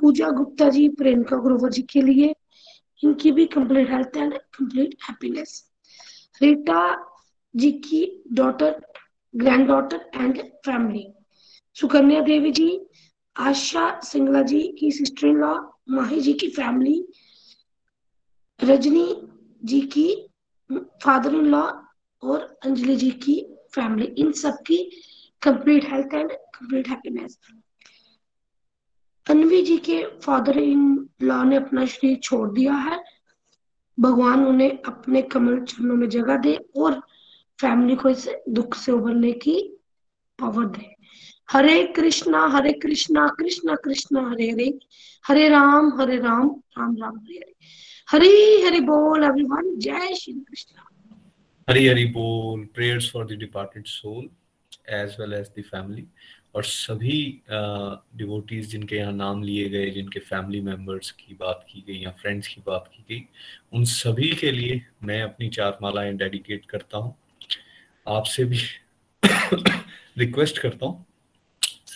S11: Pooja Gupta ji, Priyanka Grover ji के लिए, इनकी भी complete health and complete happiness Rita ji की daughter granddaughter and family Sukanya Devi ji Asha Singla ji की sister in law माही जी की family Rajni जी की father in law और अंजलि जी की फैमिली इन सबकी complete health and complete happiness Anvi ji के father in law ने अपना शरीर छोड़ दिया है। भगवान उन्हें अपने कमल चरणों में जगह दे और फैमिली को इस दुख से उभरने की पावर दे। हरे कृष्णा हरे कृष्णा कृष्णा कृष्णा, हरे हरे। हरे राम हरे राम राम राम, हरे हरे। हरी हरि बोल एवरीवन जय श्री कृष्ण।
S6: हरी हरी बोल prayers for the departed soul as well as the family और सभी डिवोटीज जिनके यहाँ नाम लिए गए, जिनके फैमिली मेंबर्स की बात की गई या फ्रेंड्स की बात की गई, उन सभी के लिए मैं अपनी चार मालाएँ डेडिकेट करता हूँ। आपसे भी रिक्वेस्ट करता हूँ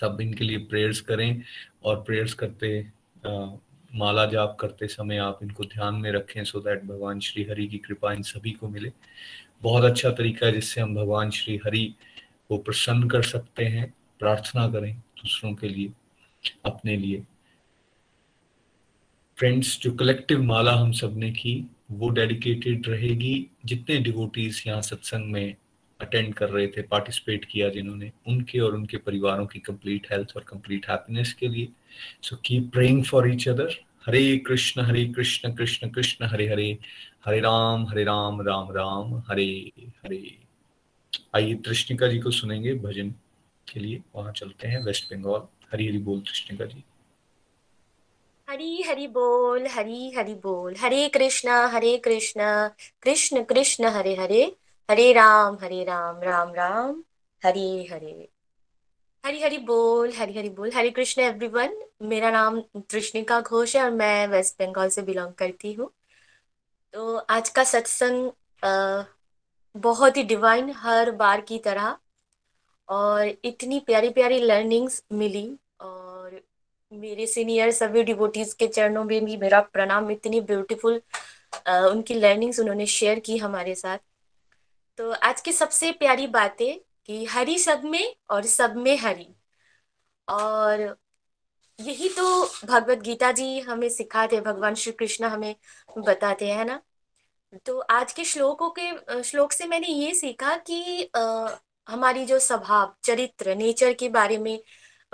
S6: सब इनके लिए प्रेयर्स करें और प्रेयर्स करते आ, माला जाप करते समय आप इनको ध्यान में रखें सो दैट भगवान श्री हरि की कृपा इन सभी को मिले। बहुत अच्छा तरीका है जिससे हम भगवान श्री हरि को प्रसन्न कर सकते हैं प्रार्थना करें दूसरों के लिए अपने लिए। फ्रेंड्स जो कलेक्टिव माला हम सबने की वो डेडिकेटेड रहेगी। जितने डिवोटीज यहाँ सत्संग में अटेंड कर रहे थे पार्टिसिपेट किया जिन्होंने उनके और उनके परिवारों की कंप्लीट हेल्थ और कंप्लीट हैप्पीनेस के लिए। So keep praying for each other Hare Krishna Hare Krishna Krishna Krishna, Hare Hare Hare Ram Hare Ram Ram Ram, Hare Hare. आइए तृष्णिका जी को सुनेंगे भजन के लिए। वहाँ चलते हैं वेस्ट बंगाल। हरी हरी बोल तृष्णिका जी।
S12: हरी हरी बोल, हरी हरी बोल। हरे कृष्णा हरे कृष्णा, कृष्ण कृष्ण, हरे हरे। हरे राम हरे राम राम राम। हरे हरे। हरी हरी बोल, हरी हरी बोल। हरे कृष्ण एवरीवन मेरा नाम तृष्णिका घोष है और मैं वेस्ट बंगाल से बिलोंग करती हूँ। तो आज का सत्संग बहुत ही डिवाइन हर बार की तरह। और इतनी प्यारी प्यारी लर्निंग्स मिली और मेरे सीनियर सभी डिवोटीज के चरणों में भी मेरा प्रणाम। इतनी ब्यूटीफुल उनकी लर्निंग्स उन्होंने शेयर की हमारे साथ। तो आज की सबसे प्यारी बातें कि हरी सब में और सब में हरी। और यही तो भगवत गीता जी हमें सिखाते भगवान श्री कृष्ण हमें बताते हैं ना? तो आज के श्लोकों के श्लोक से मैंने ये सीखा कि आ, हमारी जो स्वभाव चरित्र नेचर के बारे में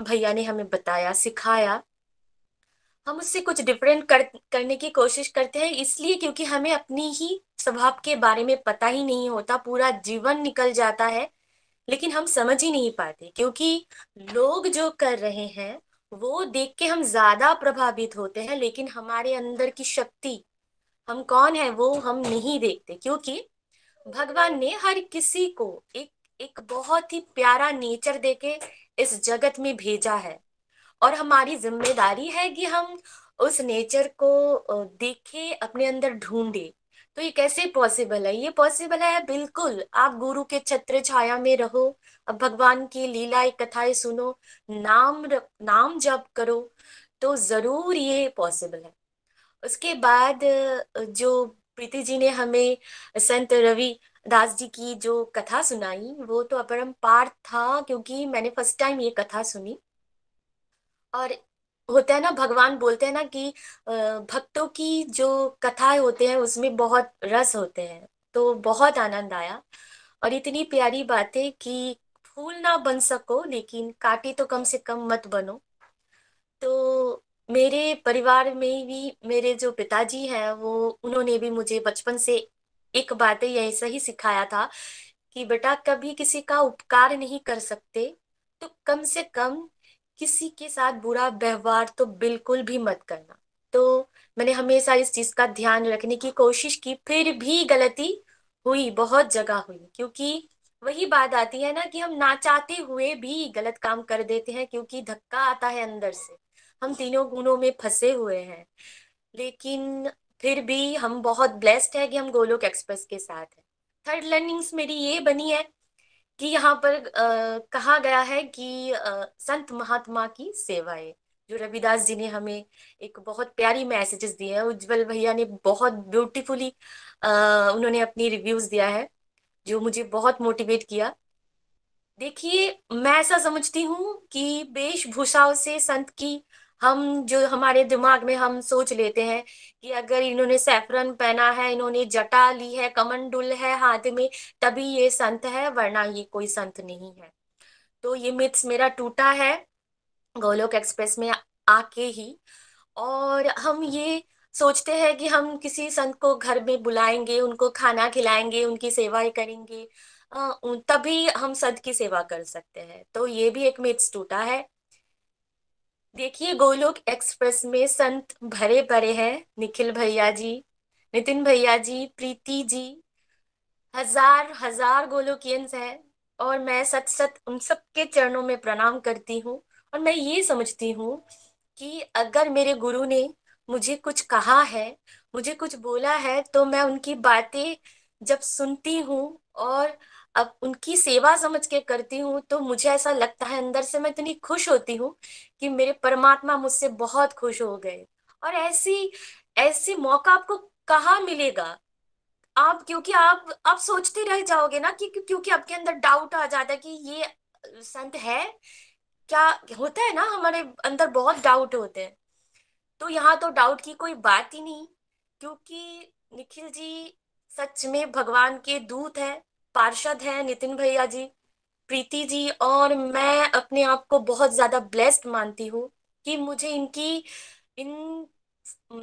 S12: भैया ने हमें बताया सिखाया। हम उससे कुछ डिफरेंट कर, करने की कोशिश करते हैं इसलिए क्योंकि हमें अपनी ही स्वभाव के बारे में पता ही नहीं होता पूरा जीवन निकल जाता है लेकिन हम समझ ही नहीं पाते क्योंकि लोग जो कर रहे हैं वो देख के हम ज़्यादा प्रभावित होते हैं लेकिन हमारे अंदर की शक्ति हम कौन है वो हम नहीं देखते क्योंकि भगवान ने हर किसी को एक एक बहुत ही प्यारा नेचर देके इस जगत में भेजा है। और हमारी ज़िम्मेदारी है कि हम उस नेचर को देखे, अपने अंदर ढूंढे। तो ये कैसे पॉसिबल है? ये पॉसिबल है बिल्कुल, आप गुरु के छत्र छाया में रहो, अब भगवान की लीलाएँ, कथाएँ सुनो, नाम नाम जप करो तो ज़रूर ये पॉसिबल है। उसके बाद जो प्रीति जी ने हमें, संत रवि दास जी की जो कथा सुनाई, वो तो अपरम अपरम्पार था, क्योंकि मैंने फ़र्स्ट टाइम ये कथा सुनी। और होता है ना, भगवान बोलते हैं ना कि भक्तों की जो कथाएँ होते हैं, उसमें बहुत रस होते हैं। तो बहुत आनंद आया। और इतनी प्यारी बातें कि फूल ना बन सको, लेकिन कांटे तो कम से कम मत बनो। तो मेरे परिवार में भी, मेरे जो पिताजी हैं, वो, उन्होंने भी मुझे बचपन से एक बात है ऐसा ही सिखाया था कि बेटा, कभी किसी का उपकार नहीं कर सकते तो कम से कम किसी के साथ बुरा व्यवहार तो बिल्कुल भी मत करना। तो मैंने हमेशा इस चीज़ का ध्यान रखने की कोशिश की, फिर भी गलती हुई, बहुत जगह हुई, क्योंकि वही बात आती है ना कि हम ना चाहते हुए भी गलत काम कर देते हैं, क्योंकि धक्का आता है अंदर से। हम तीनों गुणों में फंसे हुए हैं, लेकिन फिर भी हम बहुत ब्लेस्ड है कि हम गोलोक एक्सप्रेस के साथ हैं। थर्ड लर्निंग्स मेरी ये बनी है कि यहाँ पर आ, कहा गया है कि आ, संत महात्मा की सेवाएँ जो रविदास जी ने हमें एक बहुत प्यारी मैसेजेस दिए हैं उज्जवल भैया ने बहुत ब्यूटीफुली उन्होंने अपनी रिव्यूज़ दिया है जो मुझे बहुत मोटिवेट किया। देखिए मैं ऐसा समझती हूँ कि वेशभूषाओं से संत की हम जो हमारे दिमाग में हम सोच लेते हैं कि अगर इन्होंने सैफरन पहना है, इन्होंने जटा ली है, कमंडुल है हाथ में, तभी ये संत है, वरना ये कोई संत नहीं है। तो ये मिथ्स मेरा टूटा है गोलोक एक्सप्रेस में आके ही। और हम ये सोचते हैं कि हम किसी संत को घर में बुलाएँगे, उनको खाना खिलाएँगे, उनकी सेवाएँ करेंगे तभी हम संत की सेवा कर सकते हैं। तो ये भी एक मिथ्स टूटा है। देखिए, गोलोक एक्सप्रेस में संत भरे पड़े हैं, निखिल भैया जी, नितिन भैया जी, प्रीति जी। हज़ार हज़ार गोलोकियंस हैं और मैं सच सच उन सबके चरणों में प्रणाम करती हूँ और मैं ये समझती हूँ कि अगर मेरे गुरु ने मुझे कुछ कहा है, मुझे कुछ बोला है तो मैं उनकी बातें जब सुनती हूँ और अब उनकी सेवा समझ के करती हूँ तो मुझे ऐसा लगता है अंदर से मैं इतनी खुश होती हूँ कि मेरे परमात्मा मुझसे बहुत खुश हो गए। और ऐसी ऐसी मौका आपको कहाँ मिलेगा? आप, क्योंकि आप आप सोचते रह जाओगे ना कि, क्योंकि आपके अंदर डाउट आ जाता है कि ये संत है? क्या होता है ना, हमारे अंदर बहुत डाउट होते हैं। तो यहाँ तो डाउट की कोई बात ही नहीं, क्योंकि निखिल जी सच में भगवान के दूत है। पार्षद है नितिन भैया जी, प्रीति जी, और मैं अपने आप को बहुत ज़्यादा ब्लेस्ड मानती हूँ कि मुझे इनकी, इन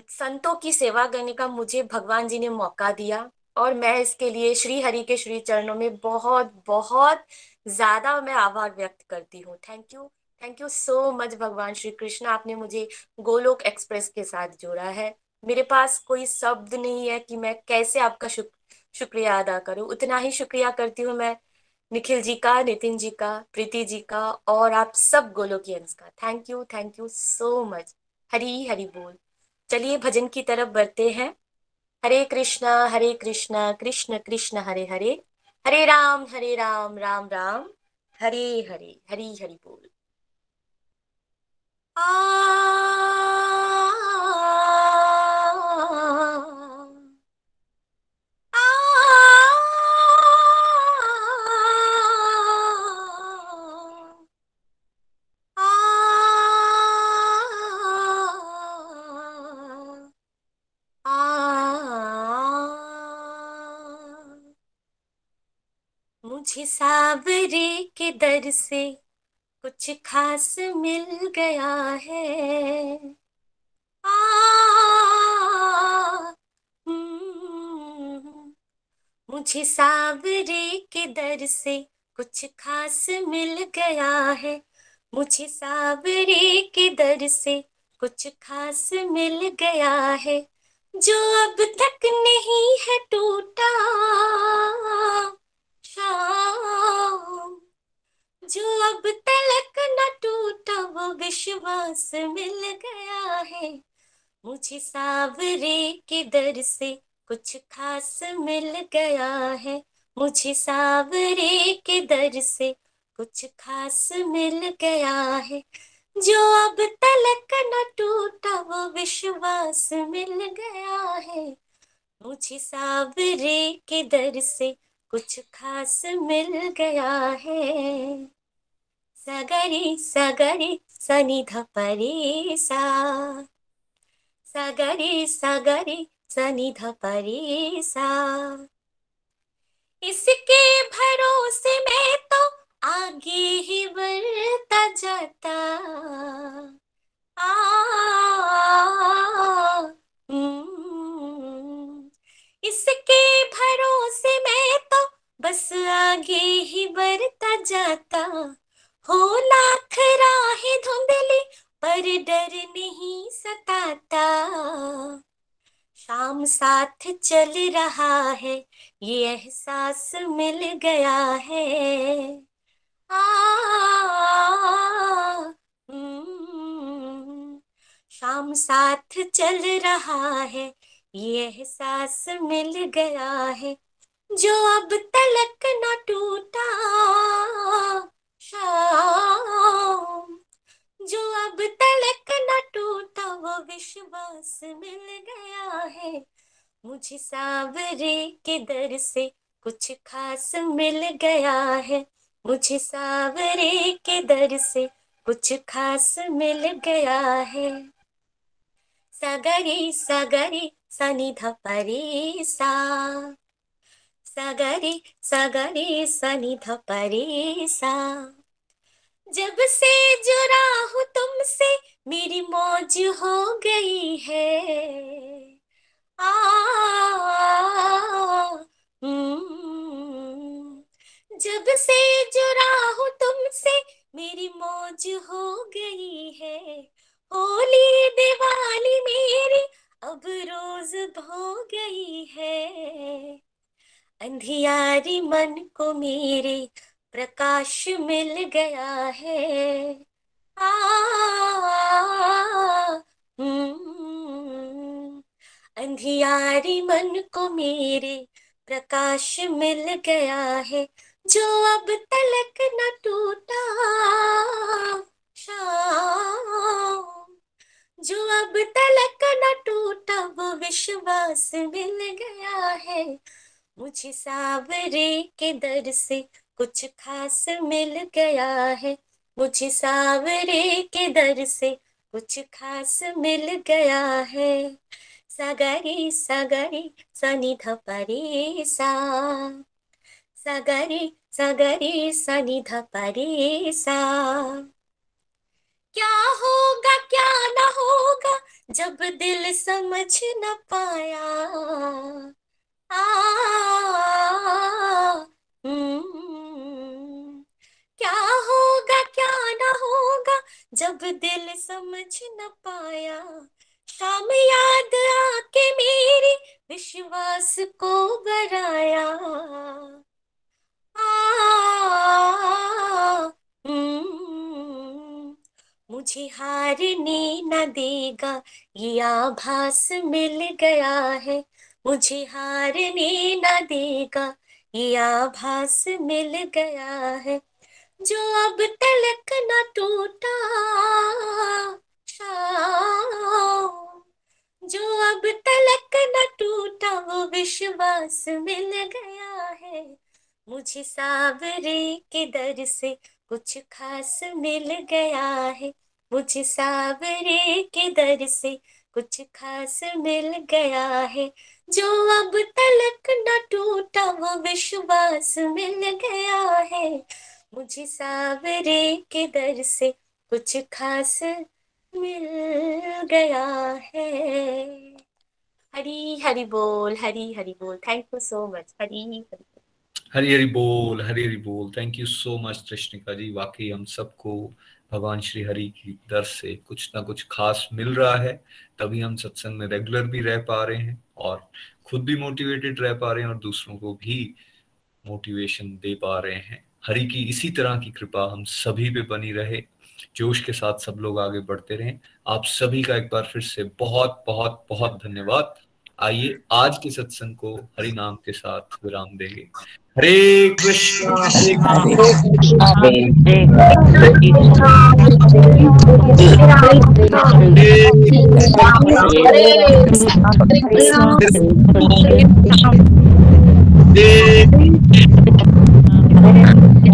S12: संतों की सेवा करने का मुझे भगवान जी ने मौका दिया। और मैं इसके लिए श्री हरि के श्री चरणों में बहुत बहुत ज़्यादा मैं आभार व्यक्त करती हूँ। Thank you thank you so much भगवान श्री कृष्ण, आपने मुझे गोलोक एक्सप्रेस के साथ जोड़ा है। मेरे पास कोई शब्द नहीं है कि मैं कैसे आपका शुक्र शुक्रिया अदा करूँ। उतना ही शुक्रिया करती हूँ मैं निखिल जी का, नितिन जी का, प्रीति जी का और आप सब गोलोकियंस का। Thank you thank you so much Hari Hari बोल। चलिए भजन की तरफ़ बढ़ते हैं। हरे कृष्णा हरे कृष्णा, कृष्ण कृष्ण, हरे हरे। हरे राम हरे राम राम राम। हरे हरे, हरी हरि बोल। मुझे सावरे के दर से कुछ खास मिल गया है। आ, हम्म, मुझे सावरे के दर से कुछ खास मिल गया है। मुझे सावरे के दर से कुछ खास मिल गया है। जो अब तक नहीं है टूटा अब तलक न टूटा वो विश्वास मिल गया है। मुझे सावरे के दर से कुछ खास मिल गया है। मुझे सावरे के दर से कुछ खास मिल गया है। जो अब तलक न टूटा वो विश्वास मिल गया है। मुझे सावरे के दर से कुछ खास मिल गया है। सगरी सगरी सनि ध परे सा सगरे सगरे सनि ध परे सा इसके भरोसे में तो आगे ही बढ़ता जाता। हम्म, इसके भरोसे में तो बस आगे ही बढ़ता जाता। हो लाख राहें धुंधली पर डर नहीं सताता। शाम साथ चल रहा है ये एहसास मिल गया है। आ, हम्म, शाम साथ चल रहा है ये एहसास मिल गया है। जो अब तलक न टूटा शाम। जो अब तलक न टूटा, वो विश्वास मिल गया है। मुझे सावरे के दर से कुछ खास मिल गया है। मुझे सावरे के दर से कुछ खास मिल गया है। सगरी सगरी, सनि ध परे सा सगरी सगरी, सनि ध परे सा जब से जुड़ा हूँ तुमसे मेरी मौज हो गई है। आ, हम्म, जब से जुड़ा हूँ तुमसे मेरी मौज हो गई है। होली दिवाली मेरी अब रोज हो गई है। अंधियारी मन को मेरे प्रकाश मिल गया है। आ, हम्म, अंधियारी मन को मेरे प्रकाश मिल गया है। जो अब तलक न टूटा शाम। जो अब तलक न टूटा वो विश्वास मिल गया है। मुझे सावरे के दर से कुछ खास मिल गया है मुझे सावरे के दर से। कुछ खास मिल गया है। सगरी सगरी सनी ध परे सा। सगरी सगरी सनि ध परे सा। क्या होगा क्या न होगा जब दिल समझ न पाया। आ, हम्म, क्या होगा क्या ना होगा जब दिल समझ न पाया। शाम याद आके मेरी विश्वास को आ, हम्म, मुझे हारने न देगा ये आभास मिल गया है। मुझे हारने न देगा ये आभास मिल गया है। जो अब तलक न टूटा जो अब तलक न टूटा, वो विश्वास मिल गया है। मुझे सावरे के दर से कुछ खास मिल गया है। मुझे सावरे के दर से कुछ खास मिल गया है। जो अब तलक न टूटा, वो विश्वास मिल गया है। मुझे सावरे के दर से कुछ खास मिल गया है। हरी हरी बोल, हरी हरी बोल। Thank you so much Hari Hari
S6: Hari Hari बोल, हरी हरी बोल। थैंक यू सो मच कृष्णिका जी। वाकई हम सबको भगवान श्री हरि की दर से कुछ ना कुछ खास मिल रहा है। तभी हम सत्संग में रेगुलर भी रह पा रहे हैं और खुद भी मोटिवेटेड रह पा रहे हैं और दूसरों को भी मोटिवेशन दे पा रहे हैं। हरि की इसी तरह की कृपा हम सभी पे बनी रहे। जोश के साथ सब लोग आगे बढ़ते रहें। आप सभी का एक बार फिर से बहुत बहुत बहुत धन्यवाद। आइए आज के सत्संग को हरि नाम के साथ विराम देंगे। हरे कृष्ण हरे कृष्णा।
S1: हरे